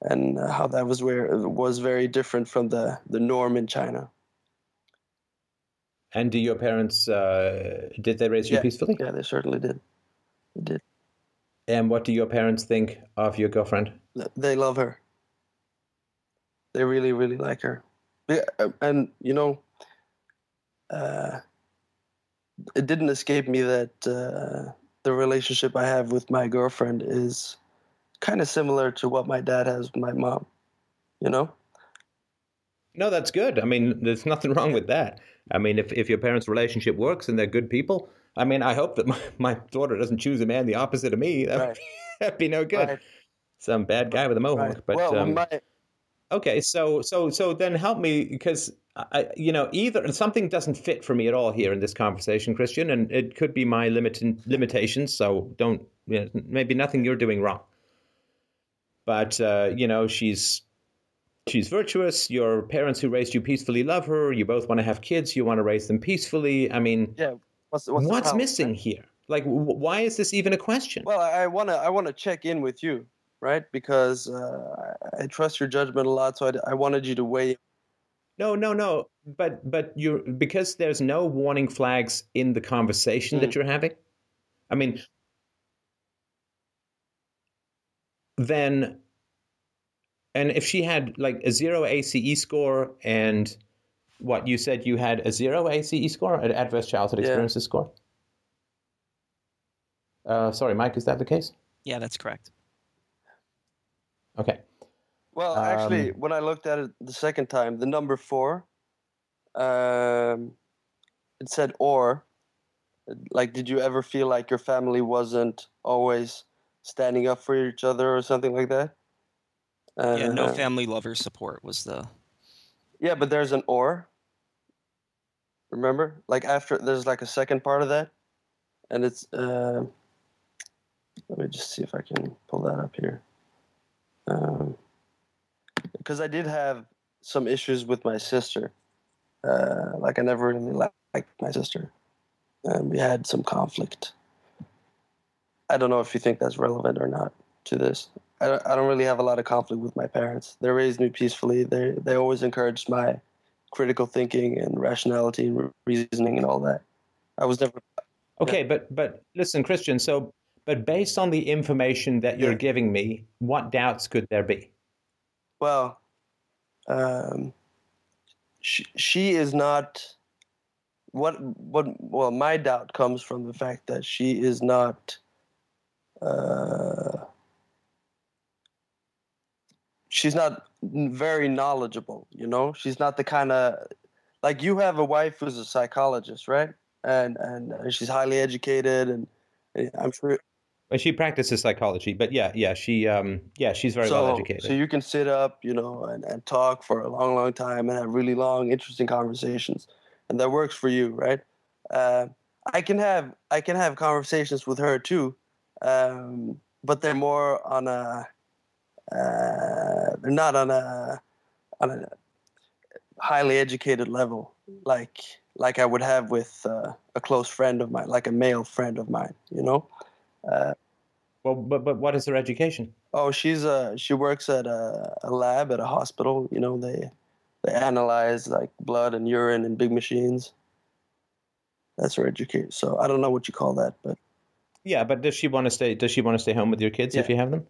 and how that was where was very different from the the norm in China. And do your parents uh, did they raise you Yeah. peacefully? Yeah, they certainly did. They did. And what do your parents think of your girlfriend? They love her. They really really like her. Yeah, and you know, uh, it didn't escape me that uh, the relationship I have with my girlfriend is kind of similar to what my dad has with my mom. You know? No, that's good. I mean, there's nothing wrong with that. I mean, if, if your parents' relationship works and they're good people, I mean, I hope that my, my daughter doesn't choose a man the opposite of me. That would Right. be, that'd be no good. Right. Some bad guy with a mohawk. Right. But well, um, my okay, so so so then help me because I, you know either something doesn't fit for me at all here in this conversation, Christian, and it could be my limit limitations. So don't you know, maybe nothing you're doing wrong. But uh, you know she's she's virtuous. Your parents who raised you peacefully love her. You both want to have kids. You want to raise them peacefully. I mean, yeah. What's what's, what's missing right? here? Like, w- why is this even a question? Well, I want to I want to check in with you, right? Because uh, I trust your judgment a lot, so I, I wanted you to weigh. No, no, no. But but you because there's no warning flags in the conversation that Mhm. you're having. I mean, then, and if she had like a zero ACE score and what you said you had a zero ACE score, an adverse childhood Yeah. experiences score. Uh, sorry, Mike, is that the case? Yeah, that's correct. Okay. Well, actually, Um, when I looked at it the second time, the number four, um, it said or. Like, did you ever feel like your family wasn't always standing up for each other or something like that? Uh, yeah, no family lover support was the. Yeah, but there's an or. Remember, like after there's like a second part of that, and it's. Uh, let me just see if I can pull that up here. Because I did have some issues with my sister. Uh, like I never really liked my sister, and we had some conflict. I don't know if you think that's relevant or not to this. I don't, I don't really have a lot of conflict with my parents. They raised me peacefully. They they always encouraged my critical thinking and rationality and reasoning and all that. I was never Okay, but but listen, Christian. So, but based on the information that you're Yeah. giving me, what doubts could there be? well. Um, she she is not. What what well my doubt comes from the fact that she is not. Uh, she's not very knowledgeable. You know, she's not the kind of like you have a wife who's a psychologist, right? And and uh, she's highly educated, and, and I'm sure Well, she practices psychology, but yeah, yeah, she um, yeah, she's very so, well educated. So you can sit up, you know, and, and talk for a long, long time and have really long, interesting conversations, and that works for you, right? Uh, I can have I can have conversations with her too, um, but they're more on a uh, they're not on a on a highly educated level like like I would have with uh, a close friend of mine, like a male friend of mine, you know. well, but but what is her education? Oh, she's uh she works at a, a lab at a hospital. You know, they they analyze like blood and urine in big machines. That's her education. So I don't know what you call that, but Yeah, but does she want to stay? Does she want to stay home with your kids if you have them?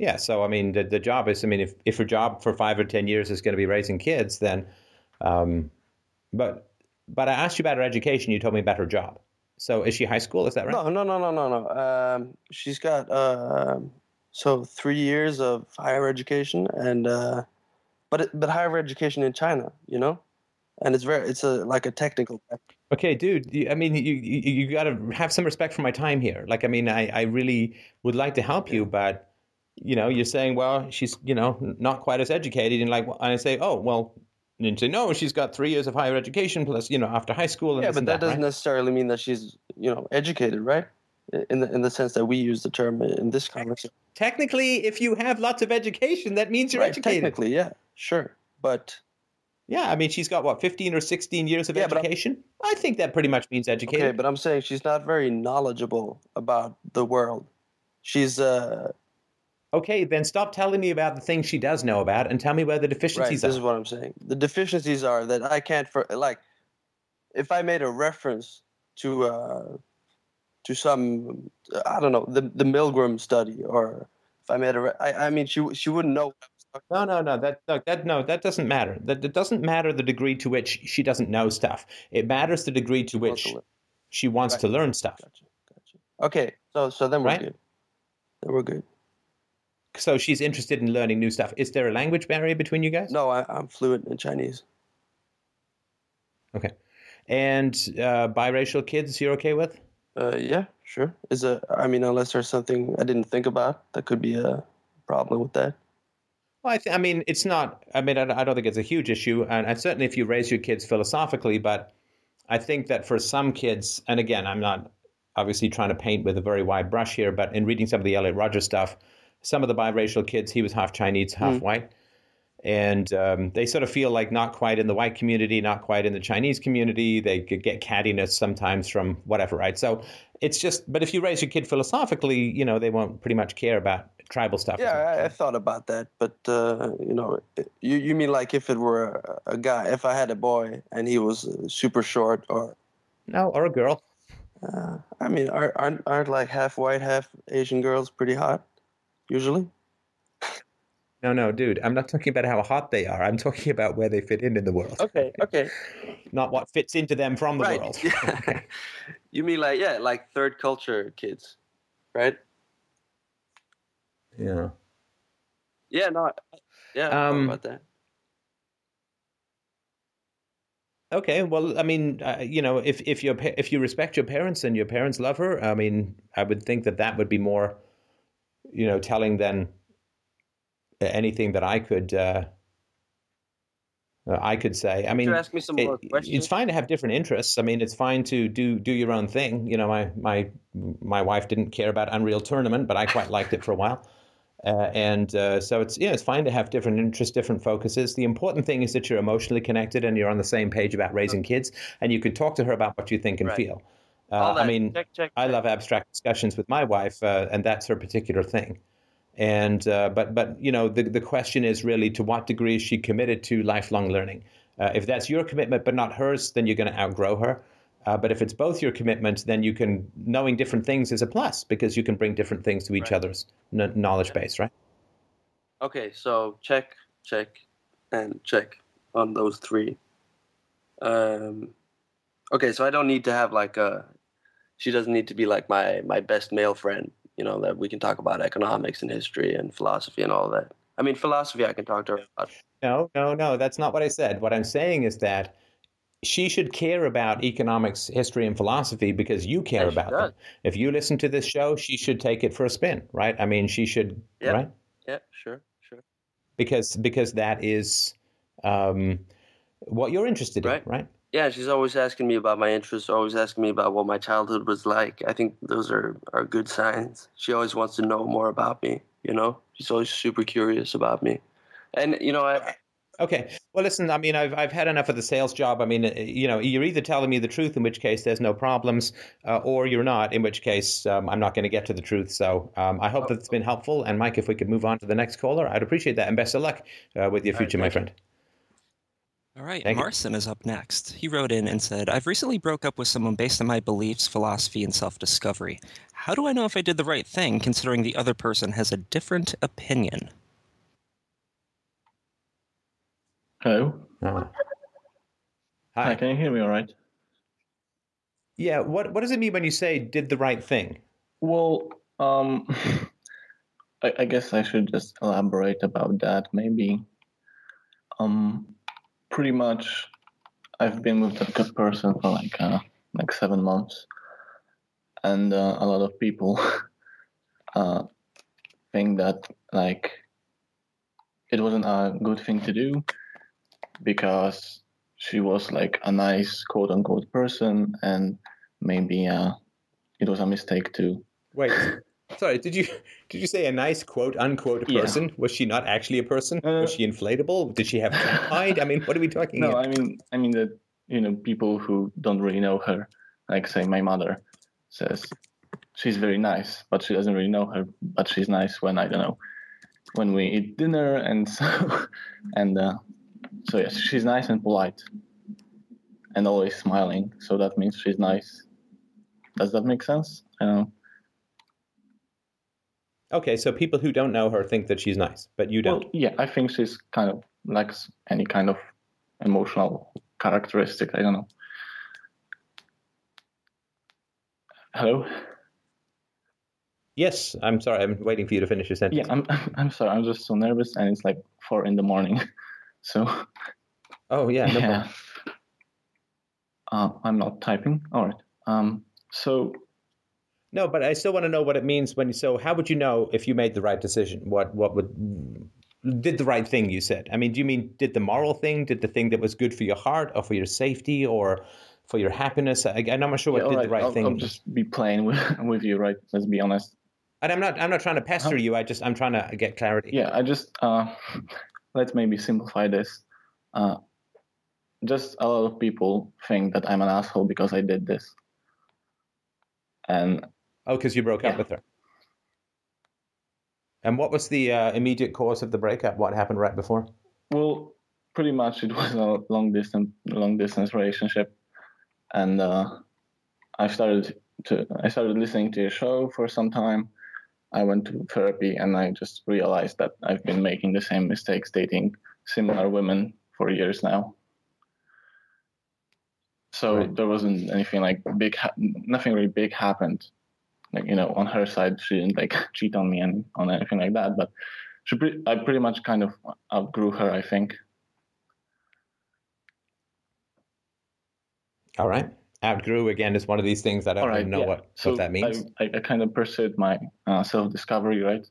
Yeah. So I mean, the the job is. I mean, if if her job for five or ten years is going to be raising kids, then, um, but but I asked you about her education. You told me about her job. So is she high school? Is that right? no, no, no, no, no, no. Um, she's got um so three years of higher education and uh, but it, but higher education in China, you know, and it's very it's a like a technical. Okay, dude. you- I mean, you you, you got to have some respect for my time here. Like, I mean, I I really would like to help you, but you know, you're saying, well, she's you know not quite as educated, and like, and I say, oh, well. And you say, no, she's got three years of higher education plus, you know, after high school. And Yeah, but that doesn't right? necessarily mean that she's you know educated, right? In the in the sense that we use the term in this conversation. Technically, if you have lots of education, that means you're Right, educated. technically, yeah, sure, but Yeah, I mean, she's got what, 15 or 16 years of Yeah, education? I think that pretty much means educated. okay, but I'm saying she's not very knowledgeable about the world. She's uh okay, then stop telling me about the things she does know about and tell me where the right. deficiencies This is what I'm saying. The deficiencies are that I can't for like if I made a reference to uh to some I don't know the the Milgram study or if I made a re- I, I mean she she wouldn't know. What I was talking No, no, no. That, no, that, no, that doesn't matter. That it doesn't matter the degree to which she doesn't know stuff. It matters the degree to about which to she wants Right. to learn stuff. Gotcha, gotcha. Okay, so so then we're Right? good. Then we're good. So she's interested in learning new stuff. Is there a language barrier between you guys? No, I, I'm fluent in Chinese. Okay. And uh, biracial kids, you're okay with? Uh, yeah, sure. Is a I mean, unless there's something I didn't think about, that could be a problem with that. Well, I, th- I mean, it's not. I mean, I, I don't think it's a huge issue, and, and certainly if you raise your kids philosophically. But I think that for some kids, and again, I'm not obviously trying to paint with a very wide brush here, but in reading some of the Elliot Rodger's stuff, some of the biracial kids, he was half Chinese, half white, and um, they sort of feel like not quite in the white community, not quite in the Chinese community. They could get cattiness sometimes from whatever, right? So it's just. But if you raise your kid philosophically, you know, they won't pretty much care about tribal stuff. Yeah, I, I thought about that, but uh, you know, you you mean like if it were a, guy, if I had a boy and he was super short, or no, or a girl. uh, I mean, aren't, aren't aren't like half white, half Asian girls pretty hot usually? No, no, dude. I'm not talking about how hot they are. I'm talking about where they fit in in the world, Okay, okay, not what fits into them from the right. world. Yeah. you mean like yeah, like third culture kids, right? yeah. Yeah, no, yeah, Um, about that. Okay. Well, I mean, uh, you know, if if you if you respect your parents and your parents love her, I mean, I would think that that would be more, you know, telling than anything that I could uh, uh, I could say. I mean, ask me some it- more questions. it's fine to have different interests. I mean, it's fine to do do your own thing. You know, my my my wife didn't care about Unreal Tournament, but I quite liked it for a while. Uh, and uh, so it's yeah, it's fine to have different interests, different focuses. The important thing is that you're emotionally connected and you're on the same page about raising kids, and you can talk to her about what you think and Right. feel. Uh. I mean, check, check, I love abstract discussions with my wife, uh, and that's her particular thing. And uh, but but you know the the question is really to what degree is she committed to lifelong learning? Uh, if that's your commitment but not hers, then you're going to outgrow her. Uh, but if it's both your commitment, then you can knowing different things is a plus because you can bring different things to each Right. other's kn- knowledge base, right? Okay, so check, check, and check on those three. Um, okay, so I don't need to have like a. She doesn't need to be like my my best male friend. You know that we can talk about economics and history and philosophy and all that. I mean, philosophy I can talk to her about. No, no, no. That's not what I said. What I'm saying is that she should care about economics, history, and philosophy because you care she about does. them. If you listen to this show, she should take it for a spin, right? I mean, she should, Yeah. right? Yeah, sure, sure. Because because that is um, what you're interested Right. in, right? Yeah, she's always asking me about my interests, always asking me about what my childhood was like. I think those are, are good signs. She always wants to know more about me, you know? She's always super curious about me. And, you know, I, Okay. Well, listen. I mean, I've I've had enough of the sales job. I mean, uh, you know, you're either telling me the truth, in which case there's no problems, uh, or you're not, in which case um, I'm not going to get to the truth. So um, I hope that it's been helpful. And Mike, if we could move on to the next caller, I'd appreciate that. And best of luck uh, with your All right, future, my friend. you. Friend. All right, Thank you. Is up next. He wrote in and said, I've recently broke up with someone based on my beliefs, philosophy, and self discovery. How do I know if I did the right thing considering the other person has a different opinion? Hello. Hi. hi. Can you hear me all right? Yeah. What What does it mean when you say did the right thing? Well, um, I, I guess I should just elaborate about that. Maybe, um, pretty much, I've been with that good person for like uh, like seven months, and uh, a lot of people uh, think that like it wasn't a good thing to do because she was like a nice quote unquote person and maybe uh, it was a mistake to Wait. Sorry. Did you Did you say a nice quote unquote Yeah. person? Was she not actually a person? Uh, Was she inflatable? Did she have hide? I mean, what are we talking about? no here? i mean i mean that you know people who don't really know her like say my mother says she's very nice but she doesn't really know her but she's nice when i don't know when we eat dinner and so and uh, so yes she's nice and polite and always smiling so that means she's nice does that make sense i don't know Okay, so people who don't know her think that she's nice, but you don't. Well, yeah, I think she's kind of lacks any kind of emotional characteristic. I don't know. Hello. yes, I'm sorry. I'm waiting for you to finish your sentence. Yeah, I'm. I'm sorry. I'm just so nervous, and it's like four in the morning, so Oh, yeah. No yeah. Uh, I'm not typing. All right. Um. So No, but I still want to know what it means when. So, how would you know if you made the right decision? What What would did the right thing? You said. I mean, do you mean did the moral thing? Did the thing that was good for your heart, or for your safety, or for your happiness? I, I'm not sure what yeah, did right, the right I'll, thing. I'll just be playing with with you, right? Let's be honest. And I'm not. I'm not trying to pester you. I just. I'm trying to get clarity. Yeah, I just uh, let's maybe simplify this. Uh, just a lot of people think that I'm an asshole because I did this, and Oh, because you broke up with her. And what was the uh, immediate cause of the breakup? What happened right before? well, pretty much it was a long distance long distance relationship, and uh, I started to I started listening to your show for some time. I went to therapy, and I just realized that I've been making the same mistakes dating similar women for years now. So Right. there wasn't anything like big, ha- nothing really big happened. Like you know, on her side, she didn't like cheat on me and on anything like that. But she, pre- I pretty much kind of outgrew her. I think. All right. Outgrew again is one of these things that I don't right, even know yeah. what, so what that means. I, I, kind of pursued my uh, self discovery, right?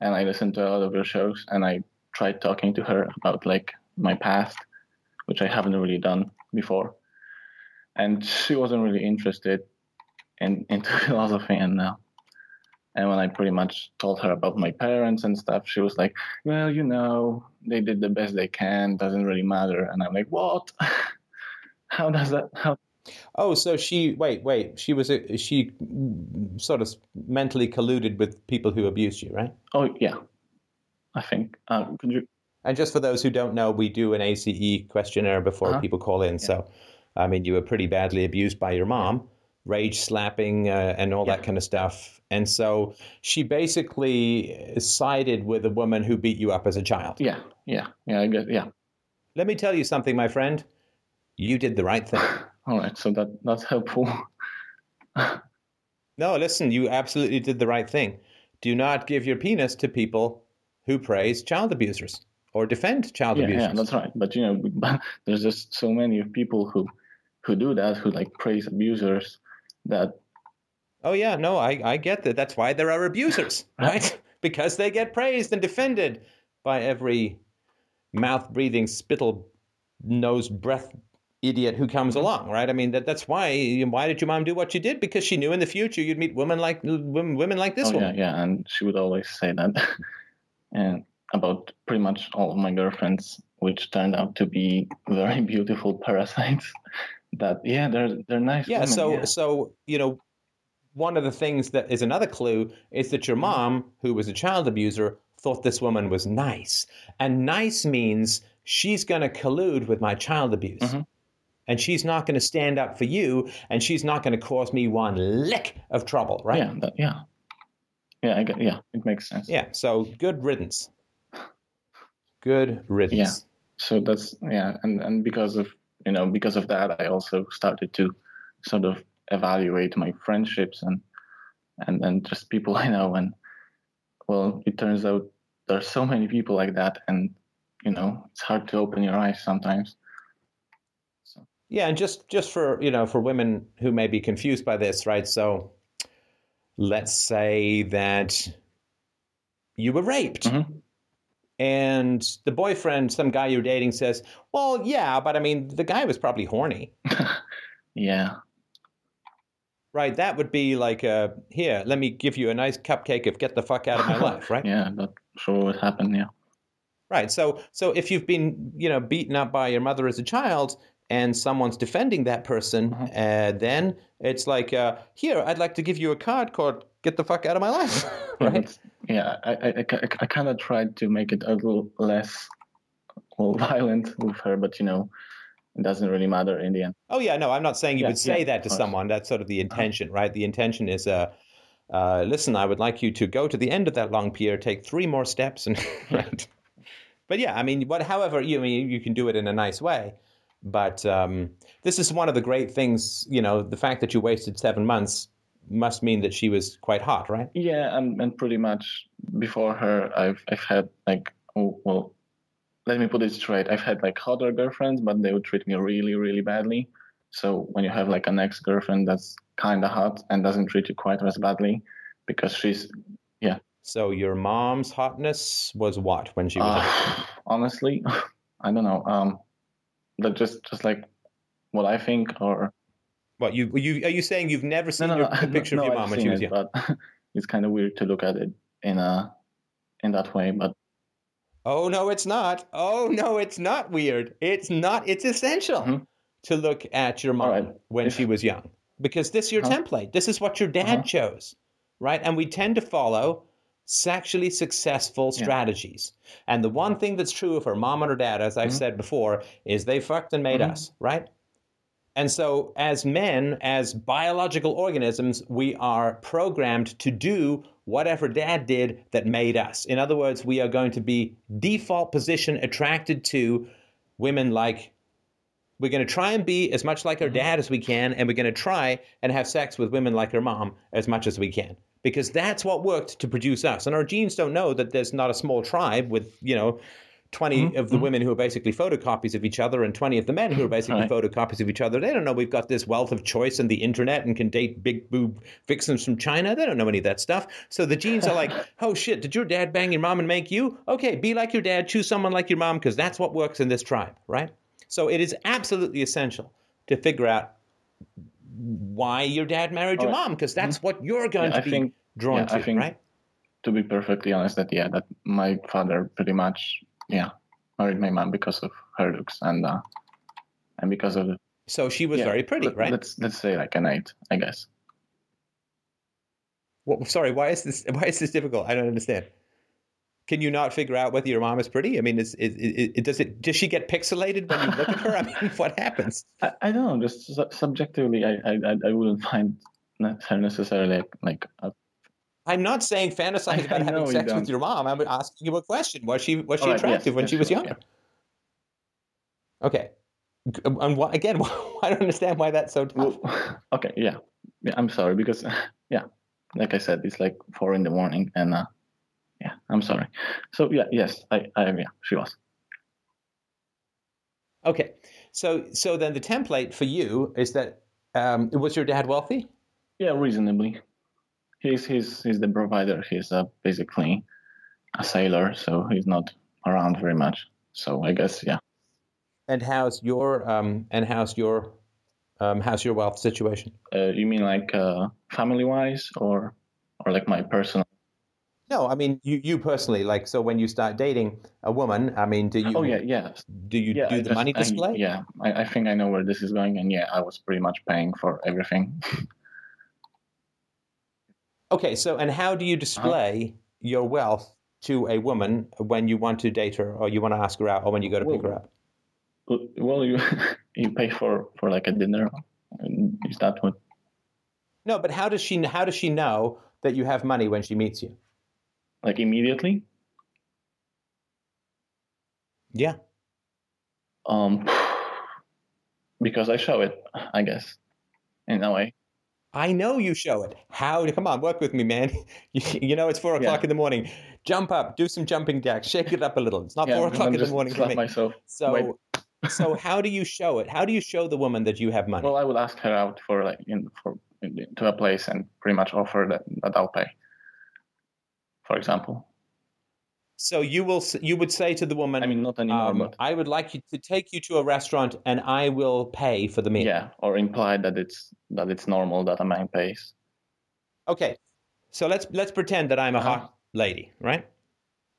And I listened to a lot of your shows, and I tried talking to her about like my past, which I haven't really done before, and she wasn't really interested in into philosophy. And uh, and when I pretty much told her about my parents and stuff, she was like, "Well, you know, they did the best they can. Doesn't really matter." And I'm like, "What? How does that? How Oh, so she wait, wait. She was a, she sort of mentally colluded with people who abused you, right? Oh yeah, I think. Uh, could you? And just for those who don't know, we do an ACE questionnaire before Uh-huh. people call in. So, I mean, you were pretty badly abused by your mom, rage slapping, uh, and all that kind of stuff. And so she basically sided with a woman who beat you up as a child. Yeah, yeah, yeah. I get. Yeah. Let me tell you something, my friend. You did the right thing. All right. So that that's helpful. No, listen, you absolutely did the right thing. Do not give your penis to people who praise child abusers or defend child yeah, abusers. yeah, that's right. But you know, there's just so many people who who do that, who like praise abusers. That Oh yeah, no, I, I get that. That's why there are abusers, right? because they get praised and defended by every mouth breathing, spittle nose breath idiot who comes Mm-hmm. along, right? I mean that that's why why did your mom do what she did? Because she knew in the future you'd meet women like women, women like this oh yeah, yeah, and she would always say that, and about pretty much all of my girlfriends, which turned out to be very beautiful parasites. That yeah, they're they're nice. Yeah, women, so yeah. so you know, one of the things that is another clue is that your Mm-hmm. mom, who was a child abuser, thought this woman was nice, and nice means she's going to collude with my child abuse. Mhm. And she's not going to stand up for you, and she's not going to cause me one lick of trouble, right? yeah, that, yeah, yeah, I get, yeah, it makes sense. Yeah, So good riddance. Good riddance. Yeah. So that's yeah and and because of you know because of that i also started to sort of evaluate my friendships and and and just people i know and well it turns out there's so many people like that and you know it's hard to open your eyes sometimes so Yeah, and just just for you know for women who may be confused by this, right? So, let's say that you were raped, Mhm. And the boyfriend, some guy you're dating, says, "Well, yeah, but I mean, the guy was probably horny, yeah right? That would be like, uh, here, let me give you a nice cupcake of get the fuck out of my life, right? yeah that sure would happen yeah Right. So so if you've been you know beaten up by your mother as a child and someone's defending that person, Mhm. uh, then it's like uh, here I'd like to give you a card called "Get the fuck out of my life." Right. Yeah i i, I, I kind of tried to make it a little less well violent with her but you know it doesn't really matter in the end Oh yeah. No, I'm not saying you Yeah, would say yeah, that to someone. That's sort of the intention, right? The intention is. Uh, uh, listen, I would like you to go to the end of that long pier, take three more steps, and right. But yeah, I mean, what, however, you I mean you can do it in a nice way. But um, this is one of the great things, you know, the fact that you wasted seven months must mean that she was quite hot, right? Yeah, and, and pretty much before her, I've I've had like oh well, let me put it straight. I've had like hotter girlfriends, but they would treat me really really badly. So when you have like an ex girlfriend that's kind of hot and doesn't treat you quite as badly, because she's yeah. So your mom's hotness was what when she was? uh, honestly, I don't know. Um, that just just like what I think or what you you are you saying you've never seen no your, no, picture no, of your I've mom when seen she was it, young? but it's kind of weird to look at it in a in that way. But Oh no, it's not. Oh no, it's not weird. It's not. It's essential Mhm. to look at your mom right. when If- she was young, because this is your Uh-huh. template. This is what your dad Uh-huh. chose, right? And we tend to follow sexually successful Yeah. strategies. And the one thing that's true of her mom and her dad, as I've Mhm. said before, is they fucked and made Mhm. us, right? And so, as men, as biological organisms, we are programmed to do whatever dad did that made us. In other words, we are going to be default position attracted to women like. We're going to try and be as much like our mm-hmm. dad as we can, and we're going to try and have sex with women like our mom as much as we can. Because that's what worked to produce us. And our genes don't know that there's not a small tribe with, you know, 20 Mhm, of the mhm. women who are basically photocopies of each other and 20 of the men who are basically Right. photocopies of each other. They don't know we've got this wealth of choice and the internet and can date big boob vixens from China. They don't know any of that stuff. So the genes are like, oh shit, did your dad bang your mom and make you? Okay, be like your dad, choose someone like your mom because that's what works in this tribe, right? So it is absolutely essential to figure out why your dad married your mom because that's what you're going Yeah, to I be think- drawn yeah, to, I think- right? To be perfectly honest, that yeah, that my father pretty much yeah married my mom because of her looks and uh, and because of the So she was yeah, very pretty, right? Let's let's say like an eight, I guess. Well, sorry, why is this? Why is this difficult? I don't understand. Can you not figure out whether your mom is pretty? I mean, is, is, is, it does it does she get pixelated when you look at her? I mean, what happens? I, I don't know. Just su- subjectively, I, I I wouldn't find her necessarily like, like a, I'm not saying fantasize about having you sex with your mom. I'm asking you a question. Was she was she All right, yes, attractive when yes, she was younger? Okay. And why, again, I don't understand why that's so tough. well, okay, yeah, yeah. I'm sorry because yeah, like I said, it's like four in the morning, and uh, yeah, I'm sorry. So yeah, yes, I I yeah, she was. Okay, so so then the template for you is that um, was your dad wealthy? Yeah, reasonably. He's he's he's the provider. He's uh, basically a sailor, so he's not around very much. So I guess yeah. And how's your um, and how's your um, how's your wealth situation? Uh, you mean like uh, family wise, or or like my personal? No, I mean you you personally like so when you start dating a woman, I mean do you Oh yeah, yeah, do you yeah. do I the just- money I- display? yeah, I, I think I know where this is going, and yeah, I was pretty much paying for everything. Okay, so and how do you Uh-huh. display your wealth to a woman when you want to date her or you want to ask her out or when you go to pick her up? well, you you pay for for like a dinner. Is that what? No, but how does she how does she know that you have money when she meets you? Like immediately? Yeah. Um, because I show it, I guess, in a way. I know you show it. How? Come on, work with me, man. You, you know it's four o'clock Yeah. in the morning. Jump up, do some jumping jacks, shake it up a little. It's not Yeah, four o'clock in the morning slap myself. So, so how do you show it? How do you show the woman that you have money? Well, I would ask her out for like in for in, to a place and pretty much offer that that I'll pay. For example, so you will you would say to the woman, I mean not anymore, um, but I would like you to take you to a restaurant and I will pay for the meal. yeah, or imply that it's that it's normal that a man pays. Okay. So let's let's pretend that I'm a Uh-huh. hot lady, right?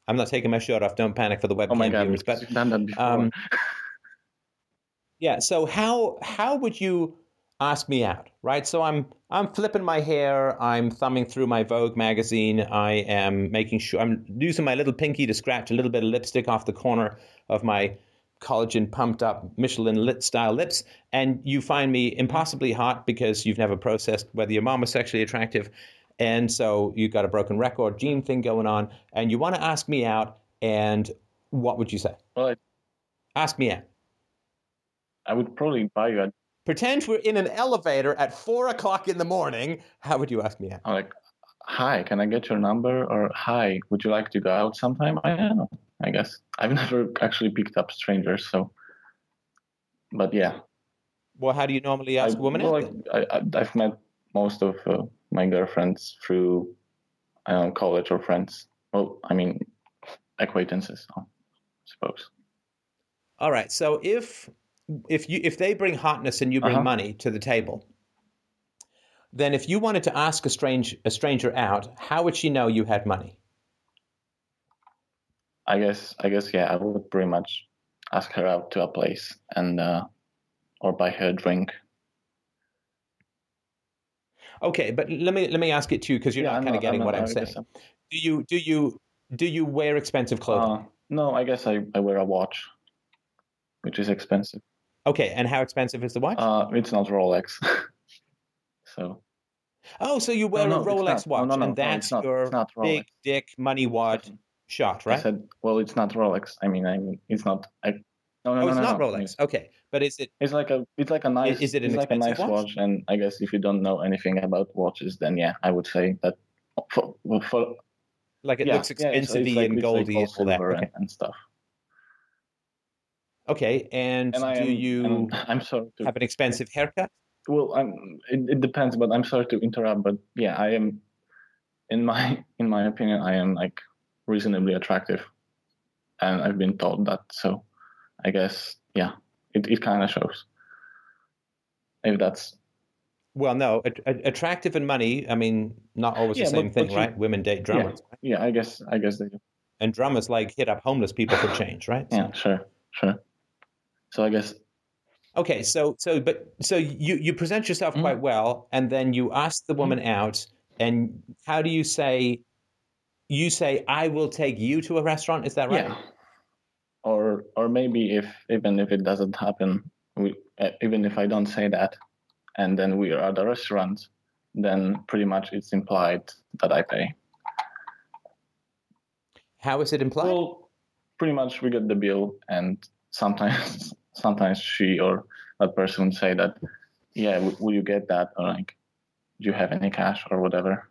I'm not taking my shirt off. Don't panic for the webcam Oh my god, viewers. But you've done that before. um, yeah, so how how would you ask me out, right? So I'm I'm flipping my hair, I'm thumbing through my Vogue magazine, I am making sure I'm using my little pinky to scratch a little bit of lipstick off the corner of my collagen pumped up Michelin lit style lips, and you find me impossibly hot because you've never processed whether your mom was sexually attractive, and so you've got a broken record gene thing going on, and you want to ask me out, and what would you say? well, I, Ask me out. I would probably buy you a Pretend we're in an elevator at four o'clock in the morning. How would you ask me out? I'm like, hi, can I get your number? Or hi, would you like to go out sometime? I don't know. I guess I've never actually picked up strangers, so. But yeah, Well, how do you normally ask I, a woman well, like. I, I, I've met most of uh, my girlfriends through, I don't know, college or friends. Well, I mean, acquaintances, I suppose. All right. So if if you if they bring hotness and you bring Uh-huh. money to the table, then if you wanted to ask a strange a stranger out, how would she know you had money? I guess, I guess, yeah, I would pretty much ask her out to a place and, uh, or buy her a drink. Okay, but let me let me ask it to you because you're Yeah, not kind of getting what I'm saying. guess I'm- Do you do you do you wear expensive clothing? Uh, no, I guess I, I wear a watch, which is expensive. Okay, and how expensive is the watch? Uh, it's not Rolex. so oh, so you wear no, a Rolex not. No, watch, no, no, and that's not. your big dick money wad shot, right? I said, well, it's not Rolex. I mean, I mean, it's not. I, no, no, oh, no, it's no, not no. Rolex. Okay, but is it? It's like a, it's like a nice. is it an it's like a nice expensive watch? And I guess if you don't know anything about watches, then yeah, I would say that. For, for Like it yeah, looks yeah, it's- expensive it's like- and it's like and all that. Okay. and stuff. Okay, and, And do am, you and I'm sorry to have an expensive haircut? well I'm, it, it depends but i'm sorry to interrupt but yeah i am in my in my opinion i am like reasonably attractive and i've been told that so i guess yeah it, it kind of shows if that's Well, no, a- a- attractive and money. I mean, not always Yeah, the same but- thing, but you- right? Women date drummers, right? yeah i guess i guess they do and drummers like hit up homeless people for change, right? yeah sure sure so i guess Okay, so so but so you you present yourself Mhm. quite well, and then you ask the woman out, and how do you say? You say, "I will take you to a restaurant." Is that right? yeah or or maybe if even if it doesn't happen we even if i don't say that and then we are at the restaurant then pretty much it's implied that i pay How is it implied? well pretty much we get the bill and sometimes sometimes she or that person would say that yeah w- will you get that or like do you have any cash or whatever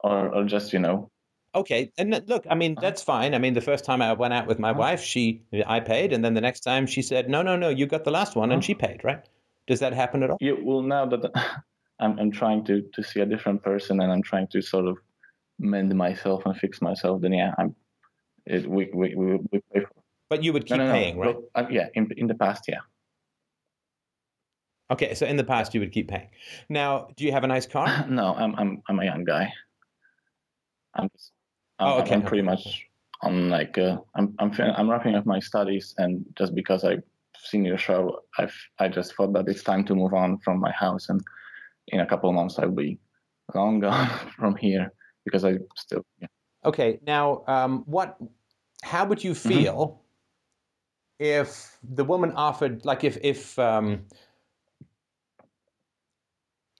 or or just you know Okay, and look, I mean Uh-huh. that's fine. I mean, the first time I went out with my Uh-huh. wife, she I paid, and then the next time she said, "No, no, no, you got the last one," and Uh-huh. she paid, right? Does that happen at all? you well now that I'm, I'm trying to to see a different person and i'm trying to sort of mend myself and fix myself then yeah i'm it, we, we, we, we pay for But you would keep no, no, no. paying, right? Well, uh, yeah in, in the past yeah Okay, so in the past you would keep paying. Now, do you have a nice car? no i'm i'm i'm a young guy i'm just I'm, Oh, okay, I'm pretty much on like uh, i'm i'm fin- i'm wrapping up my studies and just because i've seen your show i've i just thought that it's time to move on from my house and in a couple of months i'll be long gone from here because i still yeah. Okay, now, um, what? How would you Mm-hmm. If the woman offered, like, if if um,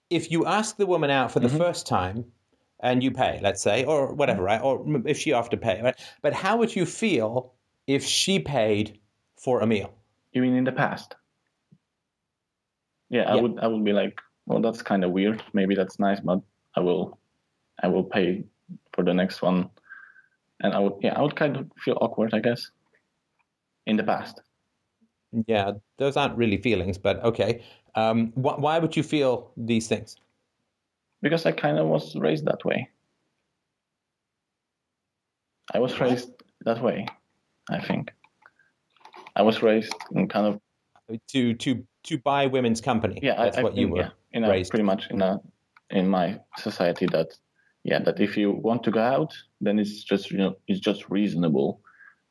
if you ask the woman out for the Mhm. first time and you pay, let's say, or whatever, right? Or if she offered to pay, right? But how would you feel if she paid for a meal? You mean in the past? Yeah, I Yeah. would I would be like, well, that's kind of weird. Maybe that's nice, but I will I will pay for the next one, and I would yeah I would kind of feel awkward, I guess. In the past, Yeah, those aren't really feelings, but okay. Um, wh- why would you feel these things? because I kind of was raised that way. I was raised that way, I think. I was raised in kind of To to to buy women's company. yeah. that's I, I what you were. yeah, in a, raised. pretty much in a in my society that yeah that if you want to go out, then it's just you know it's just reasonable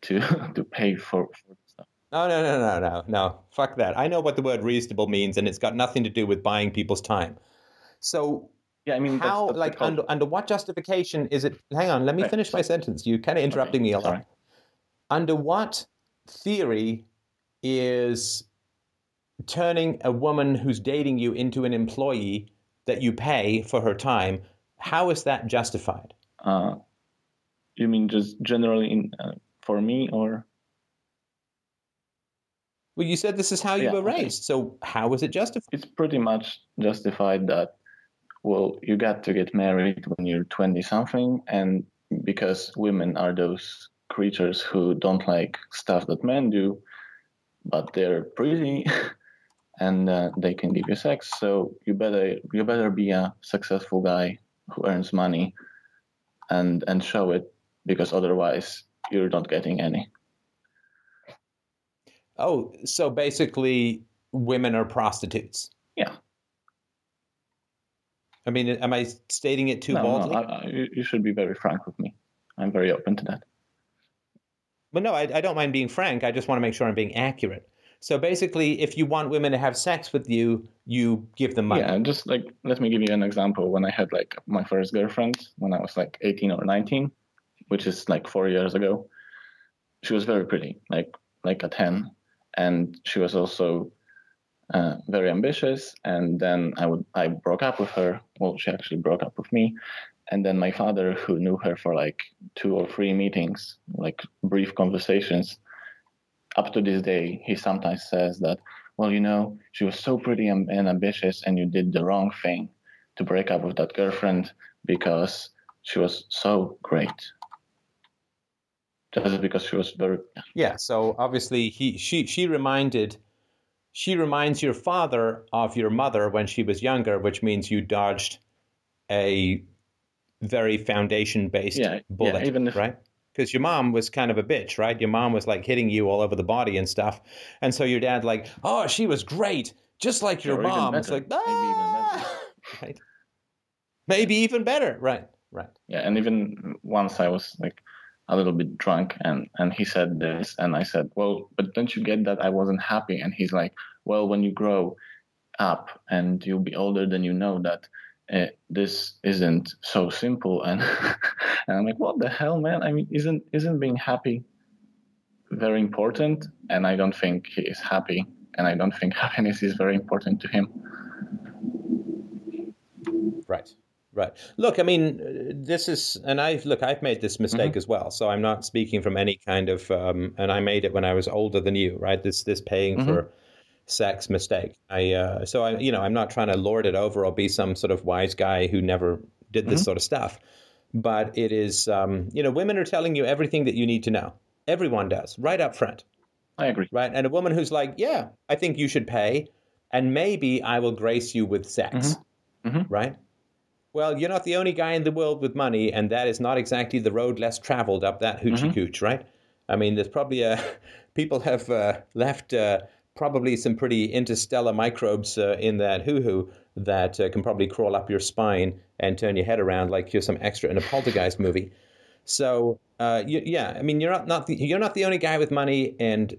to to pay for, for stuff. No, no, no, no, no, no. Fuck that. I know what the word reasonable means, and it's got nothing to do with buying people's time. So, Yeah, I mean how, that's like, under, under what justification is it? Hang on, let me Right, finish my sentence. You're kind of interrupting Okay, me a lot. sorry. Under what theory is turning a woman who's dating you into an employee that you pay for her time? How is that justified? Uh, you mean just generally in uh, for me or Well, you said this is how you Yeah, were okay. raised. So, how is it justified? it's pretty much justified that well you got to get married when you're 20 something and because women are those creatures who don't like stuff that men do but they're pretty and uh, they can give you sex so you better you better be a successful guy who earns money and and show it because otherwise you're not getting any Oh, so basically, women are prostitutes. Yeah. I mean, am I stating it too no, boldly? no, I, I, you should be very frank with me i'm very open to that But no, I, I don't mind being frank. I just want to make sure I'm being accurate. So basically, if you want women to have sex with you, you give them money. Yeah, just like let me give you an example. When I had like my first girlfriend when I was like 18 or 19, which is like four years ago, she was very pretty, like like a 10, and she was also uh, very ambitious. And then I would I broke up with her. Well, she actually broke up with me. And then my father, who knew her for like two or three meetings, like brief conversations, up to this day, he sometimes says that, well, you know, she was so pretty and, and ambitious, and you did the wrong thing to break up with that girlfriend because she was so great. Just because she was very Yeah. So obviously, he she she reminded she reminds your father of your mother when she was younger, which means you dodged a very foundation based Yeah, yeah, bullet, even if- right? Because your mom was kind of a bitch, right? Your mom was like hitting you all over the body and stuff, and so your dad like, oh, she was great, just like your mom. It's like, Maybe even ah! right? Maybe even better, right? Right. yeah and even once i was like a little bit drunk and and he said this and i said well but don't you get that i wasn't happy? And he's like well when you grow up and you'll be older then you know that uh, this isn't so simple. And and i'm like what the hell man? I mean isn't isn't being happy very important? And i don't think he is happy and i don't think happiness is very important to him Right. Look, I mean, this is, and I've look, I've made this mistake as well. So I'm not speaking from any kind of, um, and I made it when I was older than you, right? This this paying for sex mistake. I uh, so I, you know, I'm not trying to lord it over or be some sort of wise guy who never did this sort of stuff. But it is, um, you know, women are telling you everything that you need to know. Everyone does, right up front i agree right? And a woman who's like, yeah, I think you should pay, and maybe I will grace you with sex, Mhm. right? Well, you're not the only guy in the world with money, and that is not exactly the road less traveled up that hoochie cooch, right? I mean, there's probably a people have uh, left uh, probably some pretty interstellar microbes uh, in that hoo hoo that uh, can probably crawl up your spine and turn your head around like you're some extra in a poltergeist movie. So, uh, you, yeah, I mean, you're not, not the, you're not the only guy with money, and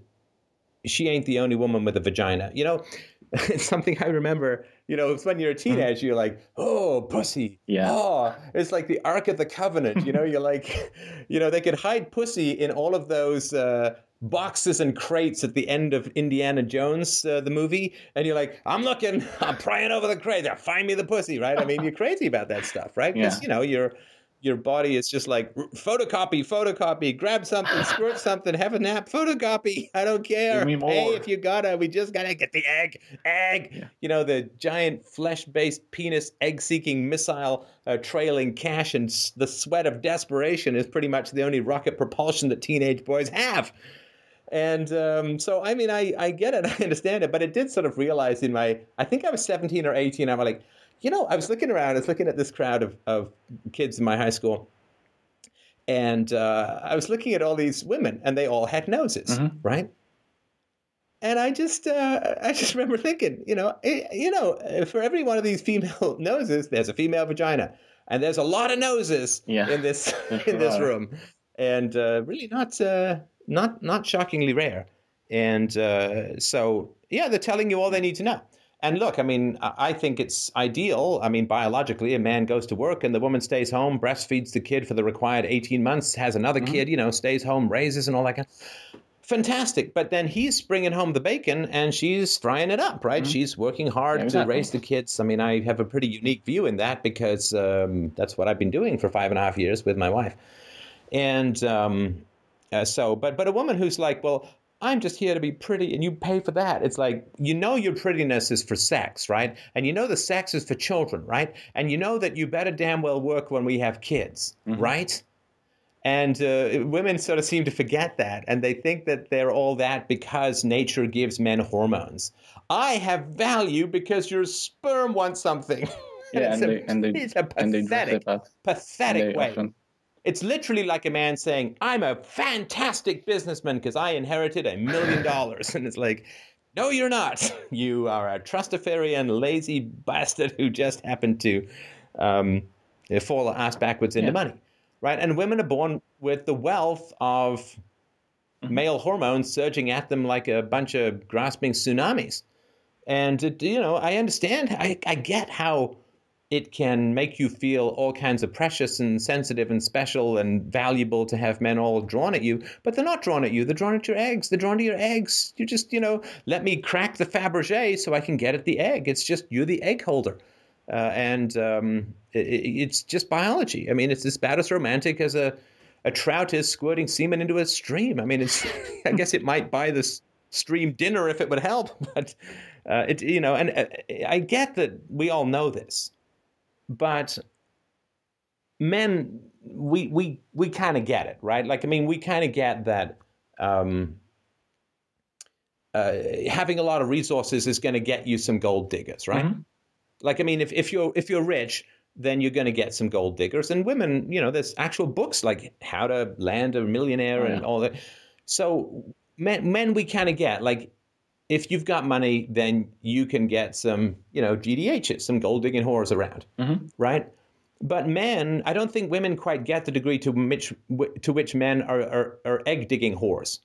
she ain't the only woman with a vagina. You know, it's something I remember. You know, it's when you're a teenager, you're like, oh, pussy. Yeah. Oh, it's like the Ark of the Covenant. You know, you're like, you know, they could hide pussy in all of those. Uh, boxes and crates at the end of Indiana Jones, uh, the movie, and you're like, I'm looking, I'm prying over the crate. Find me the pussy, right? I mean, you're crazy about that stuff, right? Because Yeah. you know, you're your body is just like photocopy, photocopy, grab something, squirt something, have a nap, photocopy. I don't care. Hey, if you gotta, we just gotta get the egg, egg. You know, the giant flesh-based penis egg-seeking missile uh, trailing cash and s- the sweat of desperation is pretty much the only rocket propulsion that teenage boys have. And um, so, I mean, I, I get it, I understand it, but it did sort of realize in my, I think I was 17 or 18, I'm like, you know, I was looking around, I was looking at this crowd of, of kids in my high school, and uh, I was looking at all these women, and they all had noses, right? And I just, uh, I just remember thinking, you know, eh, you know, for every one of these female noses, there's a female vagina, and there's a lot of noses Yeah, in this in this room, and uh, really not, uh, not, not shockingly rare. And uh, so, yeah, they're telling you all they need to know. And look, I mean, I think it's ideal. I mean, biologically, a man goes to work and the woman stays home, breastfeeds the kid for the required 18 months, has another Mm-hmm. kid, you know, stays home, raises and all that kind of Fantastic. But then he's bringing home the bacon and she's frying it up, right? She's working hard Mm-hmm. Yeah, exactly. to raise the kids. I mean, I have a pretty unique view in that because um, that's what I've been doing for five and a half years with my wife. And um, uh, so, but but a woman who's like, well, I'm just here to be pretty, and you pay for that. It's like you know your prettiness is for sex, right? And you know the sex is for children, right? And you know that you better damn well work when we have kids, right? And uh, women sort of seem to forget that, and they think that they're all that because nature gives men hormones. I have value because your sperm wants something. Yeah, it's and a, they and they it's a and they pathetic, pathetic and they way. often- It's literally like a man saying, I'm a fantastic businessman because I inherited a million dollars. And it's like, no, you're not. You are a trustafarian, lazy bastard who just happened to um, fall ass backwards into Yeah. money. Right? And women are born with the wealth of male hormones surging at them like a bunch of grasping tsunamis. And, it, you know, I understand, I, I get how it can make you feel all kinds of precious and sensitive and special and valuable to have men all drawn at you, but they're not drawn at you. They're drawn at your eggs. They're drawn to your eggs. You just, you know, let me crack the Fabergé so I can get at the egg. It's just you're the egg holder. Uh, and um, it, it's just biology. I mean, it's bad as romantic as a, a trout is squirting semen into a stream. I mean, it's, I guess it might buy this stream dinner if it would help, but uh, it, you know, and uh, I get that we all know this but men we we we kind of get it, right? Like I mean, we kind of get that. Um, uh, having a lot of resources is going to get you some gold diggers, right? Mhm. Like, I mean, if, if you're if you're rich, then you're going to get some gold diggers. And women, you know, there's actual books like How to Land a Millionaire Oh, and yeah. all that. So men, men we kind of get like, if you've got money, then you can get some, you know, GDHs, some gold digging whores around, Mhm. right? But men, I don't think women quite get the degree to which to which men are are, are egg digging whores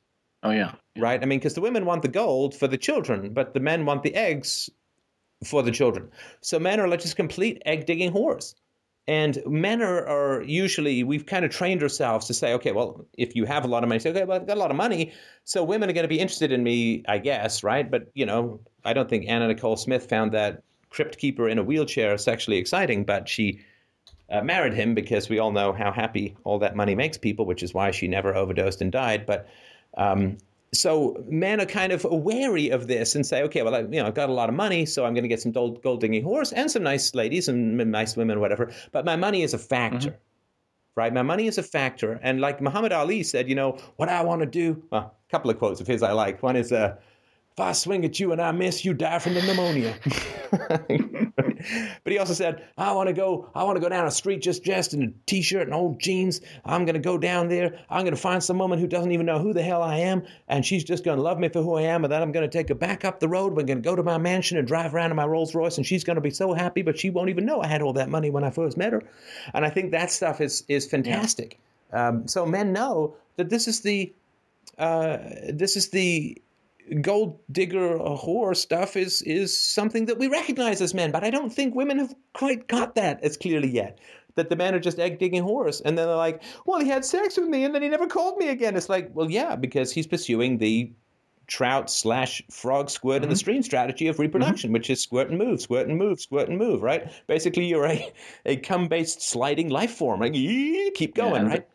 Oh yeah. right? I mean, because the women want the gold for the children, but the men want the eggs for the children. So men are like just complete egg digging whores. And men are, are usually, we've kind of trained ourselves to say, okay, well, if you have a lot of money, say, okay, well, I've got a lot of money. So women are going to be interested in me, I guess, right? But, you know, I don't think Anna Nicole Smith found that crypt keeper in a wheelchair sexually exciting, but she uh, married him because we all know how happy all that money makes people, which is why she never overdosed and died. But um, so men are kind of wary of this and say, okay, well, I, you know, I've got a lot of money, so I'm going to get some gold, gold digging horse and some nice ladies and nice women, whatever. But my money is a factor, right? My money is a factor. And like Muhammad Ali said, you know, what I want to do, well, a couple of quotes of his I like. One is, uh, if I swing at you and I miss, you die from the pneumonia. but he also said, I want to go, I want to go down a street just dressed in a t-shirt and old jeans. I'm going to go down there. I'm going to find some woman who doesn't even know who the hell I am, and she's just going to love me for who I am. And then I'm going to take her back up the road. We're going to go to my mansion and drive around in my Rolls Royce, and she's going to be so happy, but she won't even know I had all that money when I first met her. And I think that stuff is is fantastic. Um, so men know that this is the uh, this is the gold digger uh, whore stuff is is something that we recognize as men, but I don't think women have quite got that as clearly yet. That the men are just egg digging whores, and then they're like, "Well, he had sex with me, and then he never called me again." It's like, well, yeah, because he's pursuing the trout slash frog squirt in the stream strategy of reproduction, which is squirt and move, squirt and move, squirt and move, right? Basically, you're a a cum based sliding life form, like "Ee," keep going, the- right?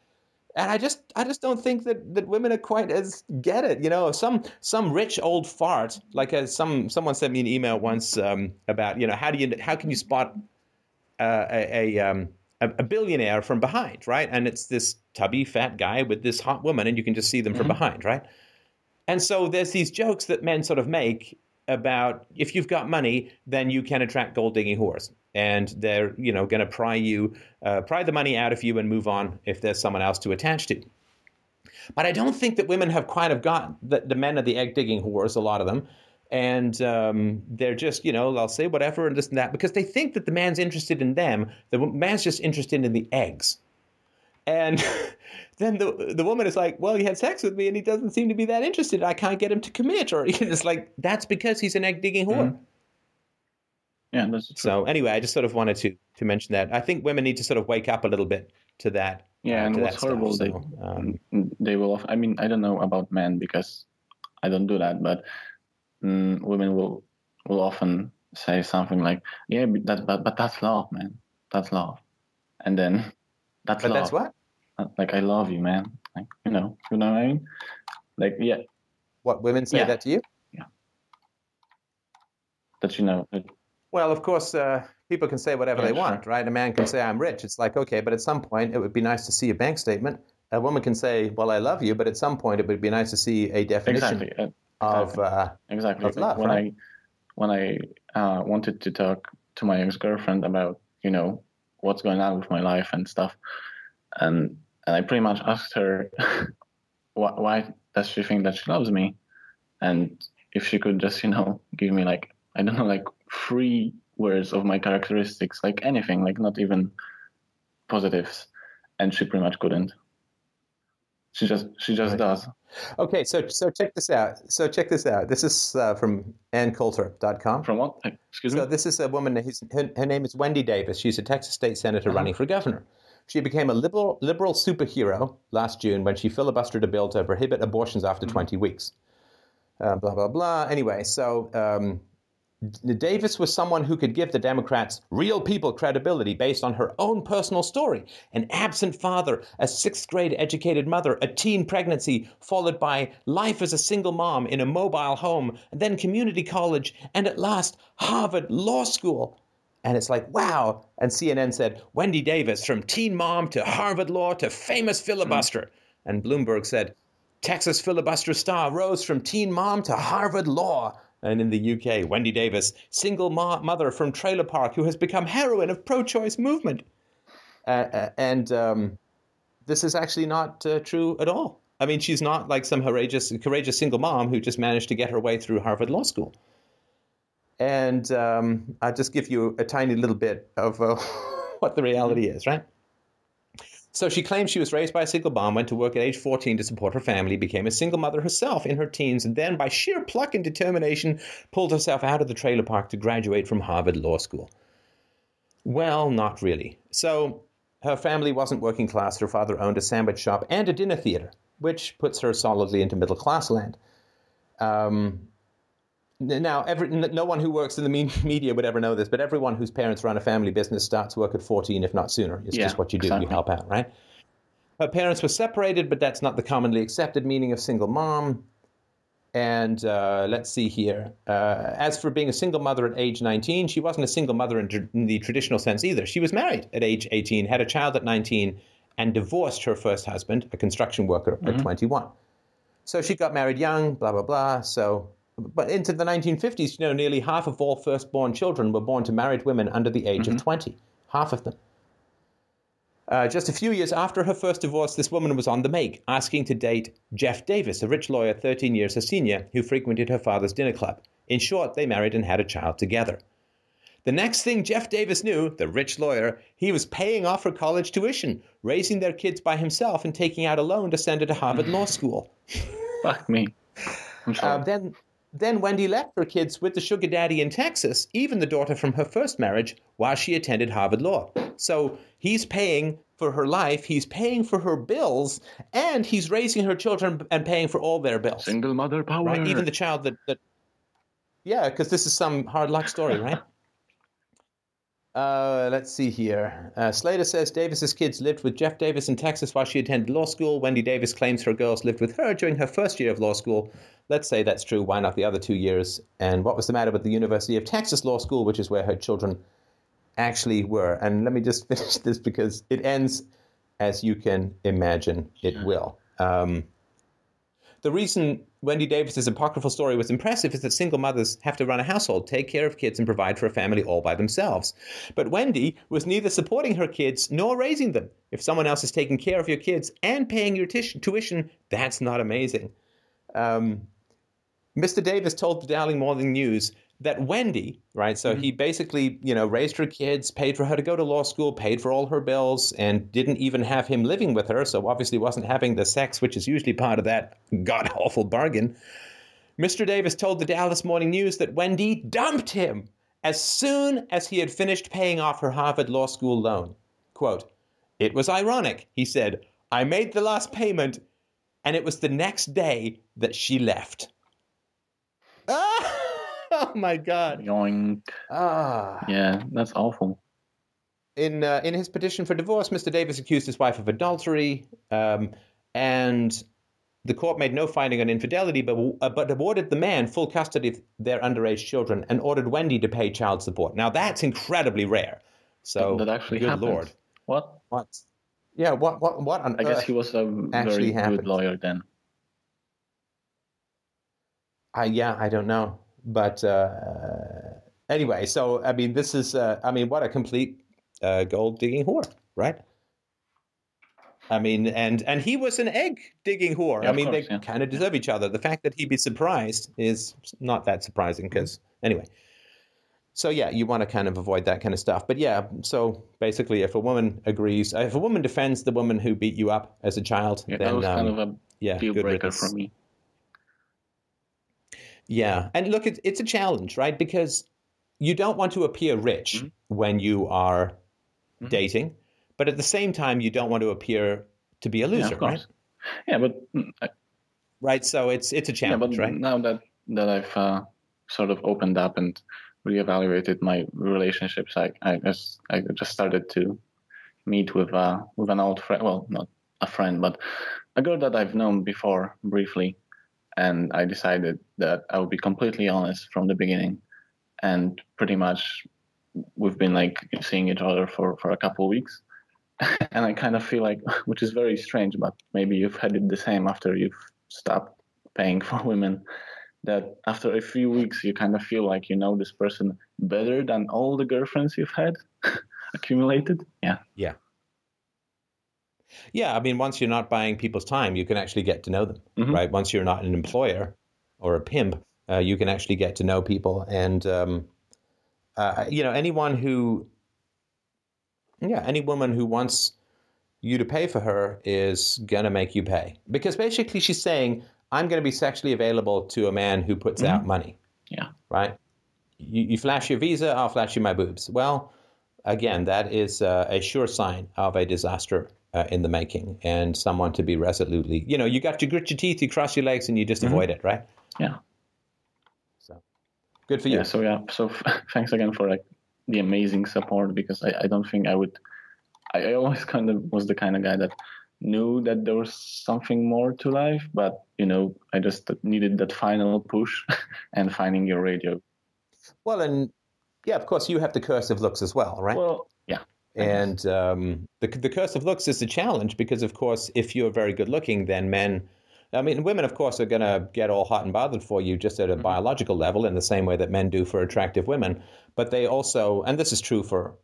And I just I just don't think that, that women are quite as get it. You know, some some rich old fart like uh, some someone sent me an email once um, about you know how do you how can you spot uh, a a, um, a a billionaire from behind, right? And it's this tubby fat guy with this hot woman, and you can just see them from behind, right? And so there's these jokes that men sort of make about if you've got money, then you can attract gold digging whores, and they're you know going to pry you, uh, pry the money out of you and move on if there's someone else to attach to. But I don't think that women have quite have got the, the men are the egg digging whores, a lot of them, and um, they're just you know they'll say whatever and this and that because they think that the man's interested in them, the man's just interested in the eggs. And then the the woman is like, "Well, he had sex with me, and he doesn't seem to be that interested. I can't get him to commit." Or it's like that's because he's an egg digging whore. Yeah, that's true. So anyway, I just sort of wanted to to mention that. I think women need to sort of wake up a little bit to that. Yeah, uh, and what's that stuff. horrible, they So, um, they will. Of, I mean, I don't know about men because I don't do that, but mm, women will will often say something like, "Yeah, but that, but, but that's love, man. That's love," and then that's but love. that's what Like, I love you, man. Like, you know, you know what I mean? Like, yeah, what women say Yeah. that to you. Yeah. That you know. Well, of course, uh, people can say whatever Yeah, they sure. want, right? A man can say, I'm rich. It's like, okay, but at some point it would be nice to see a bank statement. A woman can say, well, I love you, but at some point it would be nice to see a definition exactly. uh, of. Uh, exactly of love, when right? i when i uh, wanted to talk to my ex-girlfriend about you know what's going on with my life and stuff and and i pretty much asked her why, why does she think that she loves me and if she could just you know give me like i don't know like three words of my characteristics like anything like not even positives and she pretty much couldn't she just she just Right. does okay, so so check this out. So check this out. This is uh, from AnnCoulter.com. from what excuse me So this is a woman. Her, her name is Wendy Davis. She's a Texas state senator Uh-huh. running for governor. She became a liberal liberal superhero last June when she filibustered a bill to prohibit abortions after Mm-hmm. 20 weeks. Uh, blah blah blah. Anyway, so um, Davis was someone who could give the Democrats real people credibility based on her own personal story: an absent father, a sixth grade educated mother, a teen pregnancy, followed by life as a single mom in a mobile home, then community college, and at last Harvard Law School. And it's like, wow. And CNN said, Wendy Davis, from teen mom to Harvard law to famous filibuster. And Bloomberg said, Texas filibuster star rose from teen mom to Harvard law. And in the UK, Wendy Davis, single ma- mother from trailer park who has become heroine of pro choice movement. Uh, uh, and um, this is actually not uh, true at all. I mean, she's not like some courageous, courageous single mom who just managed to get her way through Harvard Law School. And um, I'll just give you a tiny little bit of uh, what the reality is, right? So she claims she was raised by a single mom, went to work at age 14 to support her family, became a single mother herself in her teens, and then, by sheer pluck and determination, pulled herself out of the trailer park to graduate from Harvard Law School. Well, not really. So her family wasn't working class. Her father owned a sandwich shop and a dinner theater, which puts her solidly into middle class land. Um, now, every, no one who works in the media would ever know this, but everyone whose parents run a family business starts work at 14, if not sooner. It's Yeah, just what you do. exactly. You help out, right? Her parents were separated, but that's not the commonly accepted meaning of single mom. And uh, let's see here. Uh, as for being a single mother at age 19, she wasn't a single mother in, tr- in the traditional sense either. She was married at age 18, had a child at 19, and divorced her first husband, a construction worker, at 21. So she got married young, blah, blah, blah. So, but into the 1950s, you know, nearly half of all firstborn children were born to married women under the age of 20. Half of them. Uh, just a few years after her first divorce, this woman was on the make, asking to date Jeff Davis, a rich lawyer 13 years her senior, who frequented her father's dinner club. In short, they married and had a child together. The next thing Jeff Davis knew, the rich lawyer, he was paying off her college tuition, raising their kids by himself, and taking out a loan to send her to Harvard Law School. Fuck me. I'm Uh, then, then Wendy left her kids with the sugar daddy in Texas, even the daughter from her first marriage, while she attended Harvard Law. So he's paying for her life, he's paying for her bills, and he's raising her children and paying for all their bills. Single mother power. Right? Even the child that, that yeah, because this is some hard luck story, right? Uh, let's see here. Uh, Slater says Davis's kids lived with Jeff Davis in Texas while she attended law school. Wendy Davis claims her girls lived with her during her first year of law school. Let's say that's true. Why not the other two years? And what was the matter with the University of Texas Law School, which is where her children actually were? And let me just finish this because it ends as you can imagine it will. Um, the reason Wendy Davis's apocryphal story was impressive is that single mothers have to run a household, take care of kids, and provide for a family all by themselves. But Wendy was neither supporting her kids nor raising them. If someone else is taking care of your kids and paying your tish- tuition, that's not amazing. Um, Mr. Davis told the Dallas Morning News that Wendy, right, so he mm-hmm. basically, you know, raised her kids, paid for her to go to law school, paid for all her bills, and didn't even have him living with her, so obviously wasn't having the sex, which is usually part of that god awful bargain. Mr. Davis told the Dallas Morning News that Wendy dumped him as soon as he had finished paying off her Harvard Law School loan. Quote, It was ironic, he said. I made the last payment, and it was the next day that she left. Oh my God. Yoink. Ah. Yeah, that's awful. In uh, in his petition for divorce, Mr. Davis accused his wife of adultery, um, and the court made no finding on infidelity, but uh, but awarded the man full custody of their underage children and ordered Wendy to pay child support. Now that's incredibly rare. So that actually good happened. lord, What? what? Yeah, what what what I guess he was a very happened? good lawyer then. I, yeah, I don't know, but uh, anyway. So I mean, this is uh, I mean, what a complete uh, gold digging whore, right? I mean, and and he was an egg digging whore. Yeah, I mean, course, they yeah. kind of deserve each other. The fact that he'd be surprised is not that surprising because anyway. So yeah, you want to kind of avoid that kind of stuff. But yeah, so basically, if a woman agrees, if a woman defends the woman who beat you up as a child, Yeah, then that was kind um, of a yeah, deal breaker for me. Yeah, and look, it's it's a challenge, right? Because you don't want to appear rich Mm-hmm. when you are dating, but at the same time, you don't want to appear to be a Yeah, loser, of right? course. Yeah, but mm, I- Right. So it's it's a yeah, challenge, right? now that that I've uh, sort of opened up and reevaluated my relationships, I I just I just started to meet with uh with an old friend. Well, not a friend, but a girl that I've known before briefly, and I decided that I would be completely honest from the beginning, and pretty much we've been like seeing each other for for a couple of weeks, and I kind of feel like, which is very strange, but maybe you've had it the same after you've stopped paying for women. That after a few weeks, you kind of feel like you know this person better than all the girlfriends you've had accumulated. Yeah. Yeah. Yeah, I mean, once you're not buying people's time, you can actually get to know them, Mhm. right? Once you're not an employer or a pimp, uh, you can actually get to know people. And, um, uh, you know, anyone who, yeah, any woman who wants you to pay for her is going to make you pay. Because basically she's saying, I'm going to be sexually available to a man who puts out money, Yeah. right? You, you flash your visa, I'll flash you my boobs. Well, again, that is uh, a sure sign of a disaster uh, in the making and someone to be resolutely, you know, you got to grit your teeth, you cross your legs, and you just avoid it, right? Yeah. So good for you. Yeah. So yeah. So thanks again for like the amazing support because I, I don't think I would. I, I always kind of was the kind of guy that knew that there was something more to life, but you know, I just needed that final push and finding your radio. Well, and yeah, of course, you have the curse of looks as well, right? Well, yeah. And um, the the curse of looks is a challenge because, of course, if you're very good looking, then men. I mean, women, of course, are going to get all hot and bothered for you just at a biological level, in the same way that men do for attractive women. But they also, and this is true for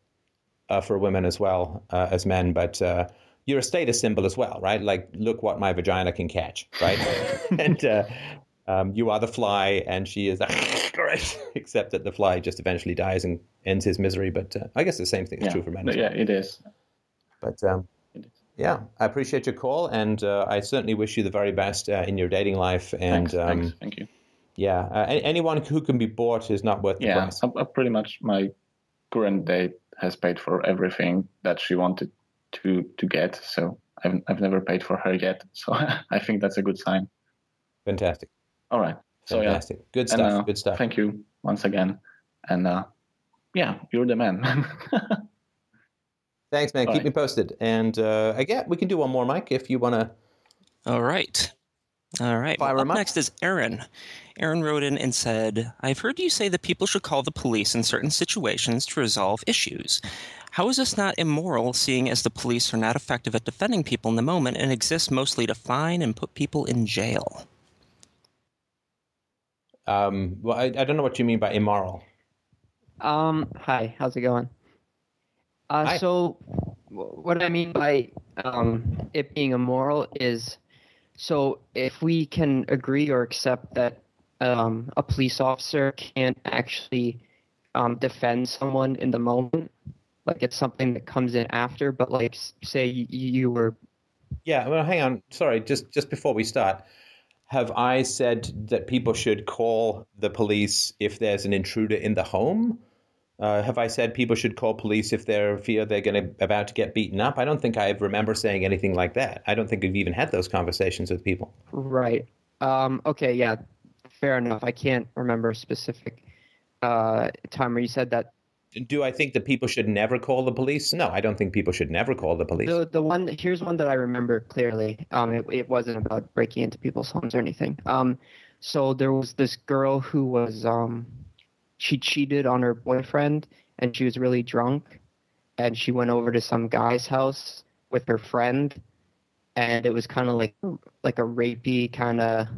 uh, for women as well uh, as men, but uh, you're a status symbol as well, right? Like, look what my vagina can catch, right? and uh, um, you are the fly, and she is right. Except that the fly just eventually dies and ends his misery. But uh, I guess the same thing is Yeah. true for men. No, As well. yeah, it is. But um, It is. yeah, I appreciate your call, and uh, I certainly wish you the very best uh, in your dating life. And Thanks. um, thanks. Thank you. yeah, uh, anyone who can be bought is not worth the Yeah. price. I, I pretty much my current date has paid for everything that she wanted to to get. So I've I've never paid for her yet. So I think that's a good sign. Fantastic, All right. So yeah. fantastic, good And, stuff, uh, good stuff. Thank you once again. And uh, yeah, you're the man. Thanks, man. All Keep right. me posted. And uh, again, we can do one more, Mike, if you want to. All right. All right. Fire Well, 'em up up. next is Aaron. Aaron wrote in and said, I've heard you say that people should call the police in certain situations to resolve issues. How is this not immoral, seeing as the police are not effective at defending people in the moment and exist mostly to fine and put people in jail? Um, well, I, I don't know what you mean by immoral. Um, hi, how's it going? Uh, so wh- what I mean by um, it being immoral is so if we can agree or accept that um, a police officer can't actually um, defend someone in the moment, like it's something that comes in after, but like say you, you were Yeah, well, hang on. Sorry, just just before we start, have I said that people should call the police if there's an intruder in the home? Uh, have I said people should call police if they fear they're going to about to get beaten up? I don't think I remember saying anything like that. I don't think we've even had those conversations with people. right. Um, okay, yeah, fair enough. I can't remember a specific uh, time where you said that Do I think that people should never call the police? No, I don't think people should never call the police. The the one here's one that I remember clearly. Um, it, it wasn't about breaking into people's homes or anything. Um, so there was this girl who was um, she cheated on her boyfriend and she was really drunk, and she went over to some guy's house with her friend, and it was kind of like like a rapey kind of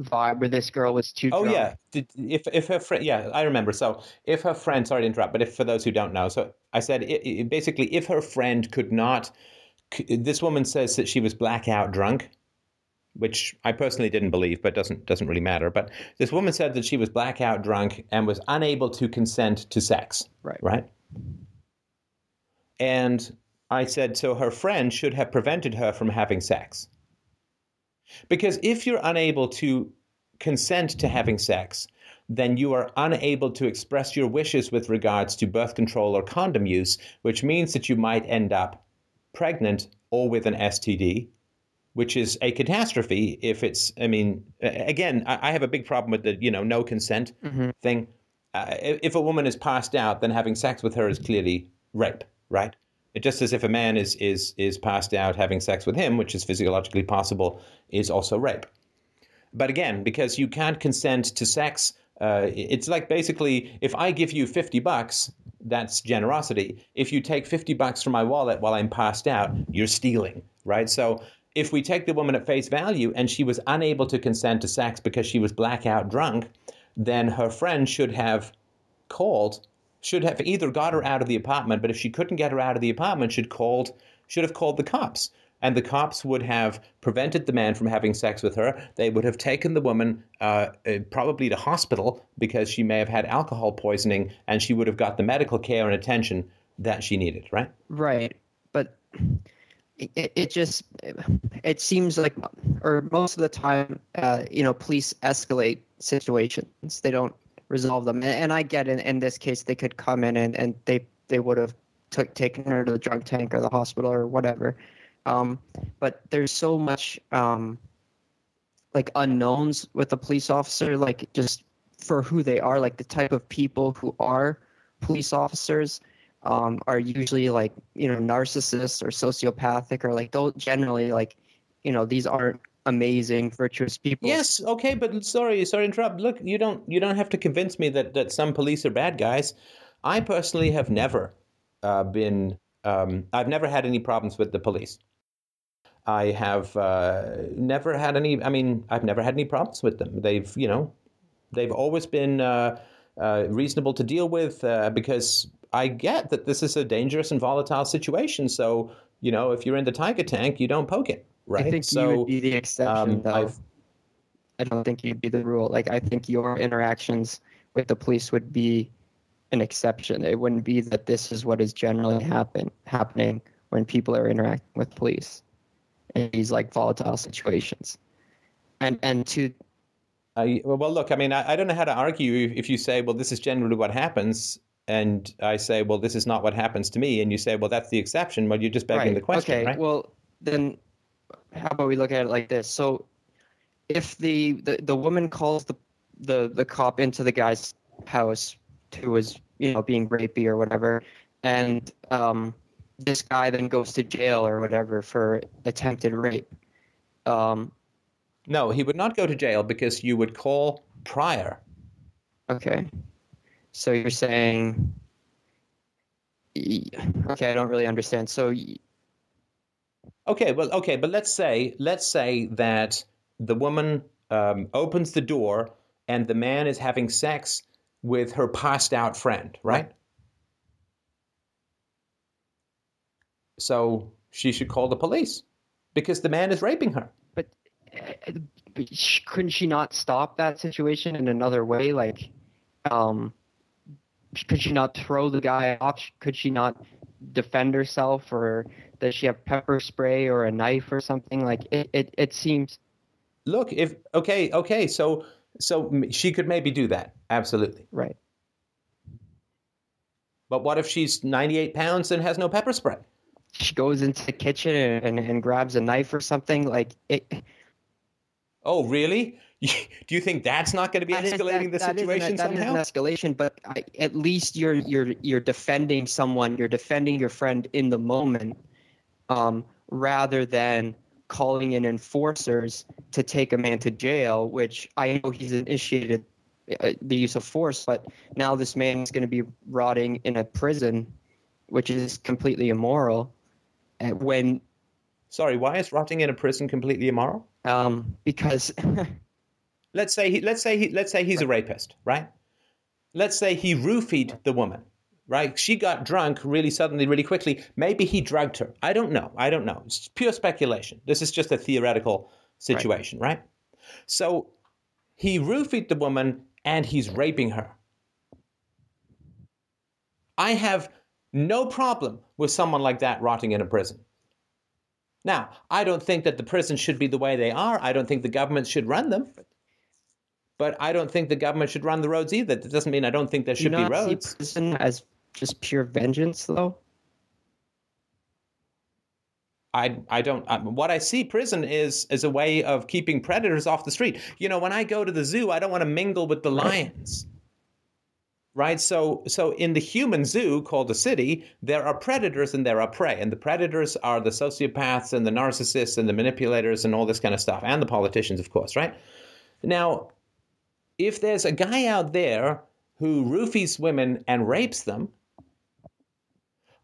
vibe where this girl was too Oh drunk. yeah, Did, if if her friend, yeah, I remember. So if her friend, sorry to interrupt, but if for those who don't know, so I said i i basically if her friend could not, c- this woman says that she was blackout drunk, which I personally didn't believe, but doesn't doesn't really matter. But this woman said that she was blackout drunk and was unable to consent to sex. Right. Right. And I said so her friend should have prevented her from having sex. Because if you're unable to consent to having sex, then you are unable to express your wishes with regards to birth control or condom use, which means that you might end up pregnant or with an STD, which is a catastrophe if it's, I mean, again, I have a big problem with the, you know, no consent Mhm. thing. Uh, if a woman is passed out, then having sex with her is clearly rape, right? Just as if a man is is is passed out having sex with him, which is physiologically possible, is also rape. But again, because you can't consent to sex, uh, it's like basically if I give you fifty bucks, that's generosity. If you take 50 bucks from my wallet while I'm passed out, you're stealing, right? So if we take the woman at face value and she was unable to consent to sex because she was blackout drunk, then her friend should have called, should have either got her out of the apartment, but if she couldn't get her out of the apartment, should called should have called the cops. And the cops would have prevented the man from having sex with her. They would have taken the woman uh, uh, probably to hospital because she may have had alcohol poisoning, and she would have got the medical care and attention that she needed. Right? Right, but it, it just it seems like, or most of the time, uh, you know, police escalate situations. They don't resolve them, and, and I get in in this case they could come in and, and they they would have took taken her to the drunk tank or the hospital or whatever. Um, but there's so much um, like unknowns with a police officer, like just for who they are, like the type of people who are police officers um, are usually like you know narcissists or sociopathic or like those generally like you know these aren't amazing virtuous people. Yes, okay, but sorry, sorry to interrupt. Look, you don't you don't have to convince me that that some police are bad guys. I personally have never uh, been um, I've never had any problems with the police. I have uh, never had any. I mean, I've never had any problems with them. They've, you know, they've always been uh, uh, reasonable to deal with uh, because I get that this is a dangerous and volatile situation. So, you know, if you're in the tiger tank, you don't poke it, right? I think so, you would be the exception, um, though. I've- I don't think you'd be the rule. Like I think your interactions with the police would be an exception. It wouldn't be that this is what is generally happen happening when people are interacting with police in these like volatile situations. And and to I, well, look, I mean, I, I don't know how to argue if, if you say, well, this is generally what happens, and I say, well, this is not what happens to me, and you say, well, that's the exception. Well, you're just begging right. the question, okay, right? well then how about we look at it like this? So if the, the, the woman calls the, the the cop into the guy's house who was, you know, being rapey or whatever, and um, this guy then goes to jail or whatever for attempted rape. Um, No, he would not go to jail because you would call prior. okay. So you're saying okay, I don't really understand. So Okay, well, okay, but let's say let's say that the woman um, opens the door and the man is having sex with her passed out friend, right? So she should call the police because the man is raping her. but, uh, but sh- couldn't she not stop that situation in another way like um could she not throw the guy off could she not defend herself or does she have pepper spray or a knife or something like it it, it seems Look, if okay, okay, so so she could maybe do that, absolutely. right But what if she's 98 pounds and has no pepper spray? she goes into the kitchen and, and, grabs a knife or something like it Oh, really? Do you think that's not going to be That escalating the that- an- situation that somehow? an escalation, but I, at least you're you're you're defending someone. You're defending your friend in the moment, um, rather than calling in enforcers to take a man to jail. Which I know he's initiated uh, the use of force, but now this man is going to be rotting in a prison, which is completely immoral. uh, When Sorry, why is rotting in a prison completely immoral? um, because Let's say he, let's say he, let's say he's a rapist, right? Let's say he roofied the woman, right? She got drunk really suddenly, really quickly. Maybe he drugged her. I don't know. I don't know. It's pure speculation. This is just a theoretical situation, right? So he roofied the woman and he's raping her. I have no problem with someone like that rotting in a prison. Now, I don't think that the prisons should be the way they are. I don't think the government should run them. But I don't think the government should run the roads either. That doesn't mean I don't think there do should be roads. prison as just pure vengeance, though. I, I don't. What I see prison is is a way of keeping predators off the street. You know, when I go to the zoo, I don't want to mingle with the lions. Right? So so in the human zoo called a city, there are predators and there are prey. And the predators are the sociopaths and the narcissists and the manipulators and all this kind of stuff. And the politicians, of course, right? Now, if there's a guy out there who roofies women and rapes them,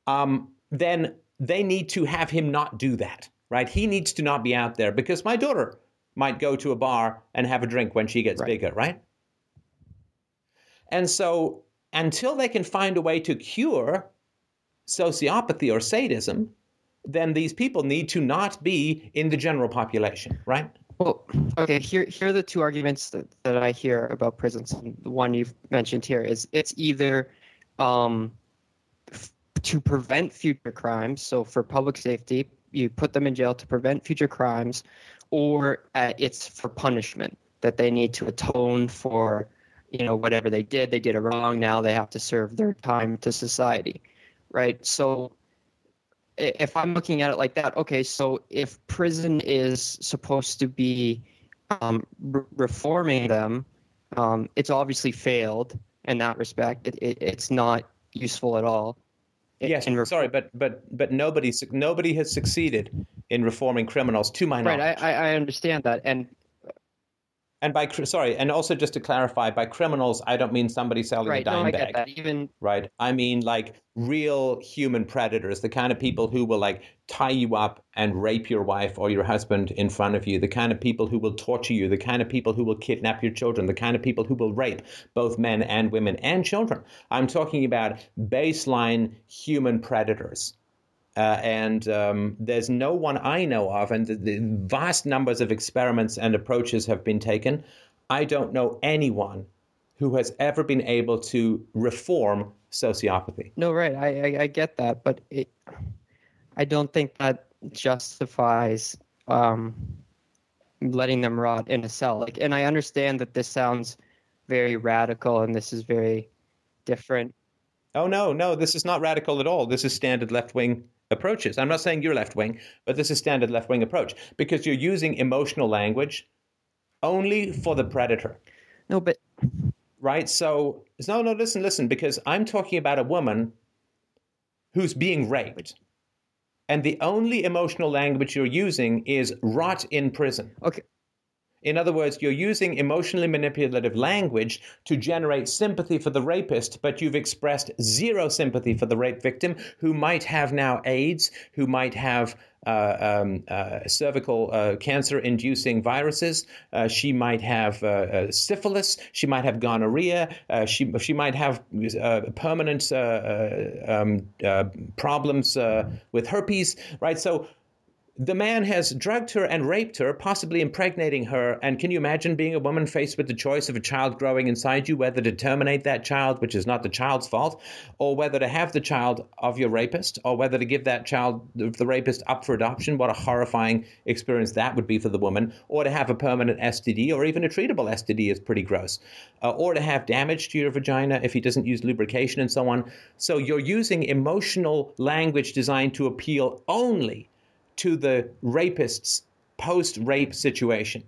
um, then they need to have him not do that, right? He needs to not be out there because my daughter might go to a bar and have a drink when she gets Right. bigger, right? And so until they can find a way to cure sociopathy or sadism, then these people need to not be in the general population, right? Well, okay. Here, here are the two arguments that, that I hear about prisons. And the one you've mentioned here is it's either um, to prevent future crimes. So for public safety, you put them in jail to prevent future crimes, or uh, it's for punishment that they need to atone for, you know, whatever they did. They did it wrong. Now they have to serve their time to society, right? So if I'm looking at it like that, okay, so if prison is supposed to be um, re- reforming them, um, it's obviously failed in that respect. It, it, it's not useful at all. Yes, in sorry, but but but nobody nobody has succeeded in reforming criminals, to my knowledge. Right, I I understand that, and And by sorry, and also just to clarify, by criminals, I don't mean somebody selling right, a no, dime I bag, get that. Even right? I mean like real human predators, the kind of people who will like tie you up and rape your wife or your husband in front of you, the kind of people who will torture you, the kind of people who will kidnap your children, the kind of people who will rape both men and women and children. I'm talking about baseline human predators. Uh, and um, there's no one I know of, and the, the vast numbers of experiments and approaches have been taken. I don't know anyone who has ever been able to reform sociopathy. no, right, I, I I get that, but it, I don't think that justifies um, letting them rot in a cell. Like, and I understand that this sounds very radical, and this is very different. Oh, no, no, this is not radical at all. This is standard left wing approaches. I'm not saying you're left wing, but this is standard left wing approach because you're using emotional language only for the predator. No, but right? So, no, no, listen, listen, because I'm talking about a woman who's being raped. And the only emotional language you're using is rot in prison. okay, In other words, you're using emotionally manipulative language to generate sympathy for the rapist, but you've expressed zero sympathy for the rape victim who might have now AIDS, who might have uh, um, uh, cervical uh, cancer inducing viruses. Uh, she might have uh, uh, syphilis. She might have gonorrhea. She, she might have permanent um, problems with herpes, right? So the man has drugged her and raped her, possibly impregnating her. And can you imagine being a woman faced with the choice of a child growing inside you, whether to terminate that child, which is not the child's fault, or whether to have the child of your rapist, or whether to give that child, the rapist, up for adoption? What a horrifying experience that would be for the woman. Or to have a permanent STD, or even a treatable STD is pretty gross. Uh, or to have damage to your vagina if he doesn't use lubrication and so on. So you're using emotional language designed to appeal only to the rapist's post rape situation.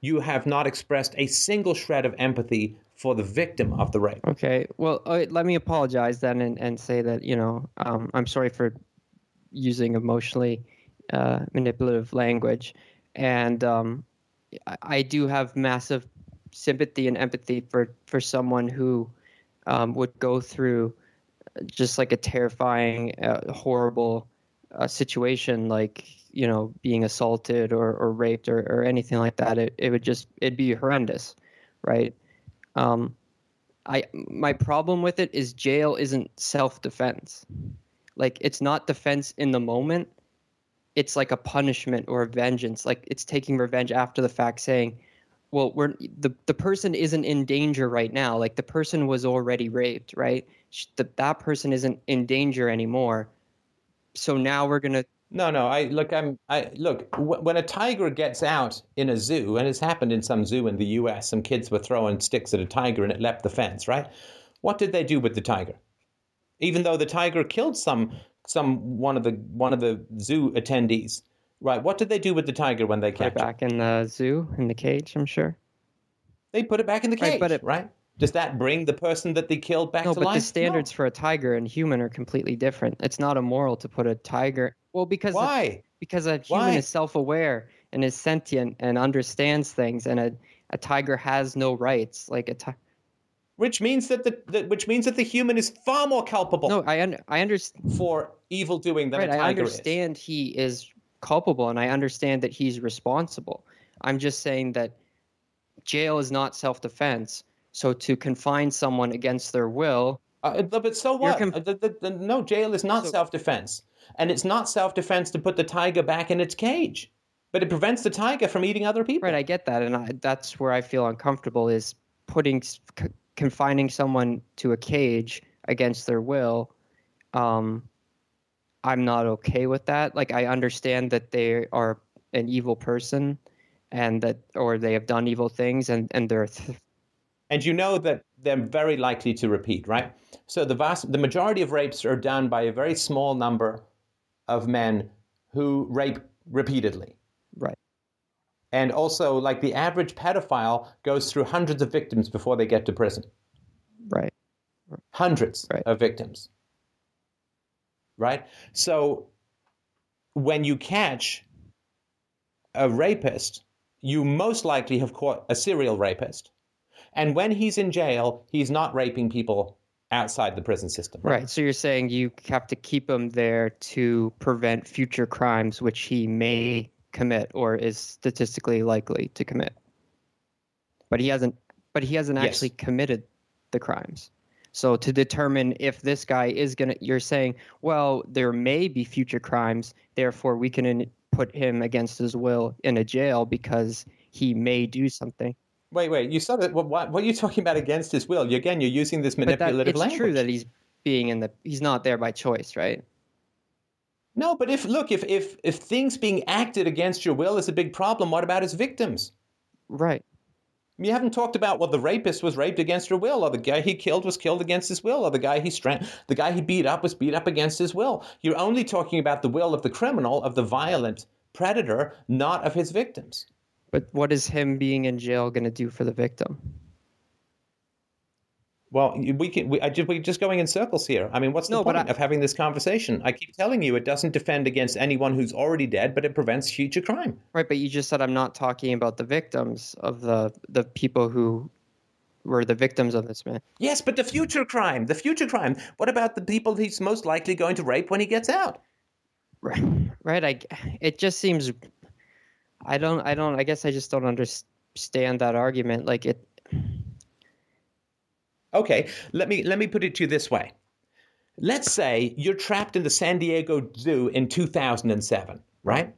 You have not expressed a single shred of empathy for the victim of the rape. Okay. Well, uh, let me apologize then and, and say that, you know, um, I'm sorry for using emotionally uh, manipulative language. And um, I, do have massive sympathy and empathy for, for someone who um, would go through just like a terrifying, uh, horrible uh, situation like, you know, being assaulted or, or raped or, or anything like that. It, it would just, it'd be horrendous. Right. Um, I my problem with it is jail isn't self defense. Like it's not defense in the moment. It's like a punishment or a vengeance. Like it's taking revenge after the fact, saying, "Well, we're the the person isn't in danger right now. Like the person was already raped, right? The, that person isn't in danger anymore. So now we're gonna No, no. I look. I'm. I look. W- when a tiger gets out in a zoo, and it's happened in some zoo in the U.S., some kids were throwing sticks at a tiger and it leapt the fence. Right? What did they do with the tiger? Even though the tiger killed some some one of the one of the zoo attendees. Right? What did they do with the tiger when they put it captured? it? back in the zoo in the cage. I'm sure. They put it back in the Right, cage. but it- right? Does that bring the person that they killed back No, to but the standards for a tiger and human are completely different. It's not immoral to put a tiger. Well, because No. a- Why? because a human Why? is self-aware and is sentient and understands things, and a, a tiger has no rights. Like a ti- which means that the, the which means that the human is far more culpable No, I un- I understand. for evil doing than Right, a tiger I understand he is culpable, and I understand that he's responsible. I'm just saying that jail is not self-defense. So to confine someone against their will. Uh, but so what? com- Uh, the, the, the, no, jail is not So- self-defense, and it's not self-defense to put the tiger back in its cage, but it prevents the tiger from eating other people. right? I get that, and I, that's where I feel uncomfortable is putting c- confining someone to a cage against their will. Um, I'm not okay with that. Like I understand that they are an evil person, and that or they have done evil things, and and they're th- and you know that they're very likely to repeat, right? So the vast, the majority of rapes are done by a very small number of men who rape repeatedly. right. And also, like the average pedophile goes through hundreds of victims before they get to prison. Right. Hundreds Right. of victims. Right? So when you catch a rapist, you most likely have caught a serial rapist. And when he's in jail, he's not raping people outside the prison system. Right. So you're saying you have to keep him there to prevent future crimes which he may commit or is statistically likely to commit. But he hasn't but he hasn't Yes. actually committed the crimes. So to determine if this guy is going to you're saying, well, there may be future crimes, therefore we can in, put him against his will in a jail because he may do something. Wait, wait. You said it. What, what, what are you talking about against his will? You, again, you're using this But that, manipulative it's language. true that he's being in the he's not there by choice, right? No, but if look, if if if things being acted against your will is a big problem, what about his victims? Right. You haven't talked about well, the rapist was raped against her will, or the guy he killed was killed against his will, or the guy he stra- the guy he beat up was beat up against his will. You're only talking about the will of the criminal, of the violent predator, not of his victims. But what is him being in jail going to do for the victim? Well, we can. We, I just, we're just going in circles here. I mean, what's the No, point I- of having this conversation? I keep telling you, it doesn't defend against anyone who's already dead, but it prevents future crime. Right, but you just said I'm not talking about the victims of the the people who were the victims of this man. Yes, but the future crime, the future crime. What about the people he's most likely going to rape when he gets out? Right. Right. I. It just seems. I don't. I don't. I guess I just don't understand that argument. Like it. Okay, let me let me put it to you this way. Let's say you're trapped in the San Diego Zoo in 2007, right?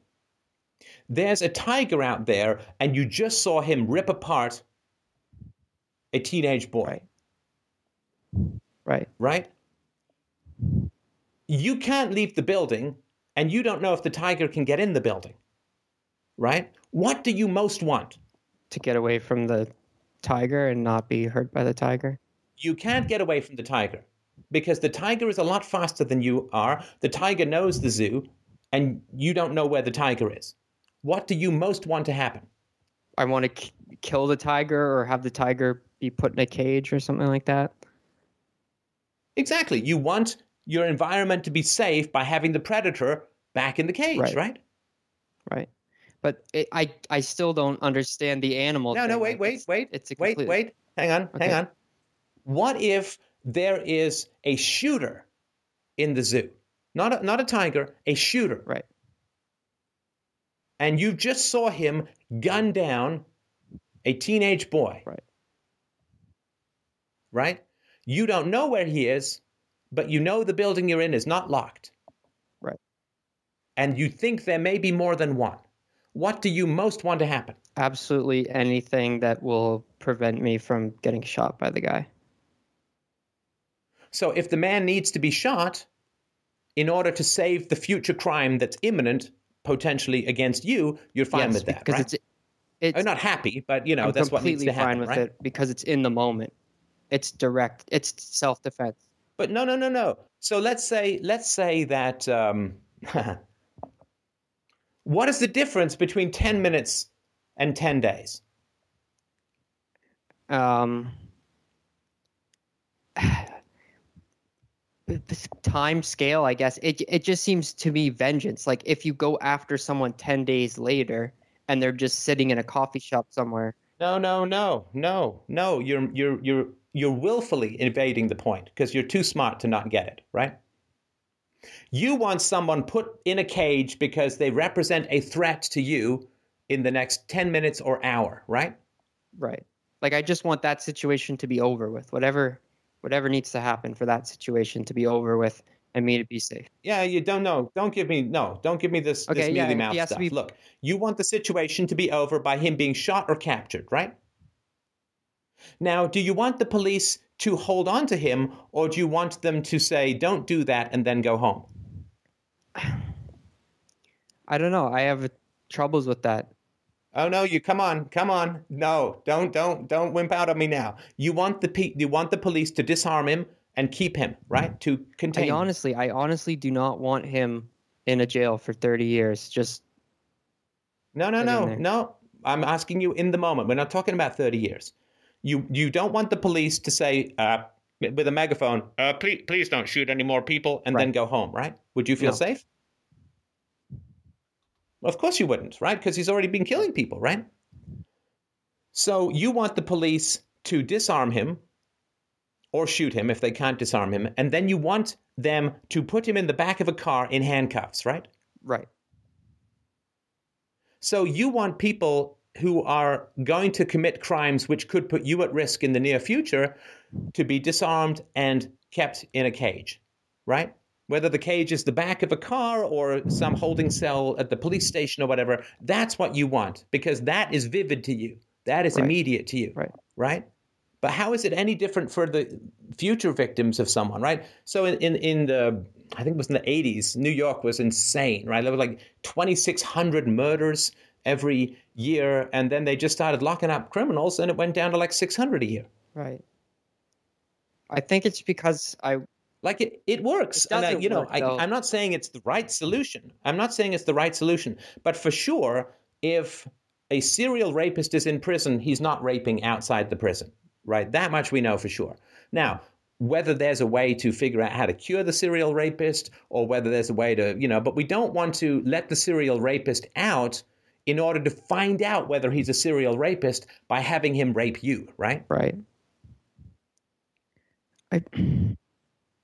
There's a tiger out there, and you just saw him rip apart a teenage boy, Right. right? You can't leave the building, and you don't know if the tiger can get in the building, right? What do you most want? To get away from the tiger and not be hurt by the tiger. you can't get away from the tiger because the tiger is a lot faster than you are. The tiger knows the zoo, and you don't know where the tiger is. What do you most want to happen? I want to k- kill the tiger or have the tiger be put in a cage or something like that. Exactly. You want your environment to be safe by having the predator back in the cage, Right. right? Right. But it, I. I still don't understand the animal. No, no, wait, Like, wait, it's- wait, It's a wait, wait. Hang on, hang on. What if there is a shooter in the zoo? Not a, not a tiger, a shooter. Right. and you just saw him gun down a teenage boy. Right. Right? You don't know where he is, but you know the building you're in is not locked. Right. And you think there may be more than one. What do you most want to happen? absolutely anything that will prevent me from getting shot by the guy. So if the man needs to be shot in order to save the future crime that's imminent, potentially against you, you're fine yes, with that, because right? it's it's I'm not happy, but you know I'm that's what needs to happen, fine with right? it because it's in the moment. It's direct. It's self defense. But no, no, no, no. So let's say let's say that um, what is the difference between ten minutes and ten days? Um, this time scale, I guess it it just seems to me vengeance. Like if you go after someone ten days later and they're just sitting in a coffee shop somewhere. No, no, no, no, no. You're you're you're you're willfully evading the point because you're too smart to not get it, right? You want someone put in a cage because they represent a threat to you in the next 10 minutes or hour, right? Right. Like I just want that situation to be over with. Whatever whatever needs to happen for that situation to be over with and me to be safe. Yeah, you don't know. Don't give me no. Don't give me this Okay, this yeah, mouth stuff. be- Look, you want the situation to be over by him being shot or captured, right? Now, do you want the police to hold on to him, or do you want them to say, "Don't do that," and then go home? I don't know. I have troubles with that. Oh no, you come on, come on. No, don't don't don't wimp out on me now. You want the pe- you want the police to disarm him and keep him, right? To contain. I honestly, I honestly do not want him in a jail for 30 years. Just No, no, no, no. I'm asking you in the moment. We're not talking about 30 years. You you don't want the police to say uh, with a megaphone, uh, please, please don't shoot any more people, and then go home, right? Would you feel No. safe? Of course you wouldn't, right? Because he's already been killing people, right? So you want the police to disarm him or shoot him if they can't disarm him, and then you want them to put him in the back of a car in handcuffs, right? right. So you want people who are going to commit crimes which could put you at risk in the near future to be disarmed and kept in a cage, right? Whether the cage is the back of a car or some holding cell at the police station or whatever, that's what you want because that is vivid to you. That is Right. immediate to you, Right. right? But how is it any different for the future victims of someone, right? So in, in, in the, I think it was in the 80s, New York was insane, right? There were like 2,600 murders every year, and then they just started locking up criminals, and it went down to like 600 a year. Right. I think it's because I Like it, it works. It and I, you know, work, I. I'm not saying it's the right solution. I'm not saying it's the right solution. But for sure, if a serial rapist is in prison, he's not raping outside the prison, right? That much we know for sure. Now, whether there's a way to figure out how to cure the serial rapist or whether there's a way to, you know, but we don't want to let the serial rapist out in order to find out whether he's a serial rapist by having him rape you, right? right. I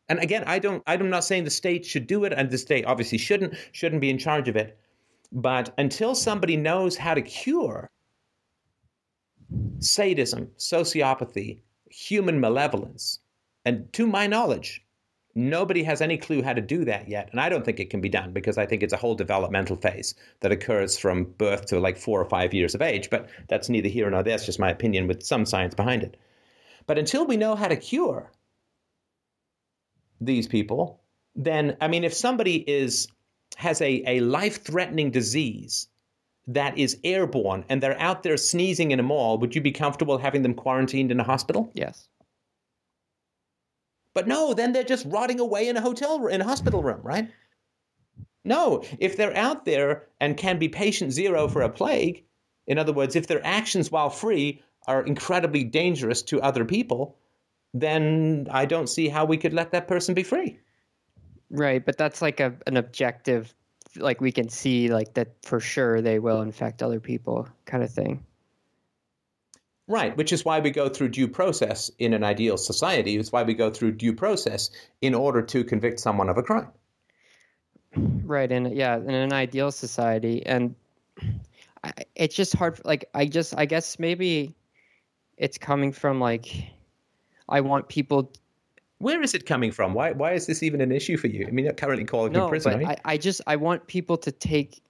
And again, I don't. I'm not saying the state should do it, and the state obviously shouldn't shouldn't be in charge of it. But until somebody knows how to cure sadism, sociopathy, human malevolence, and to my knowledge, nobody has any clue how to do that yet. And I don't think it can be done because I think it's a whole developmental phase that occurs from birth to like four or five years of age. But that's neither here nor there. It's just my opinion with some science behind it. But until we know how to cure these people, then I mean, if somebody is has a, a life threatening disease that is airborne and they're out there sneezing in a mall, would you be comfortable having them quarantined in a hospital? yes. But no, then they're just rotting away in a hotel in a hospital room, right? No, if they're out there and can be patient zero for a plague, in other words, if their actions while free are incredibly dangerous to other people, then I don't see how we could let that person be free. Right, but that's like a an objective like we can see like that for sure they will infect other people kind of thing. Right, which is why we go through due process in an ideal society. It's why we go through due process in order to convict someone of a crime. Right, and yeah, in an ideal society, and I, it's just hard. Like, I just, I guess maybe it's coming from like, I want people. Where is it coming from? Why, why is this even an issue for you? I mean, you're currently calling No, prison, but right? I, I just, I want people to take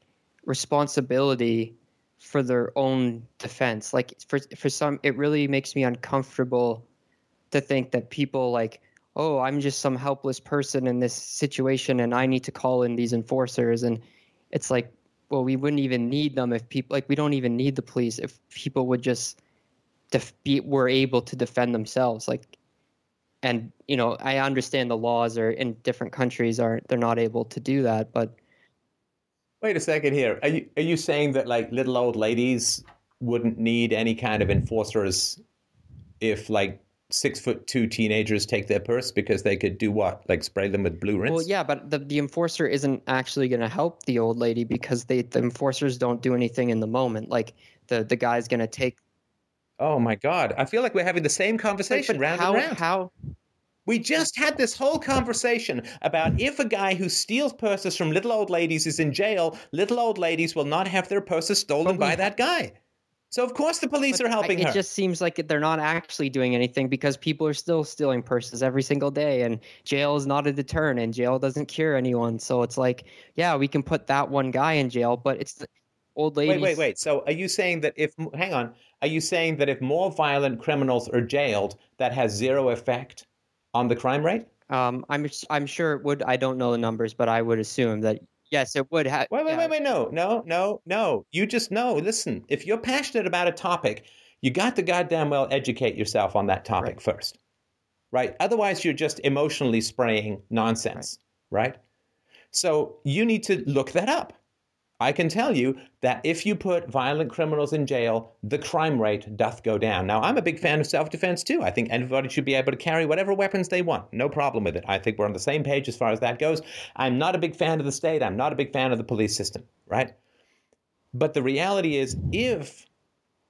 responsibility for their own defense. Like, for for some, it really makes me uncomfortable to think that people like, oh, I'm just some helpless person in this situation, and I need to call in these enforcers, and it's like, well, we wouldn't even need them if people like we don't even need the police if people would just def- be were able to defend themselves. Like, and you know, I understand the laws are in different countries are they're not able to do that, but Wait a second here. Are you, are you saying that like little old ladies wouldn't need any kind of enforcers if like six foot two teenagers take their purse because they could do what? Like spray them with blue rinse? well, yeah, but the the enforcer isn't actually going to help the old lady because they the enforcers don't do anything in the moment. Like the the guy's going to take Oh my God! I feel like we're having the same conversation but round how, and round. how We just had this whole conversation about if a guy who steals purses from little old ladies is in jail, little old ladies will not have their purses stolen by that guy. So of course the police But are helping I- her. It just seems like they're not actually doing anything because people are still stealing purses every single day, and jail is not a deterrent, and jail doesn't cure anyone. So it's like, yeah, we can put that one guy in jail, but it's the old ladies. Wait, wait, wait. So are you saying that if hang on, are you saying that if more violent criminals are jailed, that has zero effect on the crime rate? Um, I'm I'm sure it would. I don't know the numbers, but I would assume that yes, it would have. Wait, wait, yeah. wait, wait. No, no, no, no. You just know. Listen, if you're passionate about a topic, you got to goddamn well educate yourself on that topic Right. first. Right? Otherwise, you're just emotionally spraying nonsense. Right. So you need to look that up. I can tell you that if you put violent criminals in jail, the crime rate doth go down. Now, I'm a big fan of self defense too. I think everybody should be able to carry whatever weapons they want. No problem with it. I think we're on the same page as far as that goes. I'm not a big fan of the state. I'm not a big fan of the police system, right? But the reality is, if,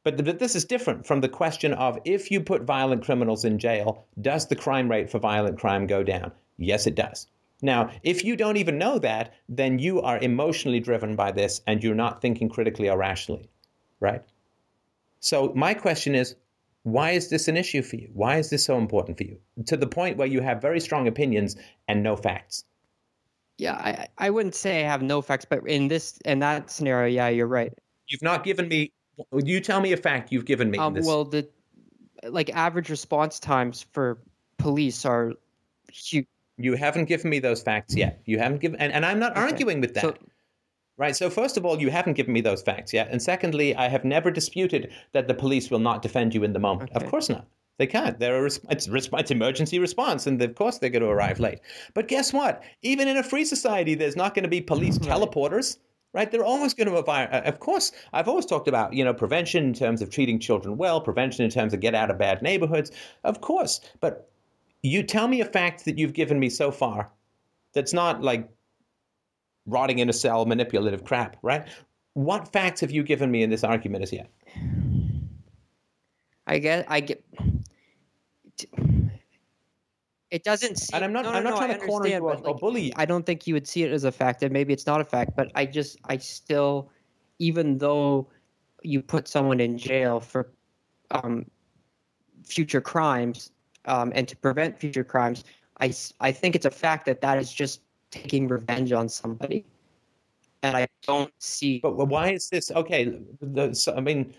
but, but this is different from the question of if you put violent criminals in jail, does the crime rate for violent crime go down? Yes, it does. Now, if you don't even know that, then you are emotionally driven by this and you're not thinking critically or rationally, right? So, my question is why is this an issue for you? Why is this so important for you? To the point where you have very strong opinions and no facts. Yeah, I I wouldn't say I have no facts, but in this in that scenario, yeah, you're right. You've not given me, you tell me a fact you've given me. Um, well, the like average response times for police are huge. You haven't given me those facts yet. You haven't given, and, and I'm not Okay. arguing with that. So- right. So first of all, you haven't given me those facts yet, and secondly, I have never disputed that the police will not defend you in the moment. Of course not. They can't. They're a res- it's, res- it's emergency response, and of course they're going to arrive late. But guess what? Even in a free society, there's not going to be police teleporters. Right, they're always going to arrive. Of course, I've always talked about you know prevention in terms of treating children well, prevention in terms of get out of bad neighborhoods. Of course, but you tell me a fact that you've given me so far that's not like rotting in a cell manipulative crap, right? What facts have you given me in this argument as yet? I get I get. It doesn't seem. And I'm not- no, I'm no, not no, trying to corner you or- or bully you. I don't think you would see it as a fact, and maybe it's not a fact. But I just, I still, even though you put someone in jail for um, future crimes um, and to prevent future crimes, I, I think it's a fact that that is just taking revenge on somebody, and I don't see. But why is this okay? The, so, I mean,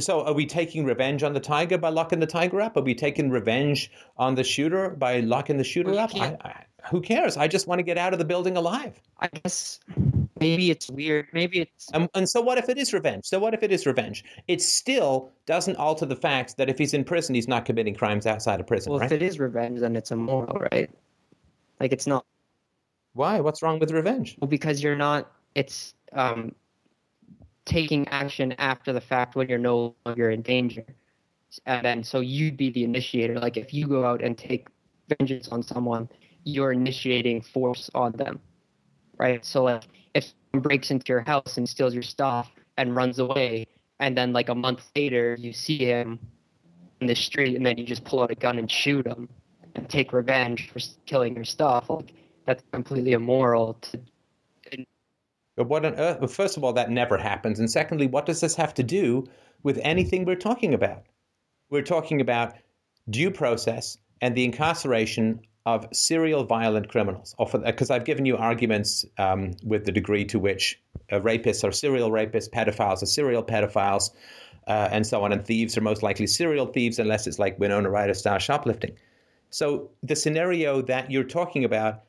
so are we taking revenge on the tiger by locking the tiger up? Are we taking revenge on the shooter by locking the shooter Well, up? I, I, who cares? I just want to get out of the building alive. I guess maybe it's weird. Maybe it's And, and so what if it is revenge? So what if it is revenge? It still doesn't alter the fact that if he's in prison, he's not committing crimes outside of prison, well, right? if it is revenge, then it's immoral, right? Like it's not. Why? What's wrong with revenge? Well, because you're not. It's um, taking action after the fact when you're no longer in danger, and then so you'd be the initiator. Like if you go out and take vengeance on someone, you're initiating force on them, right? So like breaks into your house and steals your stuff and runs away, and then like a month later you see him in the street, and then you just pull out a gun and shoot him and take revenge for killing your stuff, like that's completely immoral to But what on earth? Well, first of all, that never happens. And secondly, what does this have to do with anything we're talking about? We're talking about due process and the incarceration of serial violent criminals. Because I've given you arguments um, with the degree to which uh, rapists are serial rapists, pedophiles are serial pedophiles, uh, and so on. And thieves are most likely serial thieves unless it's like Winona Ryder style shoplifting. So the scenario that you're talking about,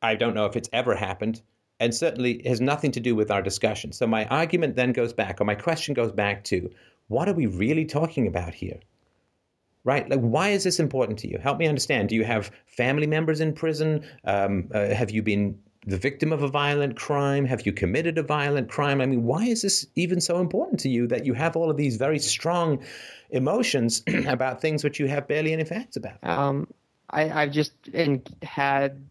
I don't know if it's ever happened and certainly has nothing to do with our discussion. So my argument then goes back, or my question goes back to, what are we really talking about here? Right? Like, why is this important to you? Help me understand. Do you have family members in prison? Um, uh, have you been the victim of a violent crime? Have you committed a violent crime? I mean, why is this even so important to you that you have all of these very strong emotions about things which you have barely any facts about? Um, I, I've just in, had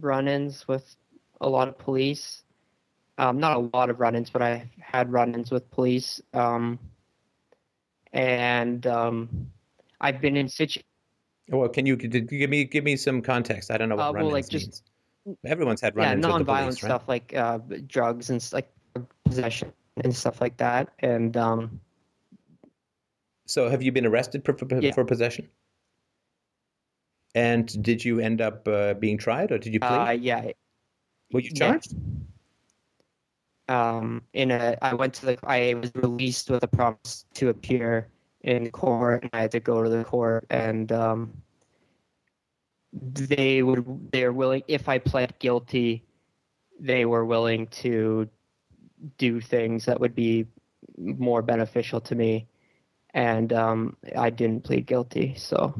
run-ins with a lot of police. Um, not a lot of run-ins, but I had run-ins with police. Um, and um, I've been in situ. Well, can you g- give me give me some context? I don't know what Uh, well, like, just- means. Everyone's had run-ins with the non-violent police, right? stuff like uh, drugs and like possession and stuff like that. And um, So, have you been arrested for for, Yeah. for possession? And did you end up uh, being tried, or did you plea? uh, yeah, Were you yeah. charged? um, in a, I went to the, I was released with a promise to appear in court, and I had to go to the court, and um, they would, they're willing, if I pled guilty, they were willing to do things that would be more beneficial to me, and um, I didn't plead guilty, so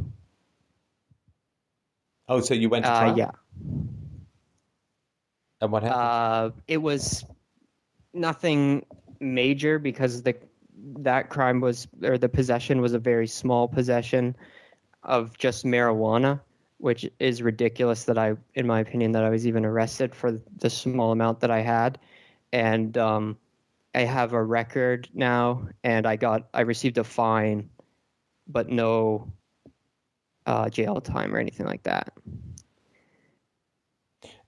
Oh, so you went to uh, yeah. And what happened? Uh, it was nothing major because the that crime was or the possession was a very small possession of just marijuana, which is ridiculous that I, in my opinion, that I was even arrested for the small amount that I had, and um, I have a record now, and I got I received a fine, but no uh, jail time or anything like that.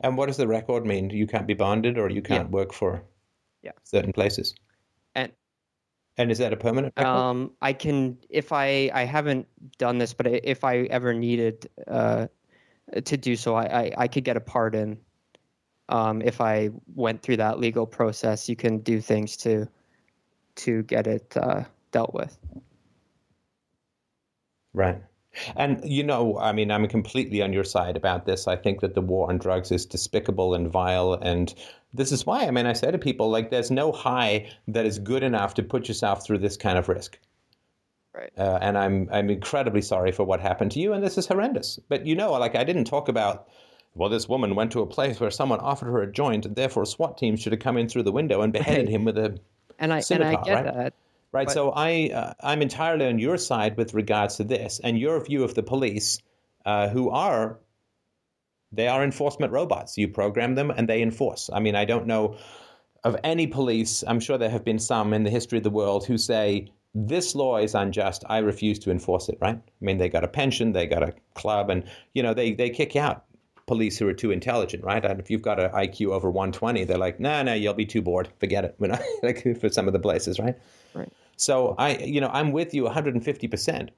and what does the record mean? You can't be bonded, or you can't work for Yeah. certain places. And- is that a permanent record? Um, I can if I I haven't done this, but if I ever needed uh, to do so, I, I I could get a pardon. Um, if I went through that legal process, you can do things to to get it uh, dealt with. Right. And, you know, I mean, I'm completely on your side about this. I think that the war on drugs is despicable and vile. And this is why, I mean, I say to people, like, there's no high that is good enough to put yourself through this kind of risk. Right. Uh, and I'm, I'm incredibly sorry for what happened to you. And this is horrendous. But, you know, like, I didn't talk about, well, this woman went to a place where someone offered her a joint, and therefore SWAT team should have come in through the window and beheaded him with a And I and I get right? that. Right. But- so I uh, I'm entirely on your side with regards to this, and your view of the police, uh, who are they are enforcement robots. You program them, and they enforce. I mean, I don't know of any police. I'm sure there have been some in the history of the world who say this law is unjust. I refuse to enforce it. Right. I mean, they got a pension, they got a club, and you know they they kick out police who are too intelligent, right? And if you've got an IQ over 120, they're like, no, nah, no, nah, you'll be too bored. Forget it. We're not, like for some of the places, right? Right. So I, you know, I'm with you 150 percent.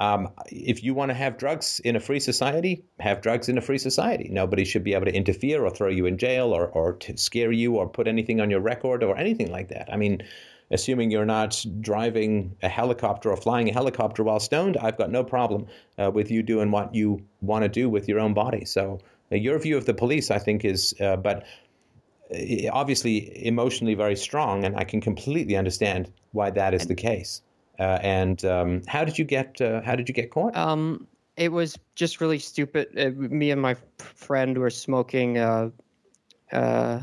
Um, if you want to have drugs in a free society, have drugs in a free society. Nobody should be able to interfere or throw you in jail or, or to scare you or put anything on your record or anything like that. I mean, assuming you're not driving a helicopter or flying a helicopter while stoned, I've got no problem uh, with you doing what you want to do with your own body. So uh, your view of the police, I think, is, uh, but uh, obviously emotionally very strong, and I can completely understand why that is the case. Uh, and um, how did you get uh, how did you get caught? Um, it was just really stupid. Uh, me and my friend were smoking uh, uh,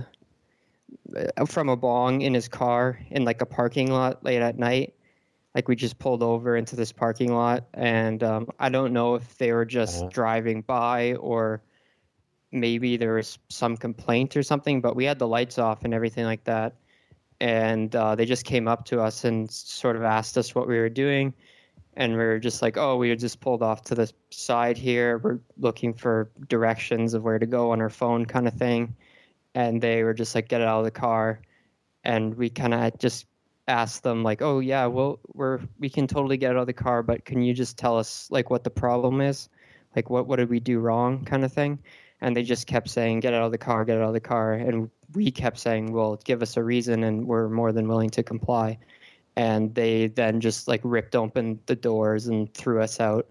from a bong in his car in like a parking lot late at night. Like we just pulled over into this parking lot, and um, I don't know if they were just Uh-huh. driving by or maybe there was some complaint or something. But we had the lights off and everything like that, and uh, they just came up to us and sort of asked us what we were doing and we were just like, oh, we were just pulled off to the side here. We're looking for directions of where to go on our phone, kind of thing. And they were just like, get out of the car. And we kind of just asked them, like, oh yeah, well, we're we can totally get out of the car, but can you just tell us like what the problem is, like what what did we do wrong, kind of thing. And they just kept saying, get out of the car, get out of the car. And we kept saying, well, give us a reason, and we're more than willing to comply. And they then just like ripped open the doors and threw us out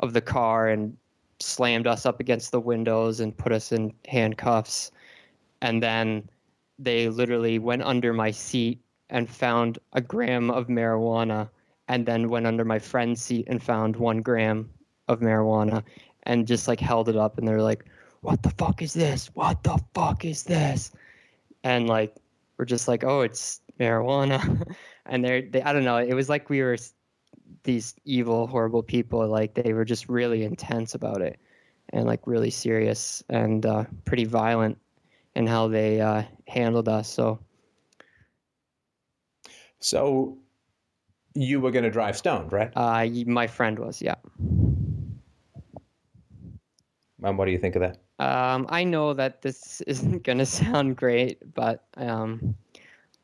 of the car and slammed us up against the windows and put us in handcuffs. And then they literally went under my seat and found a gram of marijuana and then went under my friend's seat and found one gram of marijuana and just like held it up and they're like what the fuck is this? What the fuck is this and like we're just like oh it's marijuana and they're they i don't know it was like we were these evil horrible people like they were just really intense about it and like really serious and uh, pretty violent in how they uh, handled us so So you were going to drive stoned, right? Uh, my friend was, yeah. And what do you think of that? Um, I know that this isn't going to sound great, but um,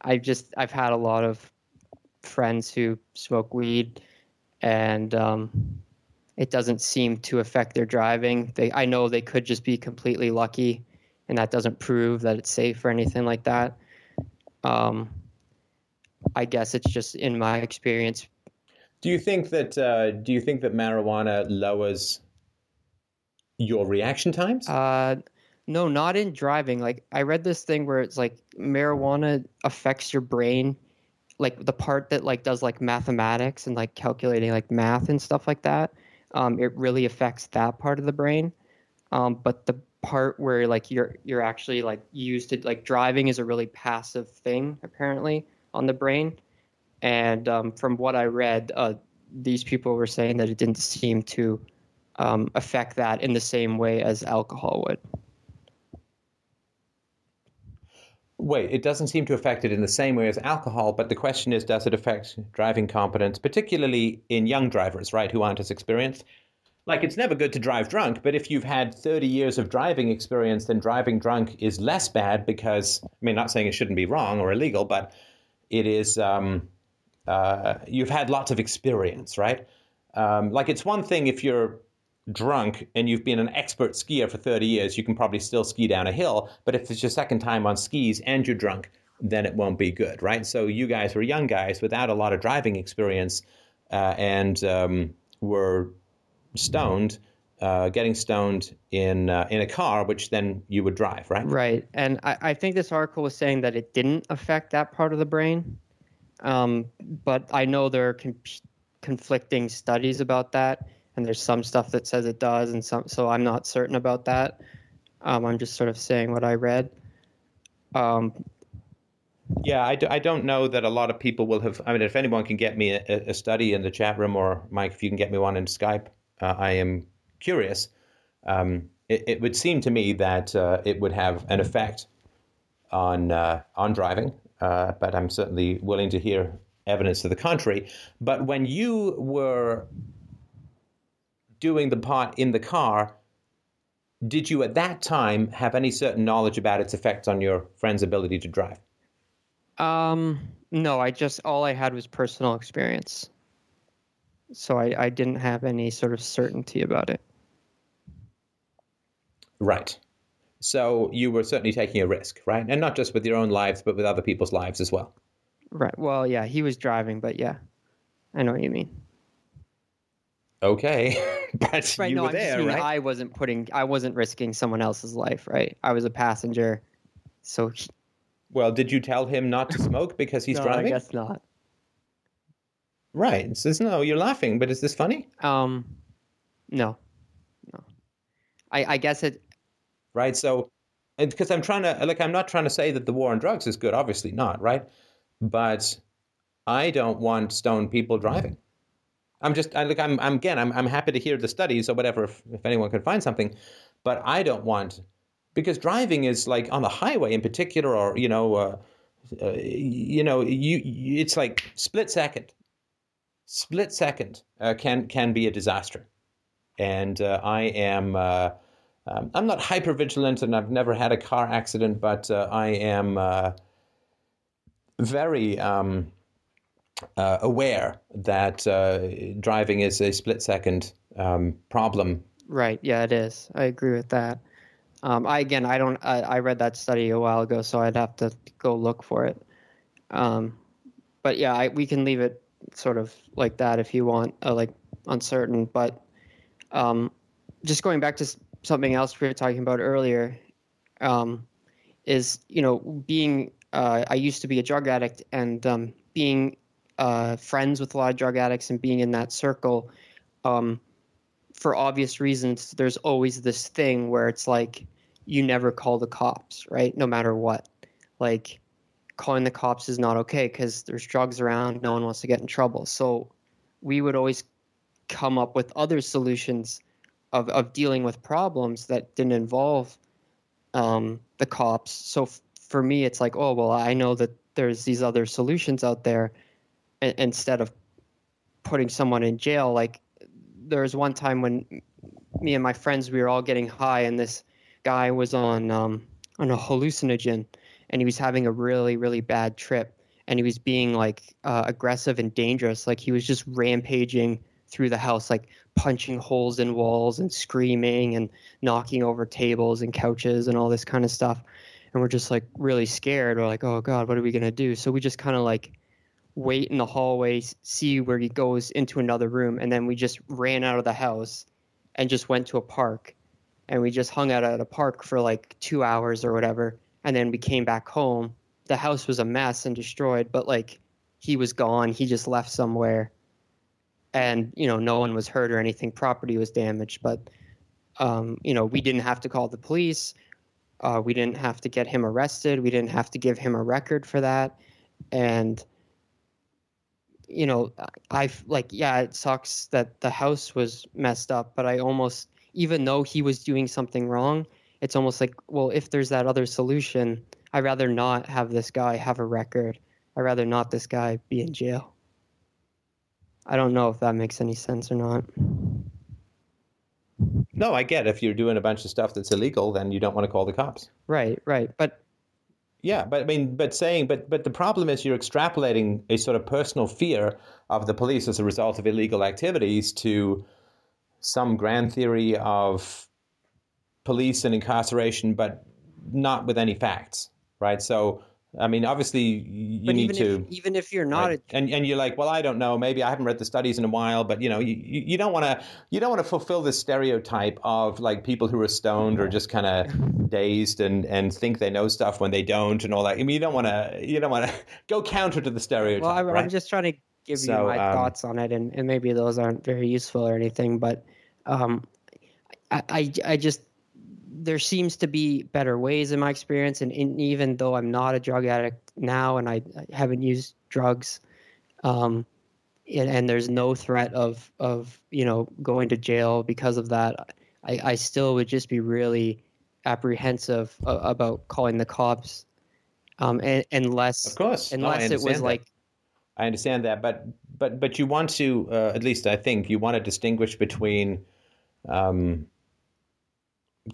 I've just I've had a lot of friends who smoke weed, and um, it doesn't seem to affect their driving. They I know they could just be completely lucky, and that doesn't prove that it's safe or anything like that. Um, I guess it's just in my experience. Do you think that uh, do you think that marijuana lowers your reaction times? Uh, no, not in driving. Like I read this thing where it's like marijuana affects your brain, like the part that like does like mathematics and like calculating like math and stuff like that. Um, it really affects that part of the brain. Um, but the part where like you're you're actually like used to like driving is a really passive thing apparently on the brain. And um, from what I read, uh, these people were saying that it didn't seem to um, affect that in the same way as alcohol would. Wait, it doesn't seem to affect it in the same way as alcohol, but the question is does it affect driving competence, particularly in young drivers, right, who aren't as experienced? Like, it's never good to drive drunk, but if you've had 30 years of driving experience, then driving drunk is less bad because, I mean, not saying it shouldn't be wrong or illegal, but it is, um, uh, you've had lots of experience, right? Um, like, it's one thing if you're drunk and you've been an expert skier for 30 years, you can probably still ski down a hill. But if it's your second time on skis and you're drunk, then it won't be good, right? So you guys were young guys without a lot of driving experience uh, and um, were stoned, uh, getting stoned in uh, in a car, which then you would drive, right? Right. And I, I think this article was saying that it didn't affect that part of the brain. Um, but I know there are con- conflicting studies about that. And there's some stuff that says it does, and some. So I'm not certain about that. Um, I'm just sort of saying what I read. Um, Yeah, I, do, I don't know that a lot of people will have. I mean, if anyone can get me a, a study in the chat room, or Mike, if you can get me one in Skype, uh, I am curious. Um, it, it, would seem to me that uh, it would have an effect on uh, on driving, uh, but I'm certainly willing to hear evidence to the contrary. But when you were doing the part in the car, did you at that time have any certain knowledge about its effects on your friend's ability to drive? um, no, I just all I had was personal experience, so I, I didn't have any sort of certainty about it. Right. So you were certainly taking a risk, right? And not just with your own lives, but with other people's lives as well. Right. Well, yeah, he was driving, but yeah, I know what you mean. Okay, but Right. you no, were I'm there, right? I wasn't putting, I wasn't risking someone else's life, right? I was a passenger, so he- Well, did you tell him not to smoke because he's no, driving? I guess not. Right. It says no. You're laughing, but is this funny? Um, no, no. I, I guess it. Right. So, because I'm trying to like, I'm not trying to say that the war on drugs is good. Obviously not. Right. But I don't want stoned people driving. I'm just I, like I'm, I'm again I'm I'm happy to hear the studies or whatever if, if anyone can find something, but I don't want because driving is like on the highway in particular or you know uh, uh, you know you it's like split second. Split second uh, can can be a disaster. And uh, I am uh, um, I'm not hyper vigilant and I've never had a car accident but uh, I am very um, uh, aware that uh, driving is a split second um, problem. Right. Yeah, it is. I agree with that. Um, I again, I don't. I, I read that study a while ago, so I'd have to go look for it. Um, but yeah, I, we can leave it sort of like that if you want, uh, like uncertain. But um, just going back to something else we were talking about earlier, um, is you know being. Uh, I used to be a drug addict, and um, being uh, friends with a lot of drug addicts and being in that circle. Um, for obvious reasons, there's always this thing where it's like you never call the cops, right? No matter what. Like calling the cops is not okay because there's drugs around. No one wants to get in trouble. So we would always come up with other solutions of, of dealing with problems that didn't involve um, the cops. So f- for me, it's like, oh, well, I know that there's these other solutions out there instead of putting someone in jail. Like there was one time when me and my friends we were all getting high, and this guy was on um, on a hallucinogen, and he was having a really really bad trip, and he was being like uh, aggressive and dangerous. Like he was just rampaging through the house, like punching holes in walls and screaming and knocking over tables and couches and all this kind of stuff. And we're just like really scared. We're like, oh God, what are we to do? So we just kind of like wait in the hallway, see where he goes into another room. And then we just ran out of the house and just went to a park. And we just hung out at a park for like two hours or whatever. And then we came back home. The house was a mess and destroyed, but like he was gone. He just left somewhere and you know no one was hurt or anything property was damaged but um, you know we didn't have to call the police uh, we didn't have to get him arrested we didn't have to give him a record for that and you know i like yeah it sucks that the house was messed up but i almost even though he was doing something wrong it's almost like well if there's that other solution i'd rather not have this guy have a record i'd rather not this guy be in jail I don't know if that makes any sense or not. No, I get if you're doing a bunch of stuff that's illegal, then you don't want to call the cops. Right, right. But yeah, but I mean, but saying, but but the problem is you're extrapolating a sort of personal fear of the police as a result of illegal activities to some grand theory of police and incarceration, but not with any facts, right? So I mean, obviously, you but need even to. If, even if you're not, right? a, and and you're like, well, I don't know. Maybe I haven't read the studies in a while, but you know, you, you don't want to you don't want to fulfill this stereotype of like people who are stoned or just kind of dazed and and think they know stuff when they don't and all that. I mean, you don't want to you don't want to go counter to the stereotype. well, I, right? I'm just trying to give So, you my um, thoughts on it, and, and maybe those aren't very useful or anything, but um, I, I I just there seems to be better ways in my experience, and, and even though I'm not a drug addict now, and I, I haven't used drugs, um, and, and there's no threat of of you know going to jail because of that, I, I still would just be really apprehensive uh, about calling the cops, um, and, unless of course, No, unless it was that. like I understand that, but but but you want to uh, at least I think you want to distinguish between um,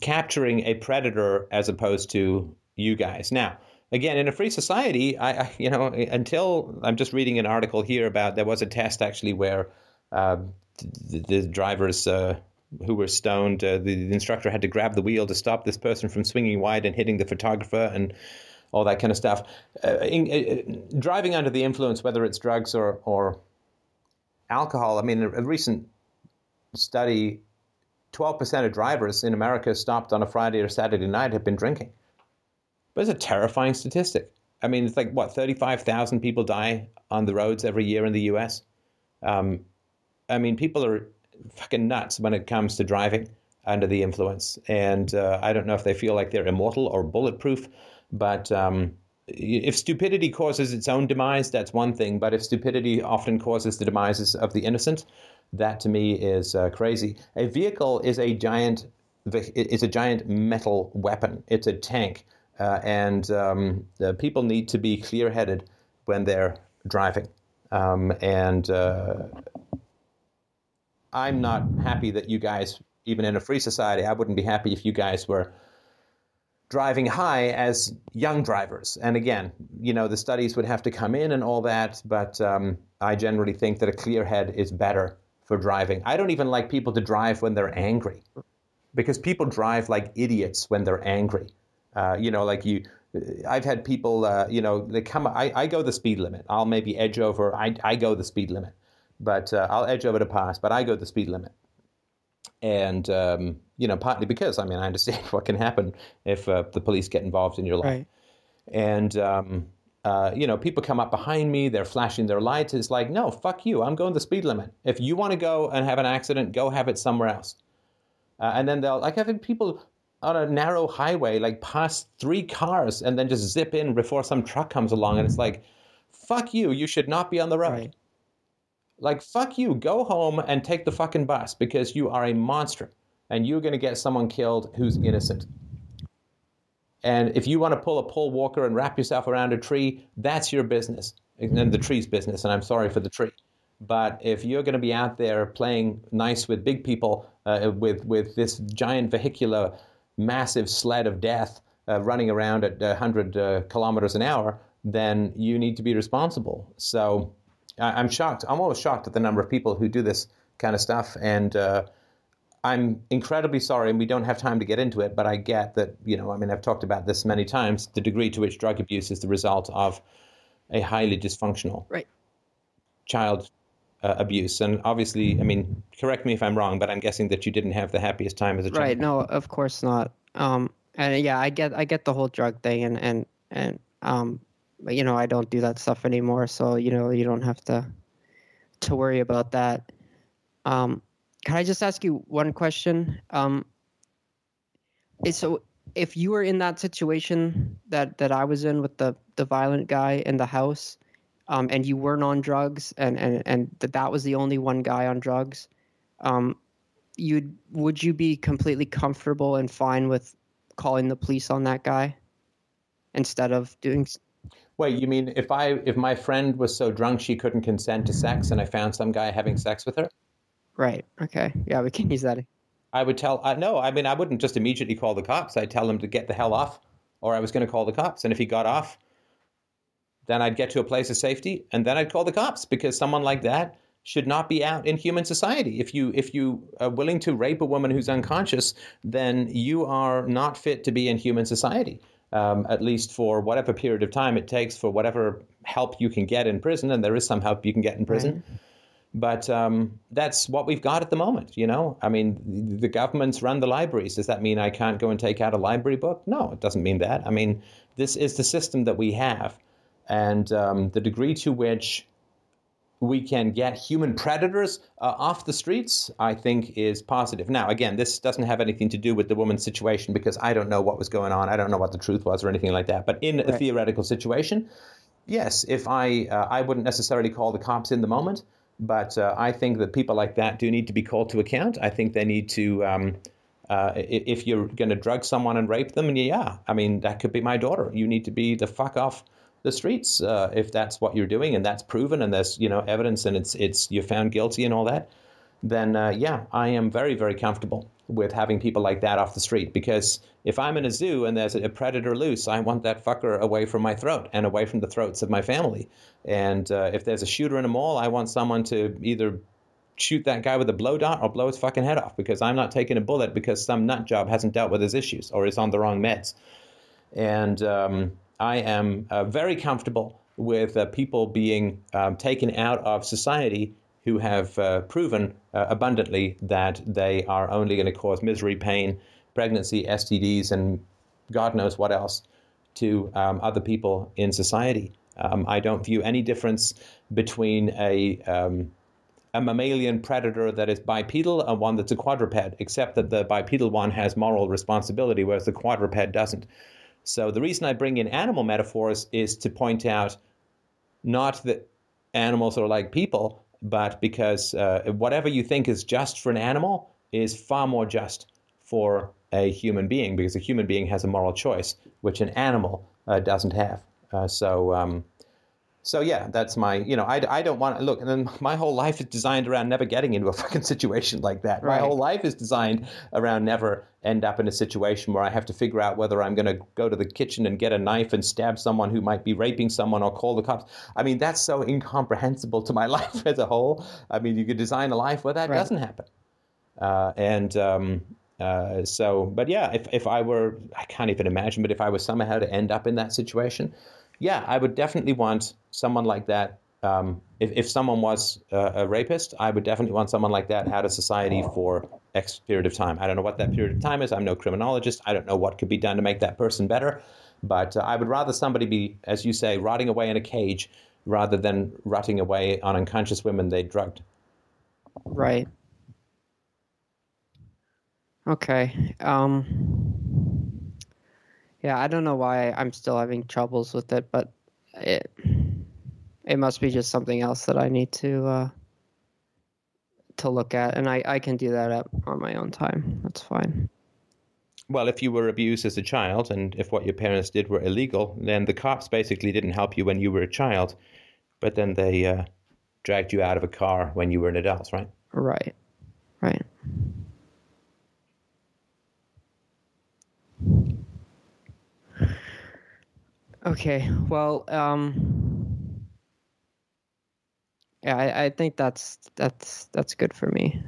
capturing a predator as opposed to you guys. Now, again, in a free society, I, I you know until I'm just reading an article here about there was a test actually where uh, the, the drivers. Uh, who were stoned? Uh, the, the instructor had to grab the wheel to stop this person from swinging wide and hitting the photographer, and all that kind of stuff. Uh, in, uh, driving under the influence, whether it's drugs or, or alcohol, I mean, a, a recent study 12% of drivers in America stopped on a Friday or Saturday night have been drinking. But it's a terrifying statistic. I mean, it's like, what, 35,000 people die on the roads every year in the US? Um, I mean, people are fucking nuts when it comes to driving under the influence. And uh, I don't know if they feel like they're immortal or bulletproof, but um, if stupidity causes its own demise, that's one thing. But if stupidity often causes the demises of the innocent, that to me is uh, crazy. A vehicle is a giant is a giant metal weapon. It's a tank, uh, and um, the people need to be clear-headed when they're driving. Um, and uh, I'm not happy that you guys, even in a free society, I wouldn't be happy if you guys were driving high as young drivers. And again, you know, the studies would have to come in and all that, but um, I generally think that a clear head is better for driving. I don't even like people to drive when they're angry because people drive like idiots when they're angry. Uh, you know, like you, I've had people, uh, you know, they come, I, I go the speed limit. I'll maybe edge over, I, I go the speed limit, but uh, I'll edge over to pass, but I go the speed limit. And, um, you know, partly because, I mean, I understand what can happen if uh, the police get involved in your life. right. And, um, uh, you know, people come up behind me, they're flashing their lights. It's like, no, fuck you. I'm going the speed limit. If you want to go and have an accident, go have it somewhere else. Uh, and then they'll, like, having people on a narrow highway, like, pass three cars and then just zip in before some truck comes along. And it's like, fuck you. You should not be on the road. Right. Like, fuck you. Go home and take the fucking bus because you are a monster and you're going to get someone killed who's innocent. And if you want to pull a Paul Walker and wrap yourself around a tree, that's your business. And the tree's business, and I'm sorry for the tree. But if you're going to be out there playing nice with big people, uh, with with this giant vehicular, massive sled of death uh, running around at 100 uh, kilometers an hour, then you need to be responsible. So I'm shocked. I'm always shocked at the number of people who do this kind of stuff, and uh, I'm incredibly sorry, and we don't have time to get into it. But I get that you know. I mean, I've talked about this many times. The degree to which drug abuse is the result of a highly dysfunctional Right. child uh, abuse, and obviously, I mean, correct me if I'm wrong, but I'm guessing that you didn't have the happiest time as a child. Right. No, of course not. Um, and yeah, I get I get the whole drug thing, and and and um, you know, I don't do that stuff anymore, so you know, you don't have to to worry about that. Um, can I just ask you one question? Um, so if you were in that situation that that I was in with the the violent guy in the house, um, and you weren't on drugs, and and and that that was the only one guy on drugs, um, you would you be completely comfortable and fine with calling the police on that guy instead of doing Wait, you mean if I if my friend was so drunk she couldn't consent to sex, and I found some guy having sex with her? right okay yeah we can use that I would tell, uh, no, I mean, I wouldn't just immediately call the cops. I'd tell him to get the hell off, or I was going to call the cops. And if he got off, then I'd get to a place of safety, and then I'd call the cops because someone like that should not be out in human society. If you if you are willing to rape a woman who's unconscious, then you are not fit to be in human society. Um, at least for whatever period of time it takes, for whatever help you can get in prison, and there is some help you can get in prison. But um, that's what we've got at the moment, you know? I mean, the, the governments run the libraries. Does that mean I can't go and take out a library book? No, it doesn't mean that. I mean, this is the system that we have. And um, the degree to which we can get human predators uh, off the streets, I think, is positive. Now, again, this doesn't have anything to do with the woman's situation because I don't know what was going on. I don't know what the truth was or anything like that. But in a theoretical situation, yes, if I uh, I wouldn't necessarily call the cops in the moment, but uh, I think that people like that do need to be called to account. I think they need to. Um, uh, if you're going to drug someone and rape them, yeah, I mean that could be my daughter. You need to be the fuck off the streets uh, if that's what you're doing and that's proven and there's you know evidence and it's it's you're found guilty and all that. Then uh, yeah, I am very very comfortable with having people like that off the street because if I'm in a zoo and there's a predator loose, I want that fucker away from my throat and away from the throats of my family. And uh, if there's a shooter in a mall, I want someone to either shoot that guy with a blow dart or blow his fucking head off because I'm not taking a bullet because some nut job hasn't dealt with his issues or is on the wrong meds. And um, I am uh, very comfortable with uh, people being um, taken out of society who have uh, proven uh, abundantly that they are only going to cause misery, pain, pregnancy, STDs, and God knows what else to um, other people in society. Um, I don't view any difference between a um, a mammalian predator that is bipedal and one that's a quadruped, except that the bipedal one has moral responsibility, whereas the quadruped doesn't. So the reason I bring in animal metaphors is to point out not that animals are like people, but because uh, whatever you think is just for an animal is far more just for a human being, because a human being has a moral choice, which an animal uh, doesn't have. Uh, so. Um, so yeah, that's my, you know, I, I don't want to look, and then my whole life is designed around never getting into a fucking situation like that. My whole life is designed around never end up in a situation where I have to figure out whether I'm going to go to the kitchen and get a knife and stab someone who might be raping someone or call the cops. I mean, that's so incomprehensible to my life as a whole. I mean, you could design a life where that Right. doesn't happen. Uh, and um, uh, so, but yeah, if, if I were, I can't even imagine, but if I was somehow to end up in that situation, yeah, I would definitely want someone like that. Um, if, if someone was uh, a rapist, I would definitely want someone like that out of society for X period of time. I don't know what that period of time is. I'm no criminologist. I don't know what could be done to make that person better. But uh, I would rather somebody be, as you say, rotting away in a cage rather than rotting away on unconscious women they drugged. Right. Okay. Um Yeah, I don't know why I'm still having troubles with it, but it it must be just something else that I need to uh to look at and I I can do that at, on my own time. That's fine. Well, if you were abused as a child and if what your parents did were illegal, then the cops basically didn't help you when you were a child, but then they uh, dragged you out of a car when you were an adult, right? Right. Right. Okay. Well, um, yeah, I, I think that's that's that's good for me.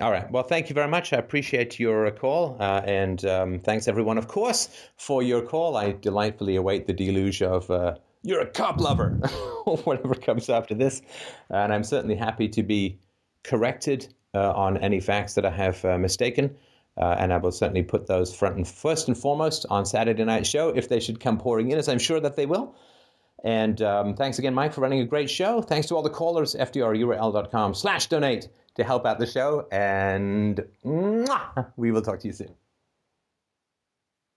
All right. Well, thank you very much. I appreciate your call. Uh, and um, thanks, everyone, of course, for your call. I delightfully await the deluge of uh, you're a cop lover or whatever comes after this. And I'm certainly happy to be corrected uh, on any facts that I have uh, mistaken. Uh, and I will certainly put those front and first and foremost on Saturday night show if they should come pouring in, as I'm sure that they will. And um, thanks again, Mike, for running a great show. Thanks to all the callers, fdrurl.com slash donate to help out the show. And mwah, we will talk to you soon.